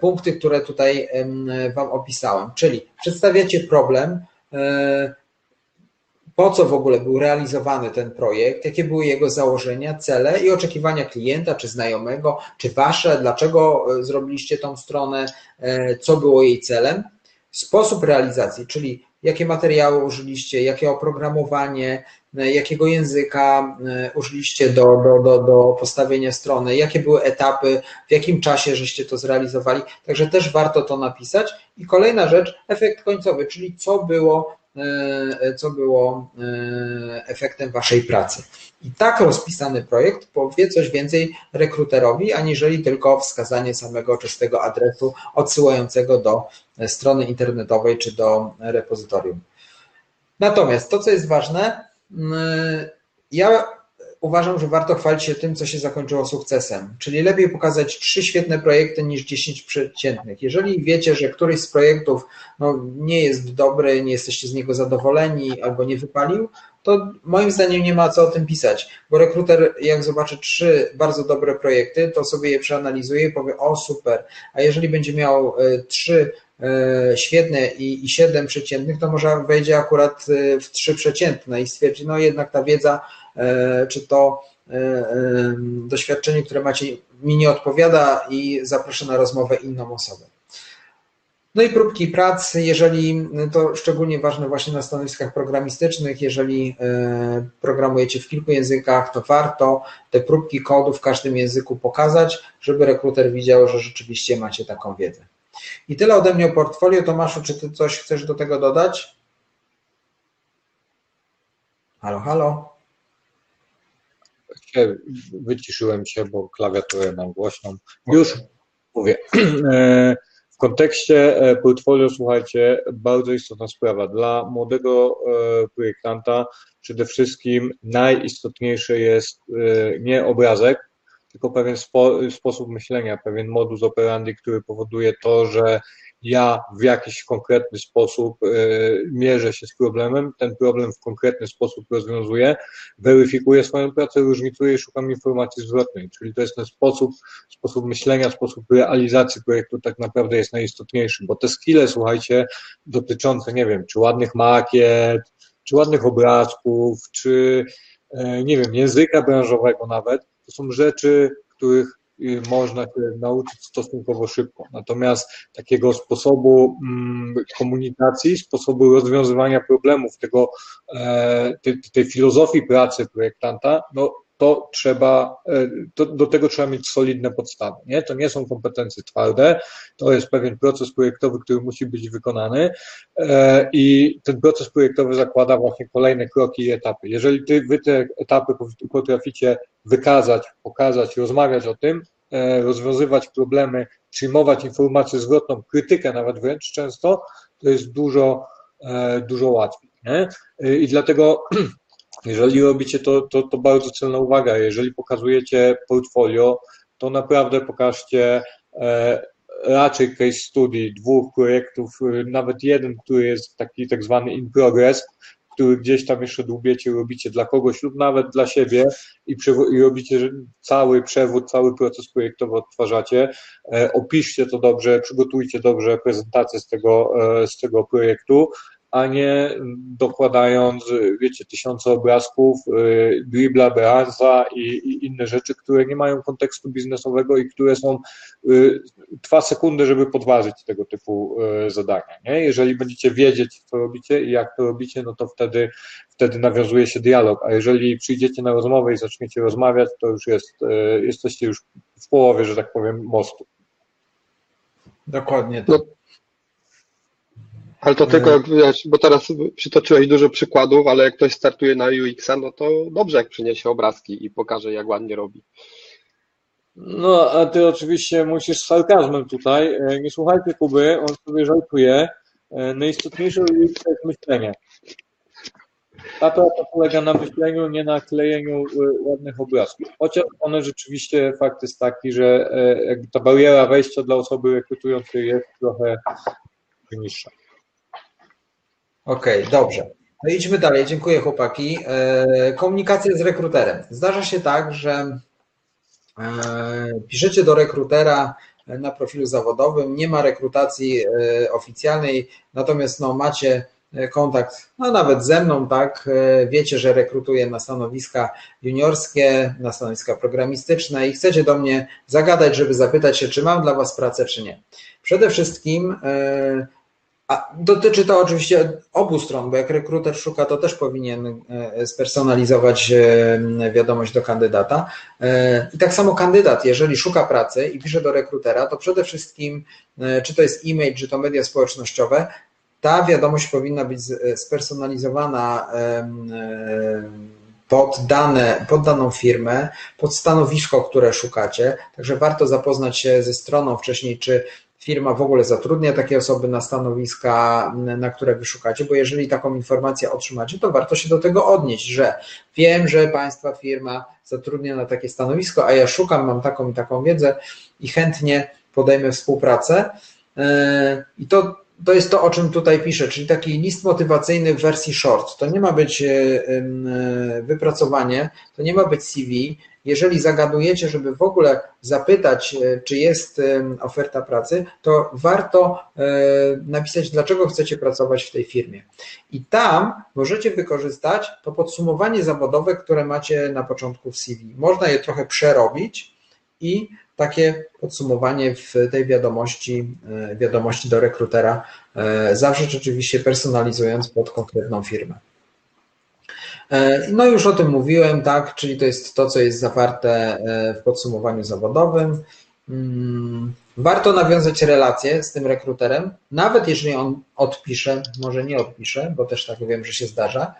punkty, które tutaj Wam opisałem. Czyli przedstawiacie problem, po co w ogóle był realizowany ten projekt, jakie były jego założenia, cele i oczekiwania klienta, czy znajomego, czy wasze, dlaczego zrobiliście tą stronę, co było jej celem. Sposób realizacji, czyli jakie materiały użyliście, jakie oprogramowanie, jakiego języka użyliście do, do, do, do postawienia strony, jakie były etapy, w jakim czasie żeście to zrealizowali. Także też warto to napisać. I kolejna rzecz, efekt końcowy, czyli co było co było efektem Waszej pracy. I tak rozpisany projekt powie coś więcej rekruterowi, aniżeli tylko wskazanie samego czystego adresu odsyłającego do strony internetowej czy do repozytorium. Natomiast to, co jest ważne, ja uważam, że warto chwalić się tym, co się zakończyło sukcesem. Czyli lepiej pokazać trzy świetne projekty niż 10 przeciętnych. Jeżeli wiecie, że któryś z projektów no, nie jest dobry, nie jesteście z niego zadowoleni albo nie wypalił, to moim zdaniem nie ma co o tym pisać, bo rekruter jak zobaczy trzy bardzo dobre projekty, to sobie je przeanalizuje i powie o super, a jeżeli będzie miał trzy świetne i, i siedem przeciętnych, to może wejdzie akurat w trzy przeciętne i stwierdzi, no jednak ta wiedza czy to doświadczenie, które macie, mi nie odpowiada i zaproszę na rozmowę inną osobę. No i próbki prac, jeżeli to szczególnie ważne właśnie na stanowiskach programistycznych, jeżeli programujecie w kilku językach, to warto te próbki kodu w każdym języku pokazać, żeby rekruter widział, że rzeczywiście macie taką wiedzę. I tyle ode mnie o portfolio. Tomaszu, czy ty coś chcesz do tego dodać? Halo, halo. Wyciszyłem się, bo klawiaturę mam głośną. Już mówię. W kontekście portfolio, słuchajcie, bardzo istotna sprawa. Dla młodego projektanta przede wszystkim najistotniejsze jest nie obrazek, tylko pewien spo, sposób myślenia, pewien modus operandi, który powoduje to, że ja w jakiś konkretny sposób y, mierzę się z problemem, ten problem w konkretny sposób rozwiązuję, weryfikuję swoją pracę, różnicuję i szukam informacji zwrotnej, czyli to jest ten sposób, sposób myślenia, sposób realizacji projektu tak naprawdę jest najistotniejszy, bo te skille, słuchajcie, dotyczące, nie wiem, czy ładnych makiet, czy ładnych obrazków, czy nie wiem, języka branżowego nawet, to są rzeczy, których można się nauczyć stosunkowo szybko. Natomiast takiego sposobu komunikacji, sposobu rozwiązywania problemów, tego, tej, tej filozofii pracy projektanta, no to trzeba, to, do tego trzeba mieć solidne podstawy. Nie? To nie są kompetencje twarde, to jest pewien proces projektowy, który musi być wykonany i ten proces projektowy zakłada właśnie kolejne kroki i etapy. Jeżeli ty, wy te etapy potraficie wykazać, pokazać, rozmawiać o tym, rozwiązywać problemy, przyjmować informację zwrotną, krytykę nawet wręcz często, to jest dużo, dużo łatwiej. Nie? I dlatego jeżeli robicie to, to, to bardzo celna uwaga. Jeżeli pokazujecie portfolio, to naprawdę pokażcie raczej case study dwóch projektów, nawet jeden, który jest taki tak zwany in progress, który gdzieś tam jeszcze dłubiecie, robicie dla kogoś lub nawet dla siebie i, i robicie cały przewód, cały proces projektowy odtwarzacie, e, opiszcie to dobrze, przygotujcie dobrze prezentację z tego, e, z tego projektu, a nie dokładając, wiecie, tysiące obrazków, y, dribla, beanza i, i, inne rzeczy, które nie mają kontekstu biznesowego i które są, y, trwa sekundy, żeby podważyć tego typu y, zadania. Nie? Jeżeli będziecie wiedzieć, co robicie i jak to robicie, no to wtedy, wtedy nawiązuje się dialog, a jeżeli przyjdziecie na rozmowę i zaczniecie rozmawiać, to już jest, jesteście już w połowie, że tak powiem, mostu. Dokładnie tak. No, ale to tylko, jak, wiesz, bo teraz przytoczyłeś dużo przykładów, ale jak ktoś startuje na UX-a, no to dobrze, jak przyniesie obrazki i pokaże, jak ładnie robi. No, a ty oczywiście musisz z sarkazmem tutaj. E, nie słuchajcie Kuby, on sobie żartuje. E, najistotniejsze UX to jest myślenie. A to, to polega na myśleniu, nie na klejeniu e, ładnych obrazków. Chociaż one rzeczywiście, fakt jest taki, że jakby ta bariera wejścia dla osoby rekrutującej jest trochę niższa. Okej, okay, dobrze. No idźmy dalej. Dziękuję chłopaki. E, komunikacja z rekruterem. Zdarza się tak, że e, piszecie do rekrutera na profilu zawodowym, nie ma rekrutacji e, oficjalnej, natomiast no, macie kontakt, no nawet ze mną, tak, wiecie, że rekrutuję na stanowiska juniorskie, na stanowiska programistyczne i chcecie do mnie zagadać, żeby zapytać się, czy mam dla Was pracę, czy nie. Przede wszystkim a dotyczy to oczywiście obu stron, bo jak rekruter szuka, to też powinien e, spersonalizować e, wiadomość do kandydata. E, I tak samo kandydat, jeżeli szuka pracy i pisze do rekrutera, to przede wszystkim, czy to jest e-mail, czy to media społecznościowe, ta wiadomość powinna być spersonalizowana pod, dane, pod daną firmę, pod stanowisko, które szukacie. Także warto zapoznać się ze stroną wcześniej, czy firma w ogóle zatrudnia takie osoby na stanowiska, na które wyszukacie, bo jeżeli taką informację otrzymacie, to warto się do tego odnieść, że wiem, że Państwa firma zatrudnia na takie stanowisko, a ja szukam, mam taką i taką wiedzę i chętnie podejmę współpracę. Yy, I to, to jest to, o czym tutaj piszę, czyli taki list motywacyjny w wersji short. To nie ma być yy, yy, wypracowanie, to nie ma być CV, jeżeli zagadujecie, żeby w ogóle zapytać, e, czy jest oferta pracy, to warto e, napisać, dlaczego chcecie pracować w tej firmie. I tam możecie wykorzystać to podsumowanie zawodowe, które macie na początku w CV. Można je trochę przerobić i takie podsumowanie w tej wiadomości, e, wiadomości do rekrutera zawrzeć oczywiście personalizując pod konkretną firmę. E, no już o tym mówiłem, tak, czyli to jest to, co jest zawarte e, w podsumowaniu zawodowym. Mm, warto nawiązać relacje z tym rekruterem, nawet jeżeli on odpisze, może nie odpisze, bo też tak wiem, że się zdarza,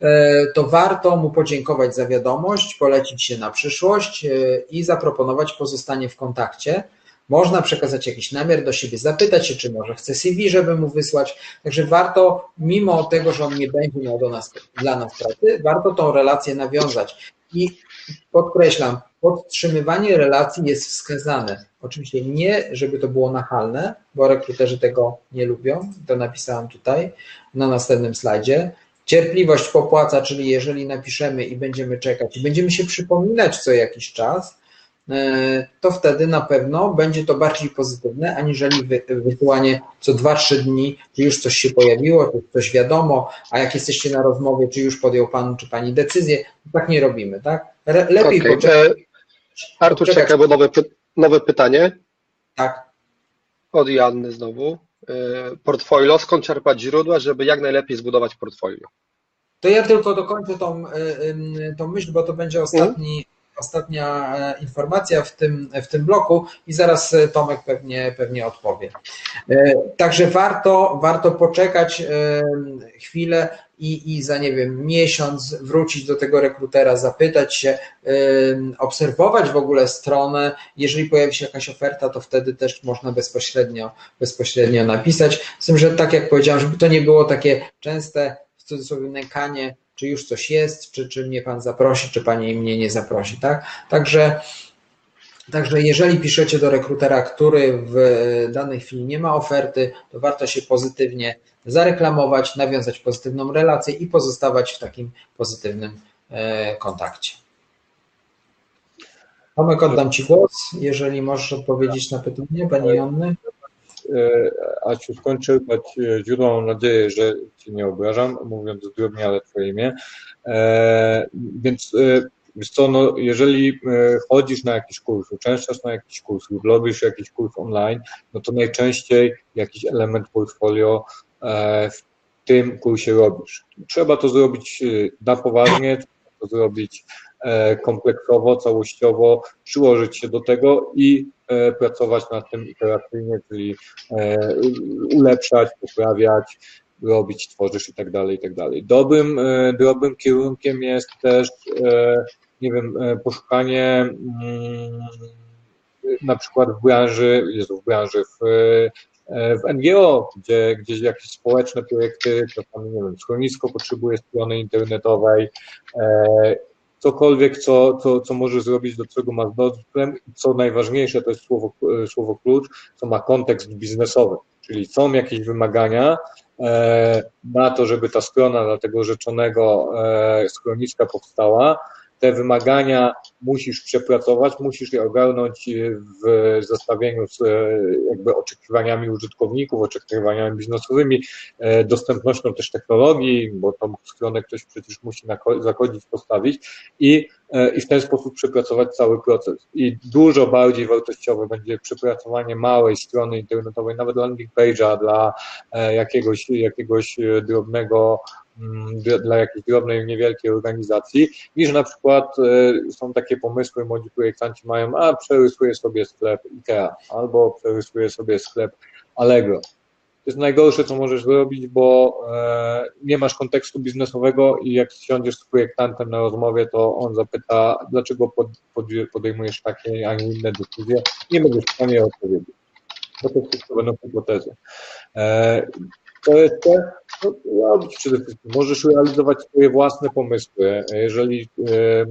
e, to warto mu podziękować za wiadomość, polecić się na przyszłość i zaproponować pozostanie w kontakcie można przekazać jakiś namiar do siebie, zapytać się, czy może chce CV, żeby mu wysłać. Także warto, mimo tego, że on nie będzie miał do nas, dla nas pracy, warto tą relację nawiązać. I podkreślam, podtrzymywanie relacji jest wskazane. Oczywiście nie, żeby to było nachalne, bo rekruterzy tego nie lubią. To napisałam tutaj na następnym slajdzie. Cierpliwość popłaca, czyli jeżeli napiszemy i będziemy czekać i będziemy się przypominać co jakiś czas, to wtedy na pewno będzie to bardziej pozytywne, aniżeli wysyłanie co 2-3 dni, czy już coś się pojawiło, czy coś wiadomo, a jak jesteście na rozmowie, czy już podjął Pan czy Pani decyzję, tak nie robimy, tak? Lepiej okay. poczekać. Artur, poczekać. czekaj, bo nowe, nowe pytanie. Tak. Od Janny znowu. E, portfolio, skąd czerpać źródła, żeby jak najlepiej zbudować portfolio? To ja tylko dokończę tą, e, tą myśl, bo to będzie ostatni, ostatnia e, informacja w tym, w tym bloku i zaraz e, Tomek pewnie, pewnie odpowie. E, także warto, warto poczekać chwilę i, i za, nie wiem, miesiąc wrócić do tego rekrutera, zapytać się, obserwować w ogóle stronę. Jeżeli pojawi się jakaś oferta, to wtedy też można bezpośrednio, bezpośrednio napisać. Z tym, że tak jak powiedziałem, żeby to nie było takie częste, w cudzysłowie, nękanie czy już coś jest, czy, czy mnie Pan zaprosi, czy Pani mnie nie zaprosi, tak? Także Także jeżeli piszecie do rekrutera, który w danej chwili nie ma oferty, to warto się pozytywnie zareklamować, nawiązać pozytywną relację i pozostawać w takim pozytywnym e, kontakcie. Tomek, oddam Ci głos, jeżeli możesz odpowiedzieć na pytanie Pani Jonny. E, Asiu, skończę dać e, źródło, mam nadzieję, że Cię nie obrażam, mówiąc drobnie, ale Twoje imię. Więc Wiesz co, no, jeżeli chodzisz na jakiś kurs, uczęszczasz na jakiś kurs lub robisz jakiś kurs online, no to najczęściej jakiś element portfolio w tym kursie robisz. Trzeba to zrobić na poważnie, trzeba to zrobić kompleksowo, całościowo, przyłożyć się do tego i pracować nad tym iteracyjnie, czyli ulepszać, poprawiać, robić, tworzysz i tak dalej, i tak dalej. Dobrym, dobrym kierunkiem jest też, nie wiem, poszukanie na przykład w branży, jest w branży w w NGO, gdzie gdzieś jakieś społeczne projekty, czasami, nie wiem, schronisko potrzebuje strony internetowej, cokolwiek, co, co, co może zrobić, do czego ma dostęp, co najważniejsze, to jest słowo, słowo klucz, co ma kontekst biznesowy, czyli są jakieś wymagania na to, żeby ta strona dla tego rzeczonego schroniska powstała, te wymagania musisz przepracować, musisz je ogarnąć w zestawieniu z jakby oczekiwaniami użytkowników, oczekiwaniami biznesowymi, dostępnością też technologii, bo tą stronę ktoś przecież musi zakodzić, postawić i, i w ten sposób przepracować cały proces. I dużo bardziej wartościowe będzie przepracowanie małej strony internetowej, nawet landing page'a dla jakiegoś, jakiegoś drobnego dla jakiejś drobnej, niewielkiej organizacji, niż na przykład są takie pomysły, młodzi projektanci mają, a przerysuję sobie sklep IKEA albo przerysuję sobie sklep Allegro. Jest najgorsze, co możesz zrobić, bo nie masz kontekstu biznesowego i jak siądziesz z projektantem na rozmowie, to on zapyta, dlaczego podejmujesz takie, a nie inne decyzje. Nie będziesz w stanie odpowiedzieć, to wszystko będą hipotezy. To jest to, no, robić przede wszystkim. Możesz realizować swoje własne pomysły. Jeżeli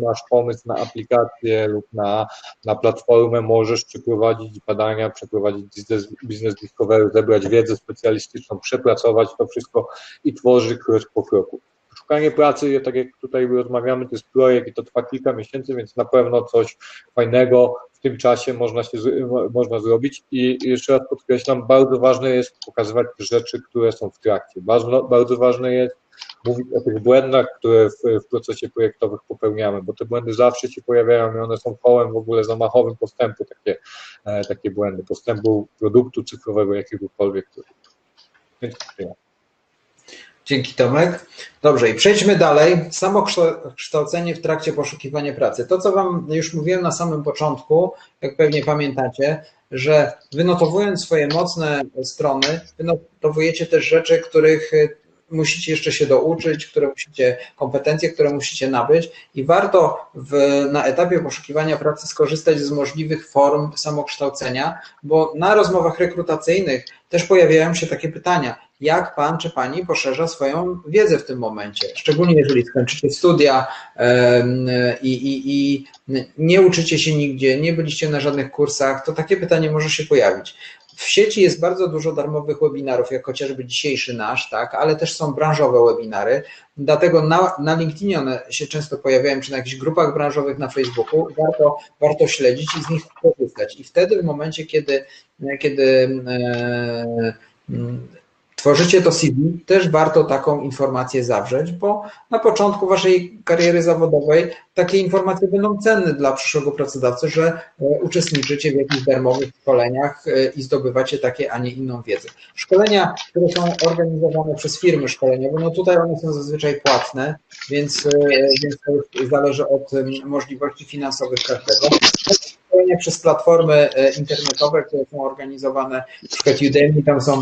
masz pomysł na aplikację lub na, na platformę, możesz przeprowadzić badania, przeprowadzić biznes, biznes discovery, zebrać wiedzę specjalistyczną, przepracować to wszystko i tworzyć krok po kroku. Szukanie pracy, tak jak tutaj rozmawiamy, to jest projekt i to trwa kilka miesięcy, więc na pewno coś fajnego w tym czasie można, się, można zrobić i jeszcze raz podkreślam, bardzo ważne jest pokazywać rzeczy, które są w trakcie. Bardzo, bardzo ważne jest mówić o tych błędach, które w, w procesie projektowym popełniamy, bo te błędy zawsze się pojawiają i one są kołem w ogóle zamachowym postępu, takie, takie błędy, postępu produktu cyfrowego jakiegokolwiek. Więc ja. Dzięki Tomek. Dobrze, i przejdźmy dalej. Samo kształcenie w trakcie poszukiwania pracy. To, co Wam już mówiłem na samym początku, jak pewnie pamiętacie, że wynotowując swoje mocne strony, wynotowujecie też rzeczy, których musicie jeszcze się douczyć, które musicie, kompetencje, które musicie nabyć i warto w, na etapie poszukiwania pracy skorzystać z możliwych form samokształcenia, bo na rozmowach rekrutacyjnych też pojawiają się takie pytania, jak pan czy pani poszerza swoją wiedzę w tym momencie, szczególnie jeżeli skończycie studia i, i, i nie uczycie się nigdzie, nie byliście na żadnych kursach, to takie pytanie może się pojawić. W sieci jest bardzo dużo darmowych webinarów, jak chociażby dzisiejszy nasz, tak, ale też są branżowe webinary. Dlatego na, na LinkedInie one się często pojawiają, czy na jakichś grupach branżowych na Facebooku. Warto, warto śledzić i z nich korzystać. I wtedy w momencie, kiedy, kiedy e, tworzycie to CV, też warto taką informację zawrzeć, bo na początku waszej kariery zawodowej takie informacje będą cenne dla przyszłego pracodawcy, że e, uczestniczycie w jakichś darmowych szkoleniach e, i zdobywacie takie, a nie inną wiedzę. Szkolenia, które są organizowane przez firmy szkoleniowe, no tutaj one są zazwyczaj płatne, więc, e, więc to zależy od możliwości finansowych każdego przez platformy internetowe, które są organizowane, na przykład Udemy, tam są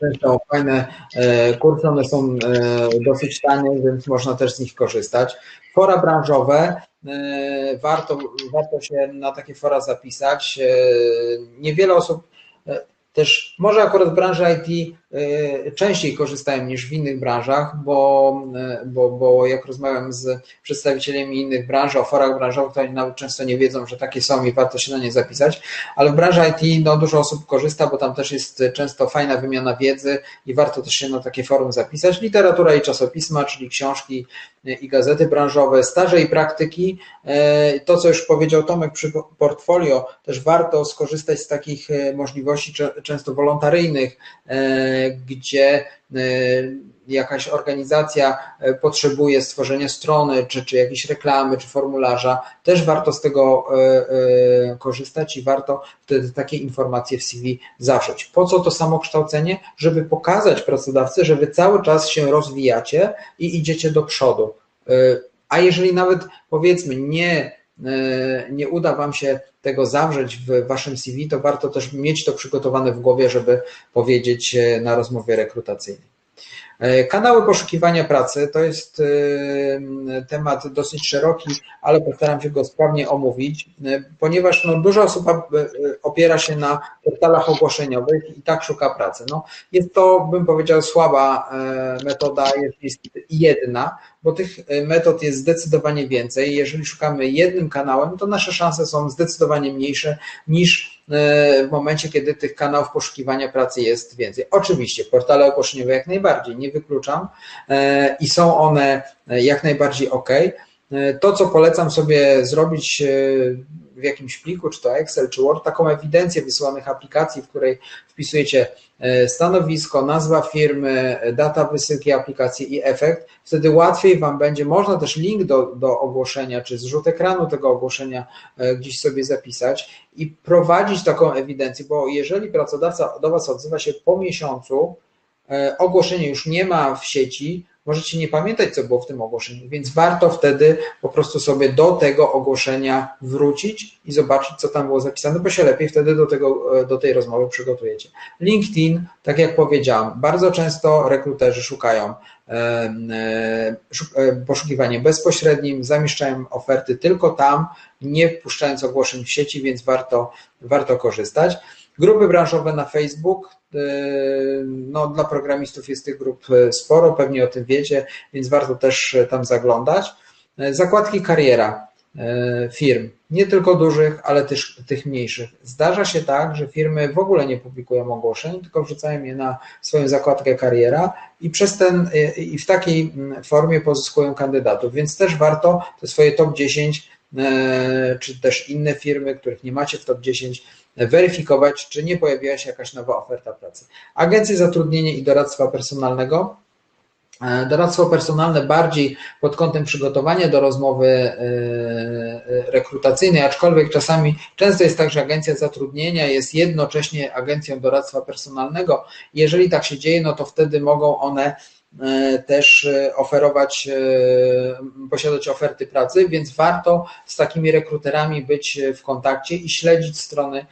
często fajne kursy, one są dosyć tanie, więc można też z nich korzystać. Fora branżowe, warto, warto się na takie fora zapisać. Niewiele osób też może akurat w branży IT częściej korzystają niż w innych branżach, bo, bo, bo jak rozmawiam z przedstawicielami innych branż, o forach branżowych, to oni nawet często nie wiedzą, że takie są i warto się na nie zapisać, ale w branży IT no, dużo osób korzysta, bo tam też jest często fajna wymiana wiedzy i warto też się na takie forum zapisać. Literatura i czasopisma, czyli książki i gazety branżowe, staże i praktyki. To, co już powiedział Tomek przy portfolio, też warto skorzystać z takich możliwości często wolontaryjnych, gdzie e, jakaś organizacja e, potrzebuje stworzenia strony, czy, czy jakiejś reklamy, czy formularza, też warto z tego e, korzystać i warto wtedy takie informacje w CV zawrzeć. Po co to samokształcenie? Żeby pokazać pracodawcy, że wy cały czas się rozwijacie i idziecie do przodu. A jeżeli nawet powiedzmy nie E, nie uda Wam się tego zawrzeć w Waszym CV, to warto też mieć to przygotowane w głowie, żeby powiedzieć e, na rozmowie rekrutacyjnej. E, kanały poszukiwania pracy to jest temat dosyć szeroki, ale postaram się go sprawnie omówić, ponieważ no, dużo osób opiera się na portalach ogłoszeniowych i tak szuka pracy. No, jest to, bym powiedział, słaba metoda, jest jedna, bo tych e, metod jest zdecydowanie więcej. Jeżeli szukamy jednym kanałem, to nasze szanse są zdecydowanie mniejsze niż e, w momencie, kiedy tych kanałów poszukiwania pracy jest więcej. Oczywiście portale ogłoszeniowe jak najbardziej, nie wykluczam e, i są one jak najbardziej ok. To, co polecam sobie zrobić w jakimś pliku, czy to Excel, czy Word, taką ewidencję wysyłanych aplikacji, w której wpisujecie e, stanowisko, nazwa firmy, data wysyłki aplikacji i efekt. Wtedy łatwiej Wam będzie, można też link do, do ogłoszenia, czy zrzut ekranu tego ogłoszenia e, gdzieś sobie zapisać i prowadzić taką ewidencję, bo jeżeli pracodawca do Was odzywa się po miesiącu, e, ogłoszenie już nie ma w sieci, możecie nie pamiętać, co było w tym ogłoszeniu, więc warto wtedy po prostu sobie do tego ogłoszenia wrócić i zobaczyć, co tam było zapisane, bo się lepiej wtedy do, tego, e, do tej rozmowy przygotujecie. LinkedIn, tak jak powiedziałam, bardzo często rekruterzy szukają e, e, poszukiwaniem bezpośrednim, zamieszczają oferty tylko tam, nie wpuszczając ogłoszeń w sieci, więc warto, warto korzystać. Grupy branżowe na Facebook, Yy, no, dla programistów jest tych grup e, sporo, pewnie o tym wiecie, więc warto też e, tam zaglądać. Zakładki kariera firm, nie tylko dużych, ale też tych mniejszych. Zdarza się tak, że firmy w ogóle nie publikują ogłoszeń, tylko wrzucają je na swoją zakładkę kariera i przez ten i w takiej mm, formie pozyskują kandydatów, więc też warto te swoje top 10 czy też inne firmy, których nie macie w top 10 weryfikować, czy nie pojawiła się jakaś nowa oferta pracy. Agencje zatrudnienia i doradztwa personalnego. E, doradztwo personalne bardziej pod kątem przygotowania do rozmowy e, e, rekrutacyjnej, aczkolwiek czasami często jest tak, że agencja zatrudnienia jest jednocześnie agencją doradztwa personalnego. Jeżeli tak się dzieje, no to wtedy mogą one też e, oferować, e, posiadać oferty pracy, więc warto z takimi rekruterami być w kontakcie i śledzić strony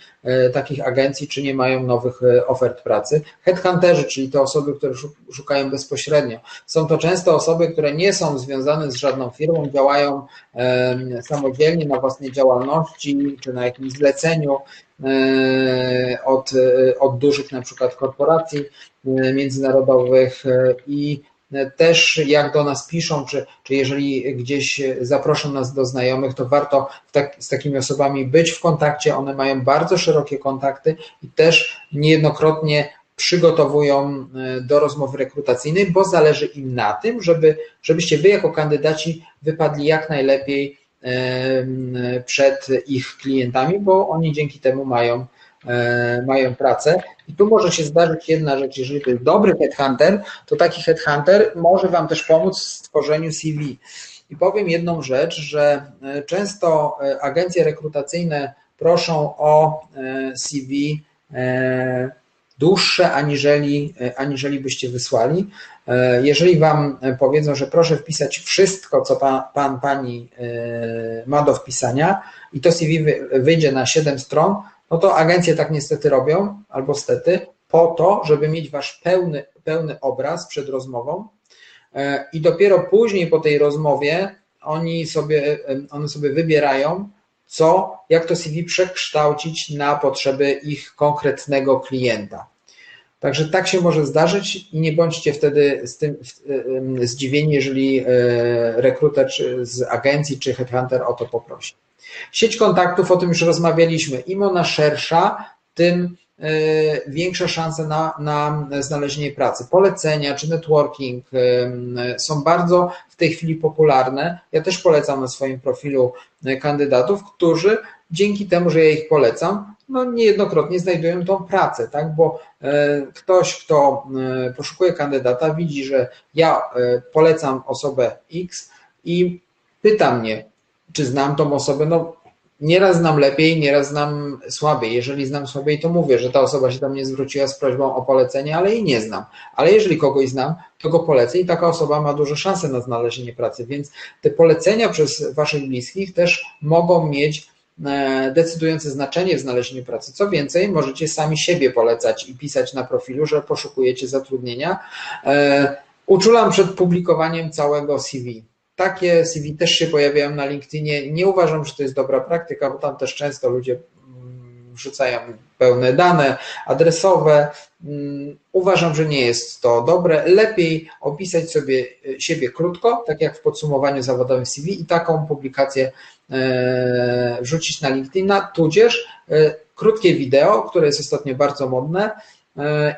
takich agencji, czy nie mają nowych ofert pracy. Headhunterzy, czyli te osoby, które szukają bezpośrednio. Są to często osoby, które nie są związane z żadną firmą, działają samodzielnie na własnej działalności, czy na jakimś zleceniu, od, od dużych na przykład korporacji międzynarodowych i też jak do nas piszą, czy, czy jeżeli gdzieś zaproszą nas do znajomych, to warto tak, z takimi osobami być w kontakcie. One mają bardzo szerokie kontakty i też niejednokrotnie przygotowują do rozmowy rekrutacyjnej, bo zależy im na tym, żeby, żebyście wy jako kandydaci wypadli jak najlepiej przed ich klientami, bo oni dzięki temu mają, e, mają pracę. I tu może się zdarzyć jedna rzecz, jeżeli to jest dobry headhunter, to taki headhunter może Wam też pomóc w stworzeniu CV. I powiem jedną rzecz, że e, często e, agencje rekrutacyjne proszą o CV dłuższe, aniżeli, aniżeli byście wysłali. E, jeżeli Wam powiedzą, że proszę wpisać wszystko, co pan, pan Pani e, ma do wpisania i to CV wyjdzie na 7 stron, no to agencje tak niestety robią, albo stety, po to, żeby mieć Wasz pełny, pełny obraz przed rozmową e, i dopiero później po tej rozmowie oni sobie, one sobie wybierają, co, jak to CV przekształcić na potrzeby ich konkretnego klienta. Także tak się może zdarzyć i nie bądźcie wtedy z tym zdziwieni, jeżeli rekruter z agencji czy headhunter o to poprosi. Sieć kontaktów, o tym już rozmawialiśmy. Im ona szersza, tym e, większa szansa na, na znalezienie pracy. Polecenia czy networking są bardzo w tej chwili popularne. Ja też polecam na swoim profilu kandydatów, którzy dzięki temu, że ja ich polecam, no niejednokrotnie znajdują tą pracę, tak? Bo ktoś, kto poszukuje kandydata, widzi, że ja polecam osobę X i pyta mnie, czy znam tą osobę, no nieraz znam lepiej, nieraz znam słabiej. Jeżeli znam słabiej, to mówię, że ta osoba się do mnie zwróciła z prośbą o polecenie, ale jej nie znam. Ale jeżeli kogoś znam, to go polecę i taka osoba ma duże szanse na znalezienie pracy, więc te polecenia przez waszych bliskich też mogą mieć e, decydujące znaczenie w znalezieniu pracy. Co więcej, możecie sami siebie polecać i pisać na profilu, że poszukujecie zatrudnienia. E, uczulam przed publikowaniem całego CV takie CV też się pojawiają na LinkedInie. Nie uważam, że to jest dobra praktyka, bo tam też często ludzie mm, wrzucają pełne dane adresowe. Mm, uważam, że nie jest to dobre. Lepiej opisać sobie e, siebie krótko, tak jak w podsumowaniu zawodowym CV i taką publikację e, wrzucić na LinkedIna, tudzież e, krótkie wideo, które jest ostatnio bardzo modne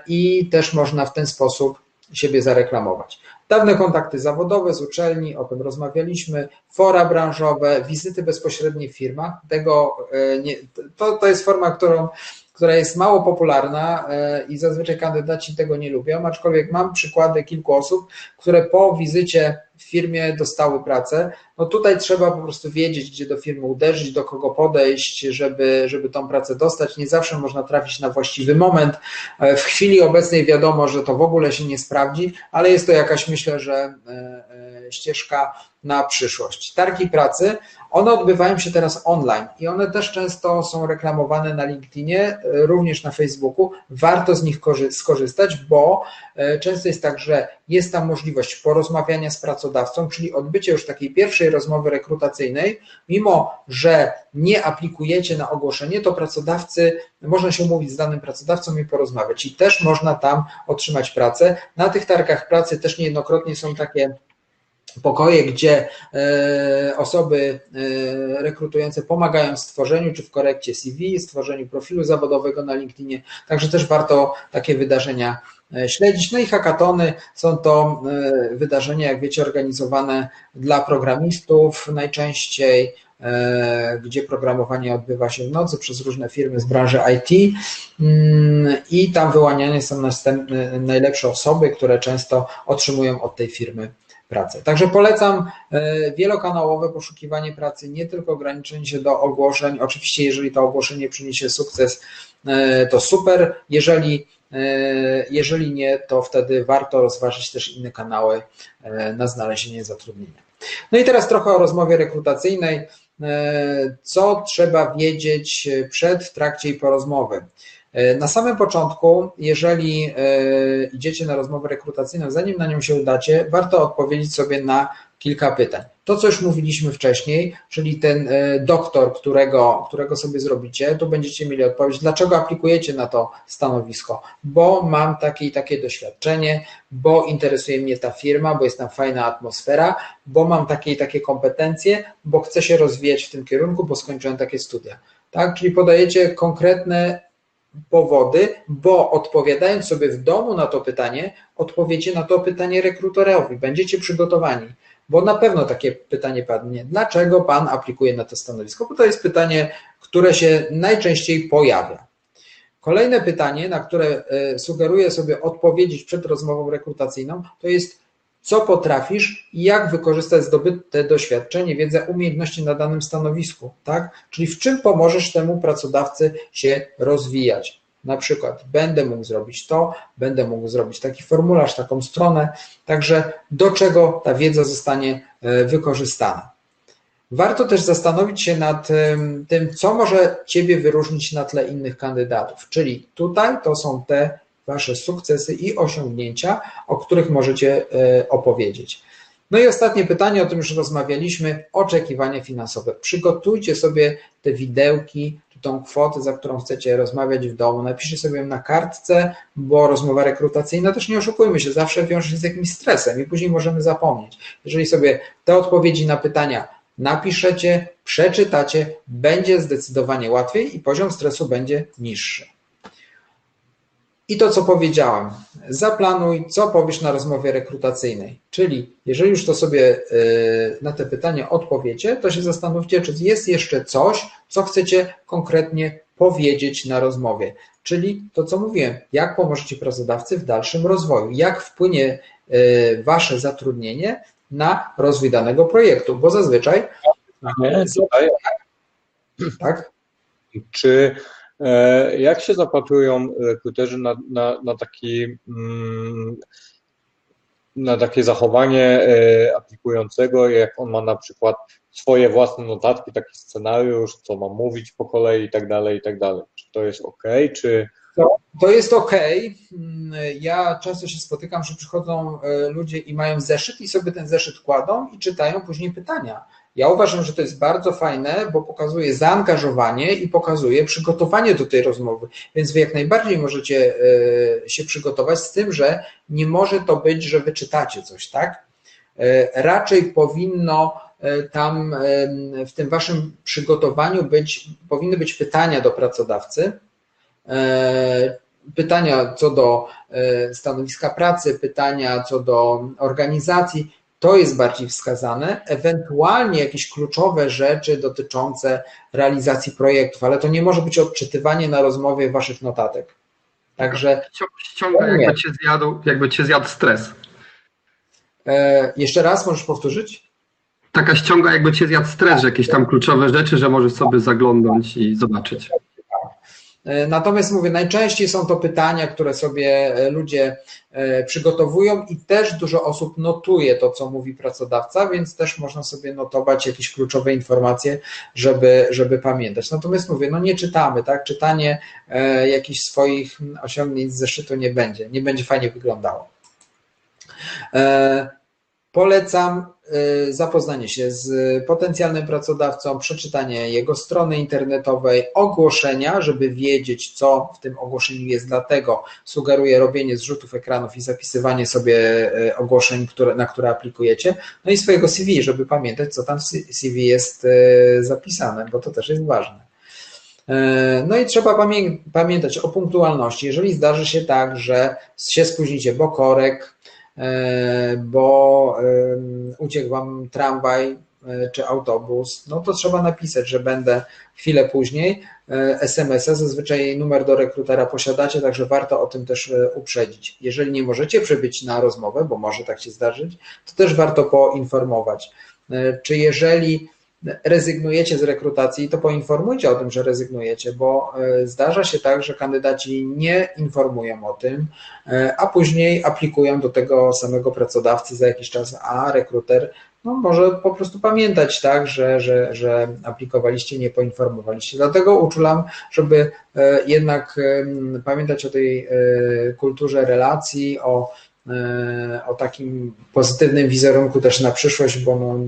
i też można w ten sposób siebie zareklamować. Dawne kontakty zawodowe z uczelni, o tym rozmawialiśmy, fora branżowe, wizyty bezpośrednie w firmach. Tego e, nie, to, to jest forma, którą która jest mało popularna e, i zazwyczaj kandydaci tego nie lubią, aczkolwiek mam przykłady kilku osób, które po wizycie w firmie dostały pracę. No tutaj trzeba po prostu wiedzieć, gdzie do firmy uderzyć, do kogo podejść, żeby, żeby tą pracę dostać. Nie zawsze można trafić na właściwy moment. E, w chwili obecnej wiadomo, że to w ogóle się nie sprawdzi, ale jest to jakaś, myślę, że e, ścieżka na przyszłość. Targi pracy, one odbywają się teraz online i one też często są reklamowane na LinkedInie, również na Facebooku. Warto z nich skorzystać, bo e, często jest tak, że jest tam możliwość porozmawiania z pracodawcą, czyli odbycie już takiej pierwszej rozmowy rekrutacyjnej, mimo że nie aplikujecie na ogłoszenie, to pracodawcy, można się umówić z danym pracodawcą i porozmawiać i też można tam otrzymać pracę. Na tych targach pracy też niejednokrotnie są takie pokoje, gdzie e, osoby e, rekrutujące pomagają w stworzeniu czy w korekcie CV, stworzeniu profilu zawodowego na LinkedInie, także też warto takie wydarzenia e, śledzić. No i hackatony są to wydarzenia, jak wiecie, organizowane dla programistów najczęściej, gdzie programowanie odbywa się w nocy przez różne firmy z branży IT mm, i tam wyłaniane są następne, najlepsze osoby, które często otrzymują od tej firmy pracę. Także polecam e, wielokanałowe poszukiwanie pracy, nie tylko ograniczenie się do ogłoszeń. Oczywiście, jeżeli to ogłoszenie przyniesie sukces, e, to super. Jeżeli, e, jeżeli nie, to wtedy warto rozważyć też inne kanały na znalezienie zatrudnienia. No i teraz trochę o rozmowie rekrutacyjnej. Co trzeba wiedzieć przed, w trakcie i po rozmowie? E, na samym początku, jeżeli e, idziecie na rozmowę rekrutacyjną, zanim na nią się udacie, warto odpowiedzieć sobie na kilka pytań. To, co już mówiliśmy wcześniej, czyli ten e, doktor, którego, którego sobie zrobicie, tu będziecie mieli odpowiedź, dlaczego aplikujecie na to stanowisko, bo mam takie i takie doświadczenie, bo interesuje mnie ta firma, bo jest tam fajna atmosfera, bo mam takie i takie kompetencje, bo chcę się rozwijać w tym kierunku, bo skończyłem takie studia. Tak? Czyli podajecie konkretne powody, bo odpowiadając sobie w domu na to pytanie, odpowiecie na to pytanie rekrutorowi, będziecie przygotowani, bo na pewno takie pytanie padnie, dlaczego Pan aplikuje na to stanowisko, bo to jest pytanie, które się najczęściej pojawia. Kolejne pytanie, na które e, sugeruję sobie odpowiedzieć przed rozmową rekrutacyjną, to jest co potrafisz i jak wykorzystać zdobyte doświadczenie, wiedzę, umiejętności na danym stanowisku, tak? Czyli w czym pomożesz temu pracodawcy się rozwijać. Na przykład będę mógł zrobić to, będę mógł zrobić taki formularz, taką stronę, także do czego ta wiedza zostanie e, wykorzystana. Warto też zastanowić się nad tym, co może Ciebie wyróżnić na tle innych kandydatów. Czyli tutaj to są te Wasze sukcesy i osiągnięcia, o których możecie e, opowiedzieć. No i ostatnie pytanie, o tym już rozmawialiśmy, oczekiwania finansowe. Przygotujcie sobie te widełki, czy tą kwotę, za którą chcecie rozmawiać w domu, napiszcie sobie ją na kartce, bo rozmowa rekrutacyjna też nie oszukujmy się, zawsze wiąże się z jakimś stresem i później możemy zapomnieć. Jeżeli sobie te odpowiedzi na pytania napiszecie, przeczytacie, będzie zdecydowanie łatwiej i poziom stresu będzie niższy. I to, co powiedziałem, zaplanuj, co powiesz na rozmowie rekrutacyjnej. Czyli jeżeli już to sobie y, na te pytania odpowiecie, to się zastanówcie, czy jest jeszcze coś, co chcecie konkretnie powiedzieć na rozmowie. Czyli to, co mówiłem, jak pomożecie pracodawcy w dalszym rozwoju, jak wpłynie y, Wasze zatrudnienie na rozwój danego projektu, bo zazwyczaj. Nie, tutaj, Tak? czy jak się zapatrują rekruterzy na, na, na taki mm, na takie zachowanie e, aplikującego, jak on ma na przykład swoje własne notatki, taki scenariusz, co ma mówić po kolei i tak dalej, i tak dalej. Czy to jest ok, czy To jest ok. Ja często się spotykam, że przychodzą e, ludzie i mają zeszyt i sobie ten zeszyt kładą i czytają później pytania. Ja uważam, że to jest bardzo fajne, bo pokazuje zaangażowanie i pokazuje przygotowanie do tej rozmowy. Więc wy jak najbardziej możecie e, się przygotować z tym, że nie może to być, że wy czytacie coś, tak? E, Raczej powinno e, tam w tym waszym przygotowaniu być, powinny być pytania do pracodawcy, pytania co do stanowiska pracy, pytania co do organizacji, to jest bardziej wskazane, ewentualnie jakieś kluczowe rzeczy dotyczące realizacji projektów, ale to nie może być odczytywanie na rozmowie waszych notatek. Także Ściąga jakby cię zjadł, jakby cię zjadł stres. e, jeszcze raz możesz powtórzyć? Taka ściąga jakby cię zjadł stres, że jakieś tam kluczowe rzeczy, że możesz sobie zaglądnąć i zobaczyć. E, Natomiast mówię, najczęściej są to pytania, które sobie e, ludzie e, przygotowują i też dużo osób notuje to, co mówi pracodawca, więc też można sobie notować jakieś kluczowe informacje, żeby, żeby pamiętać. Natomiast mówię, no nie czytamy, tak? Czytanie jakichś swoich osiągnięć z zeszytu nie będzie, nie będzie fajnie wyglądało. Polecam y, zapoznanie się z potencjalnym pracodawcą, przeczytanie jego strony internetowej, ogłoszenia, żeby wiedzieć, co w tym ogłoszeniu jest. Dlatego sugeruję robienie zrzutów ekranów i zapisywanie sobie y, ogłoszeń, które, na które aplikujecie. No i swojego CV, żeby pamiętać, co tam w CV jest y, zapisane, bo to też jest ważne. No i trzeba pamię- pamiętać o punktualności. Jeżeli zdarzy się tak, że się spóźnicie, bo korek, bo em, uciekł wam tramwaj e, czy autobus, no to trzeba napisać, że będę chwilę później. E, SMS-a, zazwyczaj numer do rekrutera posiadacie, także warto o tym też e, uprzedzić. Jeżeli nie możecie przybyć na rozmowę, bo może tak się zdarzyć, to też warto poinformować. E, Czy jeżeli rezygnujecie z rekrutacji, to poinformujcie o tym, że rezygnujecie, bo e, zdarza się tak, że kandydaci nie informują o tym, e, a później aplikują do tego samego pracodawcy za jakiś czas, a rekruter no, może po prostu pamiętać, tak, że, że, że aplikowaliście, nie poinformowaliście. Dlatego uczulam, żeby e, jednak pamiętać o tej kulturze relacji, o, o takim pozytywnym wizerunku też na przyszłość, bo no,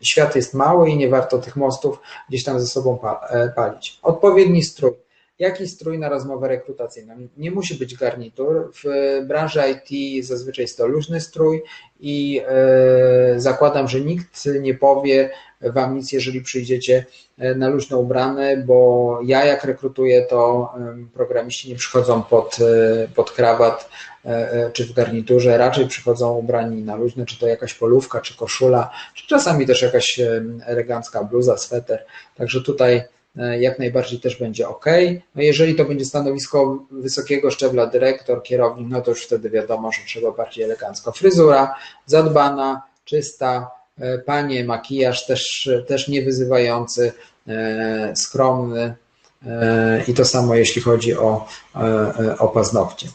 świat jest mały i nie warto tych mostów gdzieś tam ze sobą e, palić. Odpowiedni strój. Jaki strój na rozmowę rekrutacyjną? Nie musi być garnitur. W branży IT zazwyczaj jest to luźny strój i e, zakładam, że nikt nie powie Wam nic, jeżeli przyjdziecie e, na luźno ubrane, bo ja jak rekrutuję, to programiści nie przychodzą pod, e, pod krawat e, czy w garniturze, raczej przychodzą ubrani na luźno, czy to jakaś polówka, czy koszula, czy czasami też jakaś elegancka bluza, sweter. Także tutaj jak najbardziej też będzie ok. No jeżeli to będzie stanowisko wysokiego szczebla dyrektor, kierownik, no to już wtedy wiadomo, że trzeba bardziej elegancko. Fryzura zadbana, czysta, panie, makijaż też, też niewyzywający, e, skromny e, i to samo jeśli chodzi o, e, e, o paznokcie.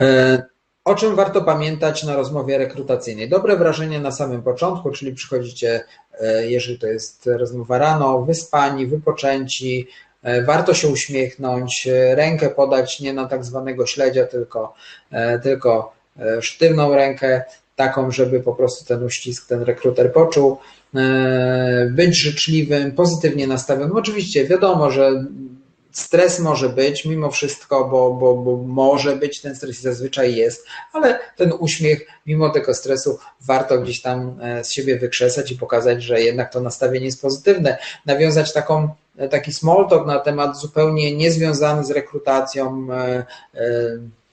E, O czym warto pamiętać na rozmowie rekrutacyjnej? Dobre wrażenie na samym początku, czyli przychodzicie, e, jeżeli to jest rozmowa rano, wyspani, wypoczęci, e, warto się uśmiechnąć, e, rękę podać nie na tak zwanego śledzia, tylko, e, tylko e, sztywną rękę. Taką, żeby po prostu ten uścisk ten rekruter poczuł, być życzliwym, pozytywnie nastawionym. Oczywiście wiadomo, że Stres może być mimo wszystko, bo, bo, bo może być ten stres i zazwyczaj jest, ale ten uśmiech, mimo tego stresu, warto gdzieś tam e, z siebie wykrzesać i pokazać, że jednak to nastawienie jest pozytywne. Nawiązać taką, e, taki small talk na temat zupełnie niezwiązany z rekrutacją, e,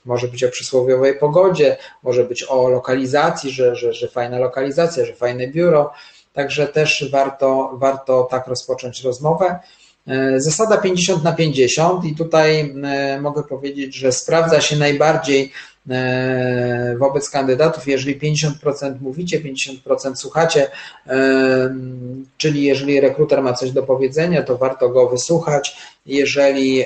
może być o przysłowiowej pogodzie, może być o lokalizacji, że, że, że fajna lokalizacja, że fajne biuro. Także też warto, warto tak rozpocząć rozmowę. E, zasada 50 na 50 i tutaj e, mogę powiedzieć, że sprawdza się najbardziej wobec kandydatów, jeżeli 50% mówicie, 50% słuchacie, czyli jeżeli rekruter ma coś do powiedzenia, to warto go wysłuchać. Jeżeli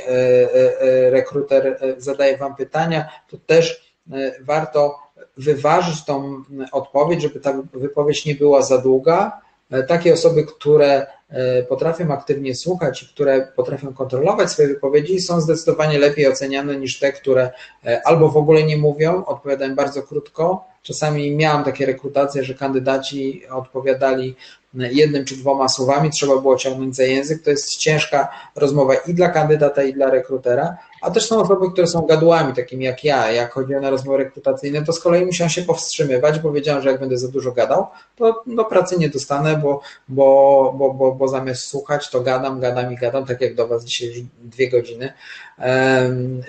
rekruter zadaje Wam pytania, to też warto wyważyć tą odpowiedź, żeby ta wypowiedź nie była za długa. Takie osoby, które E, potrafią aktywnie słuchać i które potrafią kontrolować swoje wypowiedzi, są zdecydowanie lepiej oceniane niż te, które e, albo w ogóle nie mówią, odpowiadają bardzo krótko. Czasami miałam takie rekrutacje, że kandydaci odpowiadali jednym czy dwoma słowami, trzeba było ciągnąć za język. To jest ciężka rozmowa i dla kandydata, i dla rekrutera, a też są osoby, które są gadłami, takimi jak ja. Jak chodziłem na rozmowy rekrutacyjne, to z kolei musiałem się powstrzymywać, bo wiedziałem, że jak będę za dużo gadał, to do pracy nie dostanę, bo, bo, bo, bo, bo zamiast słuchać, to gadam, gadam i gadam, tak jak do Was dzisiaj dwie godziny.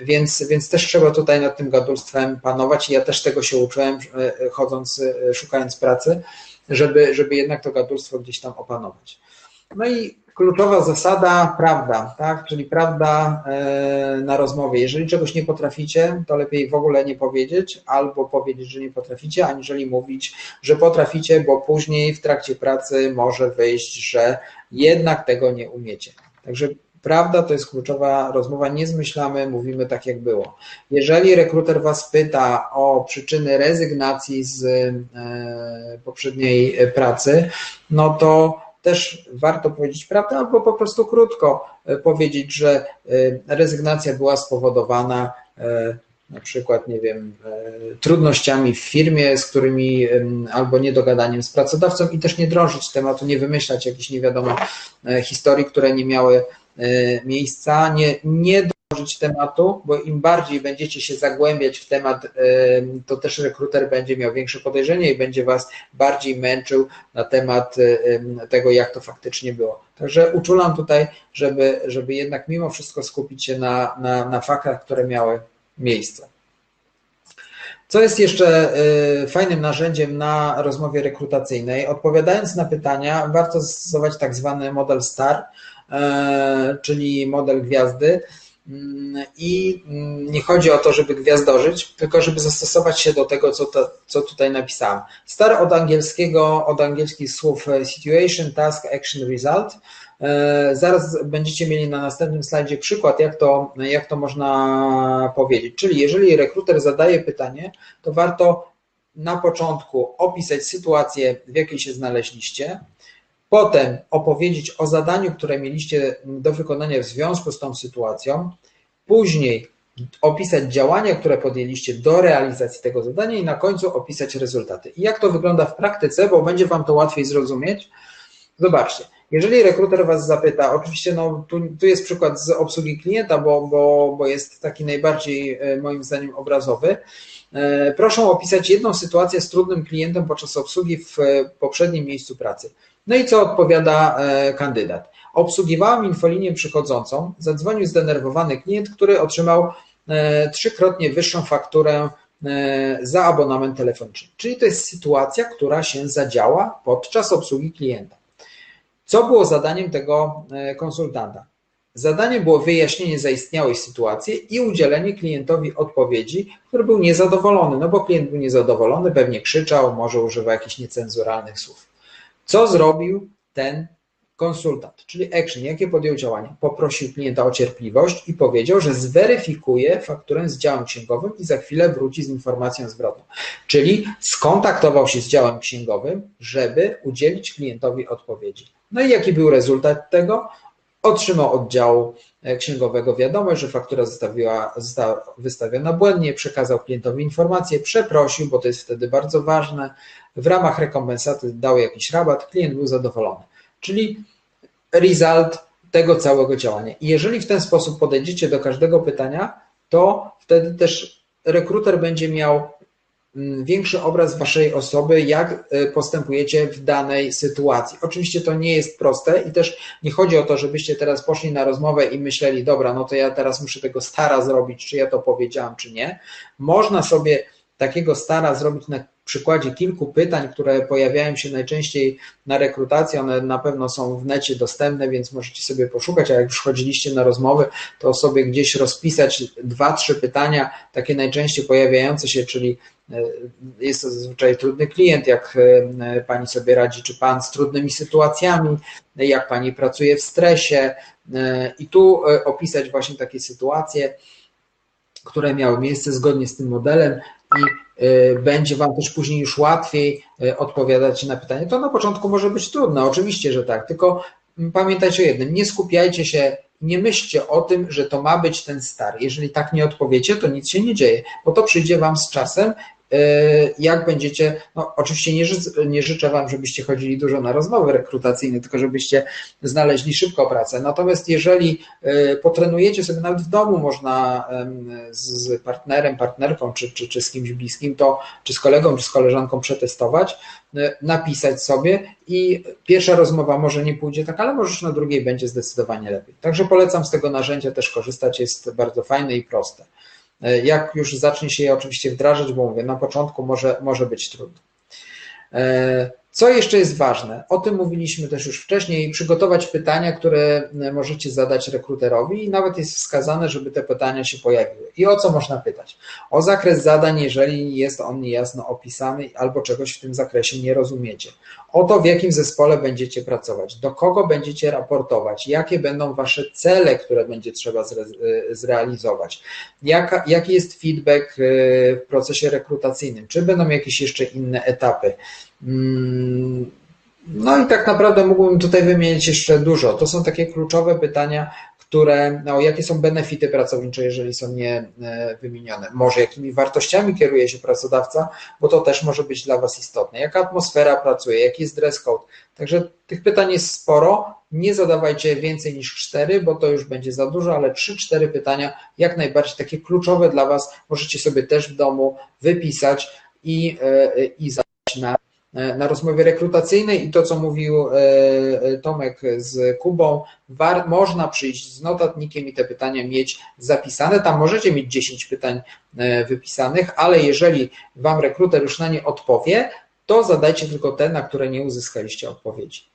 Więc, więc też trzeba tutaj nad tym gadulstwem panować i ja też tego się uczyłem, e, chodząc, e, szukając pracy żeby, żeby jednak to gadulstwo gdzieś tam opanować. No i kluczowa zasada prawda, tak? czyli prawda e, na rozmowie. Jeżeli czegoś nie potraficie, to lepiej w ogóle nie powiedzieć, albo powiedzieć, że nie potraficie, aniżeli mówić, że potraficie, bo później w trakcie pracy może wyjść, że jednak tego nie umiecie. Także Prawda to jest kluczowa rozmowa, nie zmyślamy, mówimy tak jak było. Jeżeli rekruter Was pyta o przyczyny rezygnacji z e, poprzedniej pracy, no to też warto powiedzieć prawdę, albo po prostu krótko e, powiedzieć, że e, rezygnacja była spowodowana na przykład, nie wiem, trudnościami w firmie, z którymi albo niedogadaniem z pracodawcą i też nie drążyć tematu, nie wymyślać jakichś nie wiadomo historii, które nie miały miejsca, nie, nie dążyć tematu, bo im bardziej będziecie się zagłębiać w temat, e, to też rekruter będzie miał większe podejrzenie i będzie Was bardziej męczył na temat e, tego, jak to faktycznie było. Także uczulam tutaj, żeby, żeby jednak mimo wszystko skupić się na, na, na faktach, które miały miejsce. Co jest jeszcze fajnym narzędziem na rozmowie rekrutacyjnej? Odpowiadając na pytania, warto stosować tak zwany model STAR, E, czyli model gwiazdy. Mm, I mm, nie chodzi o to, żeby gwiazdorzyć, tylko żeby zastosować się do tego, co, to, co tutaj napisałem. Star od angielskiego, od angielskich słów e, situation, task, action, result. E, zaraz będziecie mieli na następnym slajdzie przykład, jak to, jak to można powiedzieć. Czyli jeżeli rekruter zadaje pytanie, to warto na początku opisać sytuację, w jakiej się znaleźliście, Potem opowiedzieć o zadaniu, które mieliście do wykonania w związku z tą sytuacją. Później opisać działania, które podjęliście do realizacji tego zadania i na końcu opisać rezultaty. I jak to wygląda w praktyce, bo będzie Wam to łatwiej zrozumieć. Zobaczcie, jeżeli rekruter Was zapyta, oczywiście no, tu, tu jest przykład z obsługi klienta, bo, bo, bo jest taki najbardziej e, moim zdaniem obrazowy. E, proszę opisać jedną sytuację z trudnym klientem podczas obsługi w e, poprzednim miejscu pracy. No i co odpowiada e, kandydat? Obsługiwałam infolinię przychodzącą, zadzwonił zdenerwowany klient, który otrzymał e, trzykrotnie wyższą fakturę e, za abonament telefoniczny. Czyli to jest sytuacja, która się zadziała podczas obsługi klienta. Co było zadaniem tego konsultanta? Zadaniem było wyjaśnienie zaistniałej sytuacji i udzielenie klientowi odpowiedzi, który był niezadowolony, no bo klient był niezadowolony, pewnie krzyczał, może używał jakichś niecenzuralnych słów. Co zrobił ten konsultant, czyli action, jakie podjął działania? Poprosił klienta o cierpliwość i powiedział, że zweryfikuje fakturę z działem księgowym i za chwilę wróci z informacją zwrotną. Czyli skontaktował się z działem księgowym, żeby udzielić klientowi odpowiedzi. No i jaki był rezultat tego? otrzymał od działu księgowego wiadomość, że faktura została wystawiona błędnie, przekazał klientowi informację, przeprosił, bo to jest wtedy bardzo ważne, w ramach rekompensaty dał jakiś rabat, klient był zadowolony. Czyli result tego całego działania. I jeżeli w ten sposób podejdziecie do każdego pytania, to wtedy też rekruter będzie miał mm, większy obraz waszej osoby, jak e, postępujecie w danej sytuacji. Oczywiście to nie jest proste i też nie chodzi o to, żebyście teraz poszli na rozmowę i myśleli, dobra, no to ja teraz muszę tego stara zrobić, czy ja to powiedziałam, czy nie. Można sobie takiego stara zrobić na przykładzie kilku pytań, które pojawiają się najczęściej na rekrutacji, one na pewno są w necie dostępne, więc możecie sobie poszukać, a jak już chodziliście na rozmowy, to sobie gdzieś rozpisać dwa, trzy pytania, takie najczęściej pojawiające się, czyli e, jest to zazwyczaj trudny klient, jak e, pani sobie radzi, czy pan z trudnymi sytuacjami, jak pani pracuje w stresie e, i tu opisać właśnie takie sytuacje, które miały miejsce zgodnie z tym modelem i będzie Wam też później już łatwiej y, odpowiadać na pytanie. To na początku może być trudne, oczywiście, że tak, tylko pamiętajcie o jednym, nie skupiajcie się, nie myślcie o tym, że to ma być ten stary. Jeżeli tak nie odpowiecie, to nic się nie dzieje, bo to przyjdzie Wam z czasem jak będziecie, no oczywiście nie, życzę, nie życzę Wam, żebyście chodzili dużo na rozmowy rekrutacyjne, tylko żebyście znaleźli szybko pracę. Natomiast jeżeli e, potrenujecie sobie nawet w domu, można z partnerem, partnerką, czy, czy, czy z kimś bliskim, to czy z kolegą, czy z koleżanką przetestować, e, napisać sobie i pierwsza rozmowa może nie pójdzie tak, ale może już na drugiej będzie zdecydowanie lepiej. Także polecam z tego narzędzia też korzystać, jest bardzo fajne i proste. E, jak już zacznie się je oczywiście wdrażać, bo mówię, na początku może, może być trudno. Co jeszcze jest ważne? O tym mówiliśmy też już wcześniej. Przygotować pytania, które możecie zadać rekruterowi, i nawet jest wskazane, żeby te pytania się pojawiły. I o co można pytać? O zakres zadań, jeżeli jest on niejasno opisany albo czegoś w tym zakresie nie rozumiecie. O to, w jakim zespole będziecie pracować, do kogo będziecie raportować, jakie będą wasze cele, które będzie trzeba e, zrealizować, Jaka, jaki jest feedback e, w procesie rekrutacyjnym, czy będą jakieś jeszcze inne etapy. Mm, no i tak naprawdę mógłbym tutaj wymienić jeszcze dużo. To są takie kluczowe pytania, które, no, jakie są benefity pracownicze, jeżeli są nie e, wymienione. Może jakimi wartościami kieruje się pracodawca, bo to też może być dla Was istotne. Jaka atmosfera pracuje, jaki jest dress code. Także tych pytań jest sporo. Nie zadawajcie więcej niż cztery, bo to już będzie za dużo, ale trzy, cztery pytania, jak najbardziej takie kluczowe dla Was, możecie sobie też w domu wypisać i, e, i zadać na na rozmowie rekrutacyjnej i to, co mówił e, e, Tomek z Kubą, war, można przyjść z notatnikiem i te pytania mieć zapisane. Tam możecie mieć 10 pytań wypisanych, ale jeżeli Wam rekruter już na nie odpowie, to zadajcie tylko te, na które nie uzyskaliście odpowiedzi.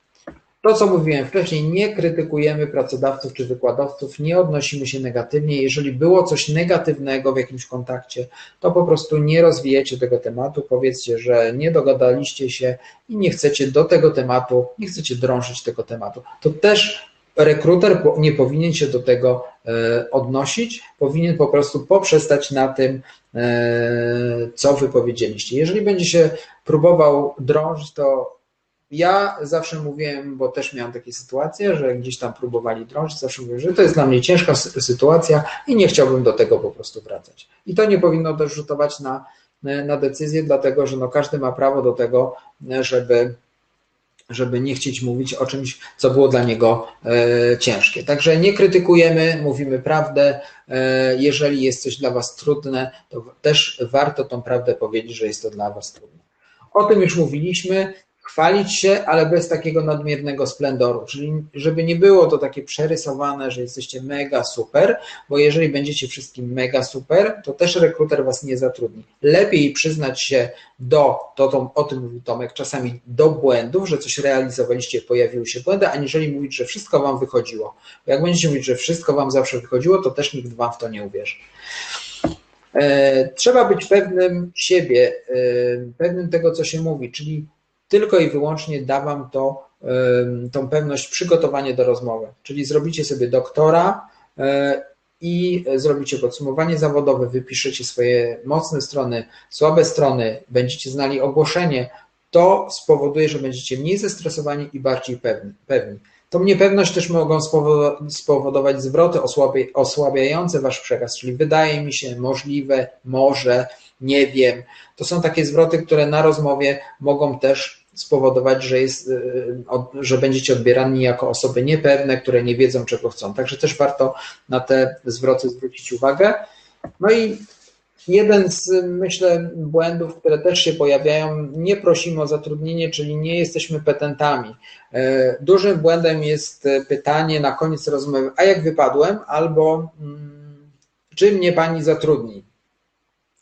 To, co mówiłem wcześniej, nie krytykujemy pracodawców czy wykładowców, nie odnosimy się negatywnie. Jeżeli było coś negatywnego w jakimś kontakcie, to po prostu nie rozwijecie tego tematu. Powiedzcie, że nie dogadaliście się i nie chcecie do tego tematu, nie chcecie drążyć tego tematu. To też rekruter nie powinien się do tego e, odnosić, powinien po prostu poprzestać na tym, e, co wy powiedzieliście. Jeżeli będzie się próbował drążyć, to ja zawsze mówiłem, bo też miałem takie sytuacje, że gdzieś tam próbowali drążyć, zawsze mówiłem, że to jest dla mnie ciężka sytuacja i nie chciałbym do tego po prostu wracać. I to nie powinno też rzutować na, na decyzję, dlatego że no każdy ma prawo do tego, żeby żeby nie chcieć mówić o czymś, co było dla niego e, ciężkie. Także nie krytykujemy, mówimy prawdę. E, jeżeli jest coś dla Was trudne, to też warto tą prawdę powiedzieć, że jest to dla Was trudne. O tym już mówiliśmy chwalić się, ale bez takiego nadmiernego splendoru, czyli żeby nie było to takie przerysowane, że jesteście mega super, bo jeżeli będziecie wszystkim mega super, to też rekruter was nie zatrudni. Lepiej przyznać się do, to, to o tym mówił Tomek, czasami do błędów, że coś realizowaliście, pojawiły się błędy, aniżeli mówić, że wszystko wam wychodziło. Bo jak będziecie mówić, że wszystko wam zawsze wychodziło, to też nikt wam w to nie uwierzy. E, trzeba być pewnym siebie, e, pewnym tego, co się mówi, czyli tylko i wyłącznie da Wam to, tą pewność przygotowanie do rozmowy. Czyli zrobicie sobie doktora e, i zrobicie podsumowanie zawodowe, wypiszecie swoje mocne strony, słabe strony, będziecie znali ogłoszenie, to spowoduje, że będziecie mniej zestresowani i bardziej pewni. pewni. Tą niepewność też mogą spowodować zwroty osłabiające wasz przekaz, czyli wydaje mi się, możliwe, może, nie wiem. To są takie zwroty, które na rozmowie mogą też spowodować, że, jest, y, że będziecie odbierani jako osoby niepewne, które nie wiedzą, czego chcą. Także też warto na te zwroty zwrócić uwagę. No i jeden z, myślę, błędów, które też się pojawiają, nie prosimy o zatrudnienie, czyli nie jesteśmy petentami. E, dużym błędem jest pytanie na koniec rozmowy, a jak wypadłem, albo mm, czy mnie pani zatrudni?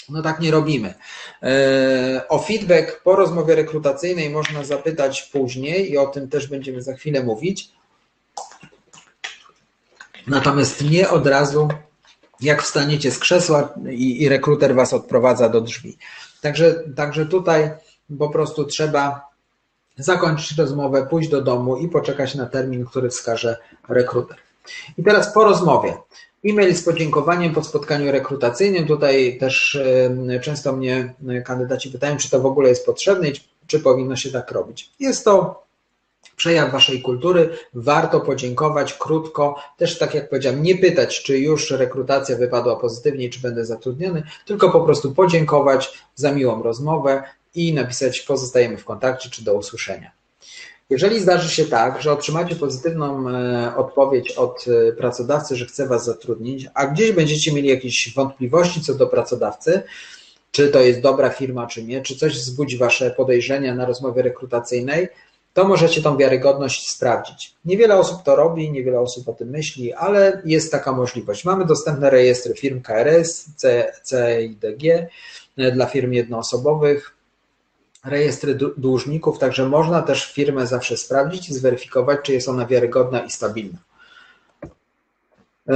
No tak nie robimy. E, o feedback po rozmowie rekrutacyjnej można zapytać później i o tym też będziemy za chwilę mówić. Natomiast nie od razu, jak wstaniecie z krzesła i, i rekruter was odprowadza do drzwi. Także, także tutaj po prostu trzeba zakończyć rozmowę, pójść do domu i poczekać na termin, który wskaże rekruter. I teraz po rozmowie. E-mail z podziękowaniem po spotkaniu rekrutacyjnym. Tutaj też często mnie kandydaci pytają, czy to w ogóle jest potrzebne i czy powinno się tak robić. Jest to przejaw waszej kultury. Warto podziękować krótko. Też tak jak powiedziałem, nie pytać, czy już rekrutacja wypadła pozytywnie, czy będę zatrudniony, tylko po prostu podziękować za miłą rozmowę i napisać pozostajemy w kontakcie, czy do usłyszenia. Jeżeli zdarzy się tak, że otrzymacie pozytywną e, odpowiedź od e, pracodawcy, że chce Was zatrudnić, a gdzieś będziecie mieli jakieś wątpliwości co do pracodawcy, czy to jest dobra firma, czy nie, czy coś wzbudzi Wasze podejrzenia na rozmowie rekrutacyjnej, to możecie tą wiarygodność sprawdzić. Niewiele osób to robi, niewiele osób o tym myśli, ale jest taka możliwość. Mamy dostępne rejestry firm KRS, CIDG e, dla firm jednoosobowych, rejestry dłużników, także można też firmę zawsze sprawdzić i zweryfikować, czy jest ona wiarygodna i stabilna. Yy,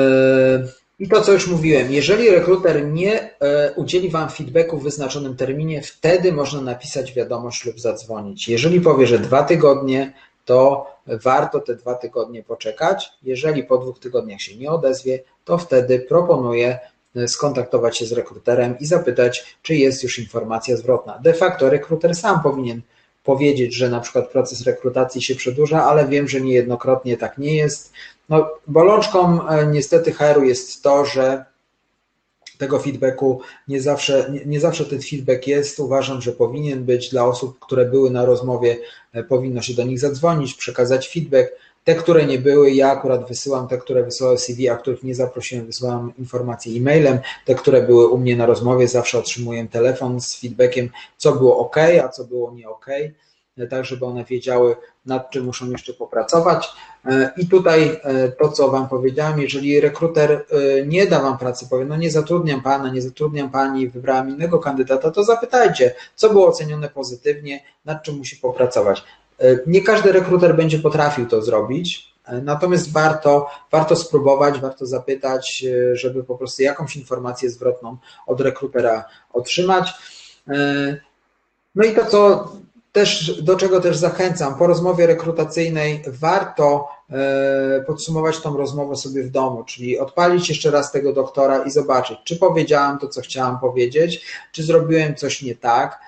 I to, co już mówiłem, jeżeli rekruter nie yy, udzieli Wam feedbacku w wyznaczonym terminie, wtedy można napisać wiadomość lub zadzwonić. Jeżeli powie, że dwa tygodnie, to warto te dwa tygodnie poczekać. Jeżeli po dwóch tygodniach się nie odezwie, to wtedy proponuję skontaktować się z rekruterem i zapytać, czy jest już informacja zwrotna. De facto rekruter sam powinien powiedzieć, że na przykład proces rekrutacji się przedłuża, ale wiem, że niejednokrotnie tak nie jest. No, bolączką e, niestety HR-u jest to, że tego feedbacku nie zawsze, nie, nie, zawsze ten feedback jest. Uważam, że powinien być dla osób, które były na rozmowie, e, powinno się do nich zadzwonić, przekazać feedback. Te, które nie były, ja akurat wysyłam, te, które wysyłały CV, a których nie zaprosiłem, wysyłam informacje e-mailem. Te, które były u mnie na rozmowie, zawsze otrzymuję telefon z feedbackiem, co było ok, a co było nie ok, tak żeby one wiedziały, nad czym muszą jeszcze popracować. I tutaj e, to, co Wam powiedziałem, jeżeli rekruter e, nie da Wam pracy, powie, no nie zatrudniam Pana, nie zatrudniam Pani, wybrałem innego kandydata, to zapytajcie, co było ocenione pozytywnie, nad czym musi popracować. E, nie każdy rekruter będzie potrafił to zrobić, e, natomiast warto, warto spróbować, warto zapytać, e, żeby po prostu jakąś informację zwrotną od rekrutera otrzymać. No i to, co też, do czego też zachęcam, po rozmowie rekrutacyjnej warto podsumować tą rozmowę sobie w domu, czyli odpalić jeszcze raz tego doktora i zobaczyć, czy powiedziałam to, co chciałam powiedzieć, czy zrobiłem coś nie tak,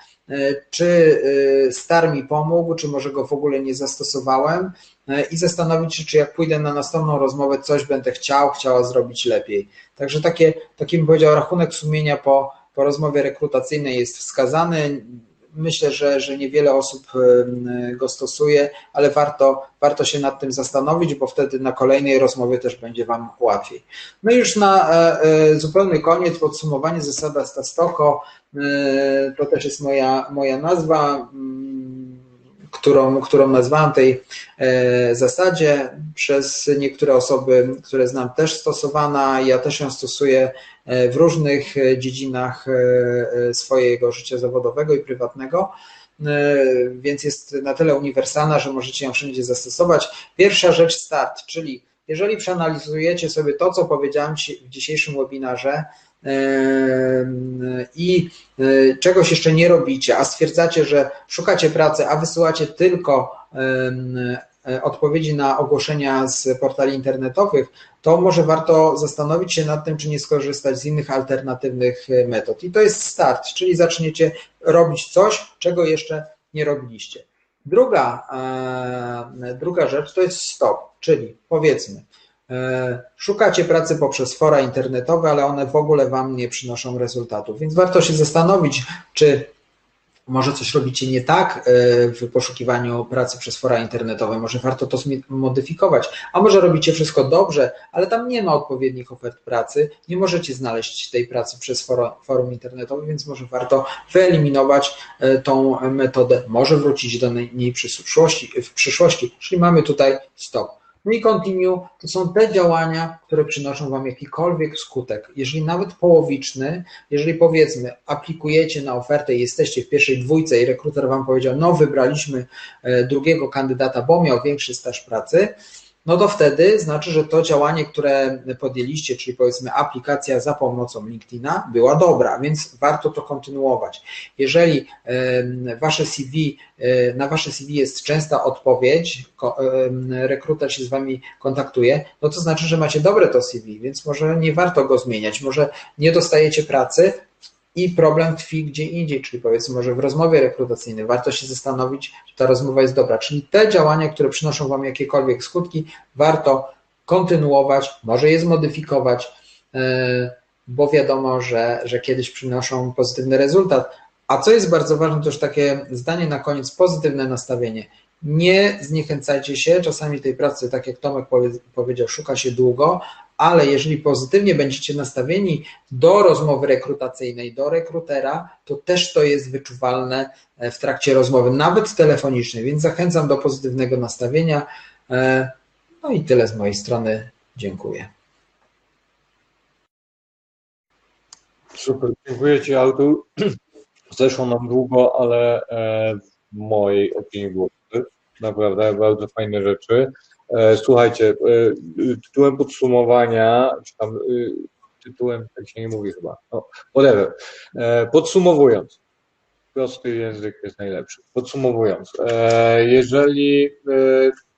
czy e, star mi pomógł, czy może go w ogóle nie zastosowałem e, i zastanowić się, czy jak pójdę na następną rozmowę, coś będę chciał, chciała zrobić lepiej. Także takie, taki bym powiedział, rachunek sumienia po, po rozmowie rekrutacyjnej jest wskazany. Myślę, że, że niewiele osób go stosuje, ale warto, warto się nad tym zastanowić, bo wtedy na kolejnej rozmowie też będzie Wam łatwiej. No i już na zupełny koniec podsumowanie zasada Stastoko E, to też jest moja, moja nazwa, mm, którą, którą nazwałam tej e, zasadzie. Przez niektóre osoby, które znam, też stosowana. Ja też ją stosuję e, w różnych dziedzinach swojego życia zawodowego i prywatnego więc jest na tyle uniwersalna, że możecie ją wszędzie zastosować. Pierwsza rzecz start, czyli jeżeli przeanalizujecie sobie to, co powiedziałem w dzisiejszym webinarze, i e, czegoś jeszcze nie robicie, a stwierdzacie, że szukacie pracy, a wysyłacie tylko e, odpowiedzi na ogłoszenia z portali internetowych, to może warto zastanowić się nad tym, czy nie skorzystać z innych alternatywnych e, metod. I to jest start, czyli zaczniecie robić coś, czego jeszcze nie robiliście. Druga, druga rzecz to jest stop, czyli powiedzmy, Szukacie pracy poprzez fora internetowe, ale one w ogóle Wam nie przynoszą rezultatów, więc warto się zastanowić, czy może coś robicie nie tak e, w poszukiwaniu pracy przez fora internetowe, może warto to zmodyfikować, a może robicie wszystko dobrze, ale tam nie ma odpowiednich ofert pracy, nie możecie znaleźć tej pracy przez forum internetowe, więc może warto wyeliminować e, tą metodę, może wrócić do niej przyszłości, w przyszłości, czyli mamy tutaj stop. No i continue to są te działania, które przynoszą Wam jakikolwiek skutek. Jeżeli nawet połowiczny, jeżeli powiedzmy aplikujecie na ofertę i jesteście w pierwszej dwójce i rekruter Wam powiedział, no wybraliśmy e, drugiego kandydata, bo miał większy staż pracy, no to wtedy znaczy, że to działanie, które podjęliście, czyli powiedzmy aplikacja za pomocą LinkedIna, była dobra, więc warto to kontynuować. Jeżeli wasze CV, e, na wasze CV jest częsta odpowiedź, rekruter się z wami kontaktuje, no to znaczy, że macie dobre to CV, więc może nie warto go zmieniać, może nie dostajecie pracy, i problem tkwi gdzie indziej, czyli powiedzmy może w rozmowie rekrutacyjnej warto się zastanowić, czy ta rozmowa jest dobra. Czyli te działania, które przynoszą Wam jakiekolwiek skutki, warto kontynuować, może je zmodyfikować, e, bo wiadomo, że, że kiedyś przynoszą pozytywny rezultat. A co jest bardzo ważne, to już takie zdanie na koniec, pozytywne nastawienie. Nie zniechęcajcie się, czasami tej pracy, tak jak Tomek powiedział, szuka się długo, ale jeżeli pozytywnie będziecie nastawieni do rozmowy rekrutacyjnej, do rekrutera, to też to jest wyczuwalne e, w trakcie rozmowy, nawet telefonicznej, więc zachęcam do pozytywnego nastawienia. E, no i tyle z mojej strony. Dziękuję. Super, dziękuję Ci, Artur. Zeszło nam długo, ale e, w mojej opinii było naprawdę bardzo fajne rzeczy. E, słuchajcie, e, tytułem podsumowania, czy tam e, tytułem, tak się nie mówi chyba, no, whatever. Podsumowując, prosty język jest najlepszy. Podsumowując, jeżeli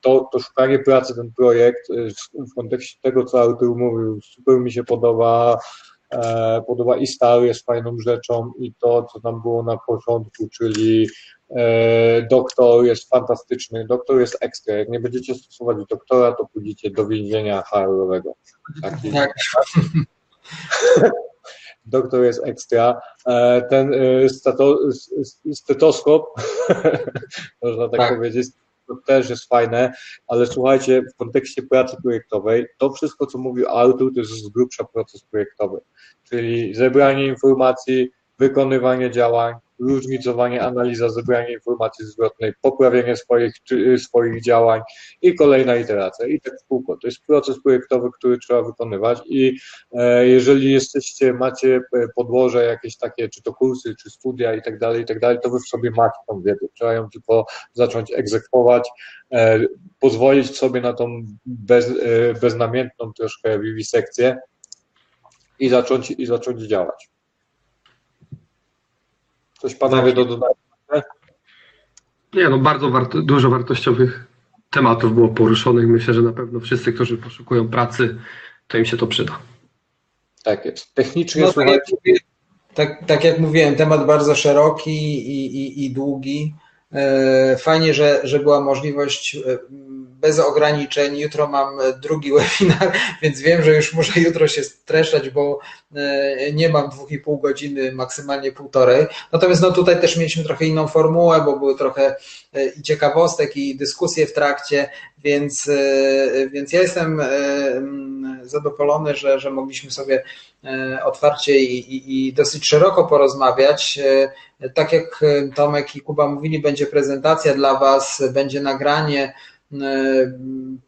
to, to szukanie pracy, ten projekt w kontekście tego, co Artur mówił, super mi się podoba, podoba i stary jest fajną rzeczą i to, co tam było na początku, czyli E, doktor jest fantastyczny, doktor jest ekstra. Jak nie będziecie stosować doktora, to pójdziecie do więzienia HR-owego. Taki... Tak. doktor jest ekstra. E, ten e, stetoskop, można tak, tak, powiedzieć, to też jest fajne, ale słuchajcie, w kontekście pracy projektowej, to wszystko, co mówił Artur, to jest z grubsza proces projektowy, czyli zebranie informacji, wykonywanie działań, różnicowanie, analiza, zebranie informacji zwrotnej, poprawienie swoich, swoich działań i kolejna iteracja. I tak w kółko. To jest proces projektowy, który trzeba wykonywać i e, jeżeli jesteście, macie e, podłoże jakieś takie, czy to kursy, czy studia i tak dalej, i tak dalej, to wy w sobie macie tą wiedzę. Trzeba ją tylko zacząć egzekwować, e, pozwolić sobie na tą bez, beznamiętną troszkę wiwisekcję i zacząć, i zacząć działać. Coś panowie do dodania? Nie, no bardzo warto, dużo wartościowych tematów było poruszonych. Myślę, że na pewno wszyscy, którzy poszukują pracy, to im się to przyda. Tak jest. Technicznie no, tak, jak, tak, tak, jak mówiłem, temat bardzo szeroki i, i, i długi. E, fajnie, że, że była możliwość e, bez ograniczeń. Jutro mam drugi webinar, więc wiem, że już muszę jutro się streszczać, bo e, nie mam dwóch i pół godziny, maksymalnie półtorej. Natomiast no tutaj też mieliśmy trochę inną formułę, bo były trochę e, i ciekawostek i dyskusje w trakcie, więc, e, więc ja jestem zadowolony, że, że mogliśmy sobie otwarcie i, i, i dosyć szeroko porozmawiać. Tak jak Tomek i Kuba mówili, będzie prezentacja dla Was, będzie nagranie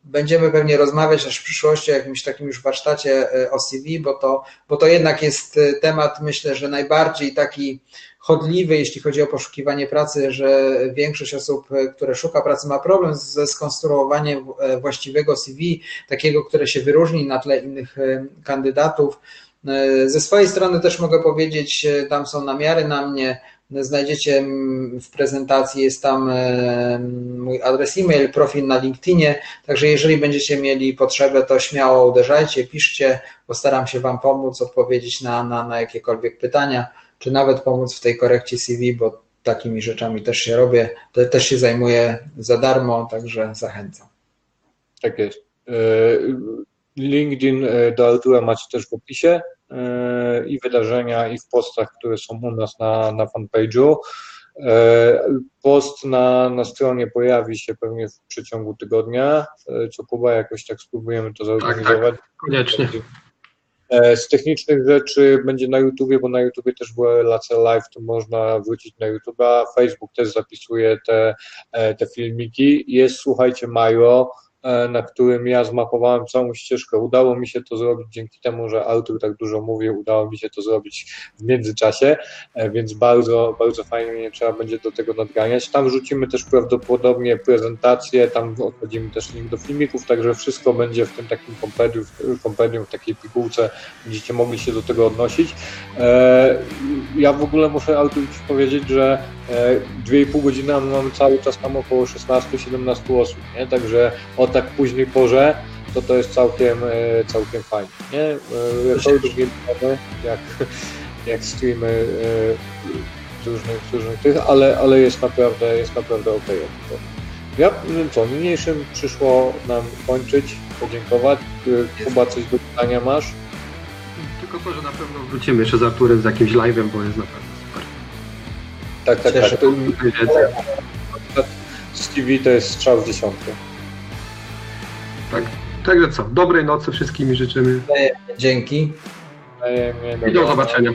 będziemy pewnie rozmawiać też w przyszłości o jakimś takim już warsztacie e, o CV, bo to, bo to jednak jest e, temat, myślę, że najbardziej taki chodliwy, jeśli chodzi o poszukiwanie pracy, że większość osób, które szuka pracy, ma problem ze skonstruowaniem właściwego CV, takiego, które się wyróżni na tle innych kandydatów. Ze swojej strony też mogę powiedzieć, tam są namiary na mnie, Znajdziecie w prezentacji, jest tam e, mój adres e-mail, profil na LinkedInie, także jeżeli będziecie mieli potrzebę, to śmiało uderzajcie, piszcie, postaram się Wam pomóc, odpowiedzieć na, na, na jakiekolwiek pytania, czy nawet pomóc w tej korekcie CV, bo takimi rzeczami też się robię, te, też się zajmuję za darmo, także zachęcam. Tak jest. E, LinkedIn e, do Artura macie też w opisie i wydarzenia, i w postach, które są u nas na, na fanpage'u. E, Post na, na stronie pojawi się pewnie w przeciągu tygodnia, e, co Kuba jakoś tak spróbujemy to zorganizować. Koniecznie. E, Z technicznych rzeczy będzie na YouTubie, bo na YouTubie też była relacja live, to można wrócić na YouTube'a. Facebook też zapisuje te, e, te filmiki. Jest, słuchajcie, Majo, e, na którym ja zmapowałem całą ścieżkę. Udało mi się to zrobić dzięki temu, że Artur tak dużo mówi, udało mi się to zrobić w międzyczasie, e, więc bardzo, bardzo fajnie nie trzeba będzie do tego nadganiać. Tam wrzucimy też prawdopodobnie prezentację, tam odchodzimy też link do filmików, także wszystko będzie w tym takim kompedium, kompedium w takiej pigułce, będziecie mogli się do tego odnosić. E, Ja w ogóle muszę Artur Ci powiedzieć, że e, 2,5 godziny, a my mamy cały czas tam około 16-17 osób, nie? Także o tak późnej porze to to jest całkiem, e, całkiem fajnie, nie? Rekordów nie mamy, jak, jak streamy e, z różnych, z różnych tych, ale, ale jest naprawdę, jest naprawdę. Okay. Ja, no co, niniejszym przyszło nam kończyć, podziękować. E, Kuba, coś do pytania masz? Tylko to, że na pewno wrócimy jeszcze z Arturem z jakimś live'em, bo jest naprawdę super. Tak, tak, Cieszę tak. To, z TV to jest strzał w dziesiątkę. Tak. Także co, dobrej nocy wszystkim życzymy Dzięki. I do zobaczenia.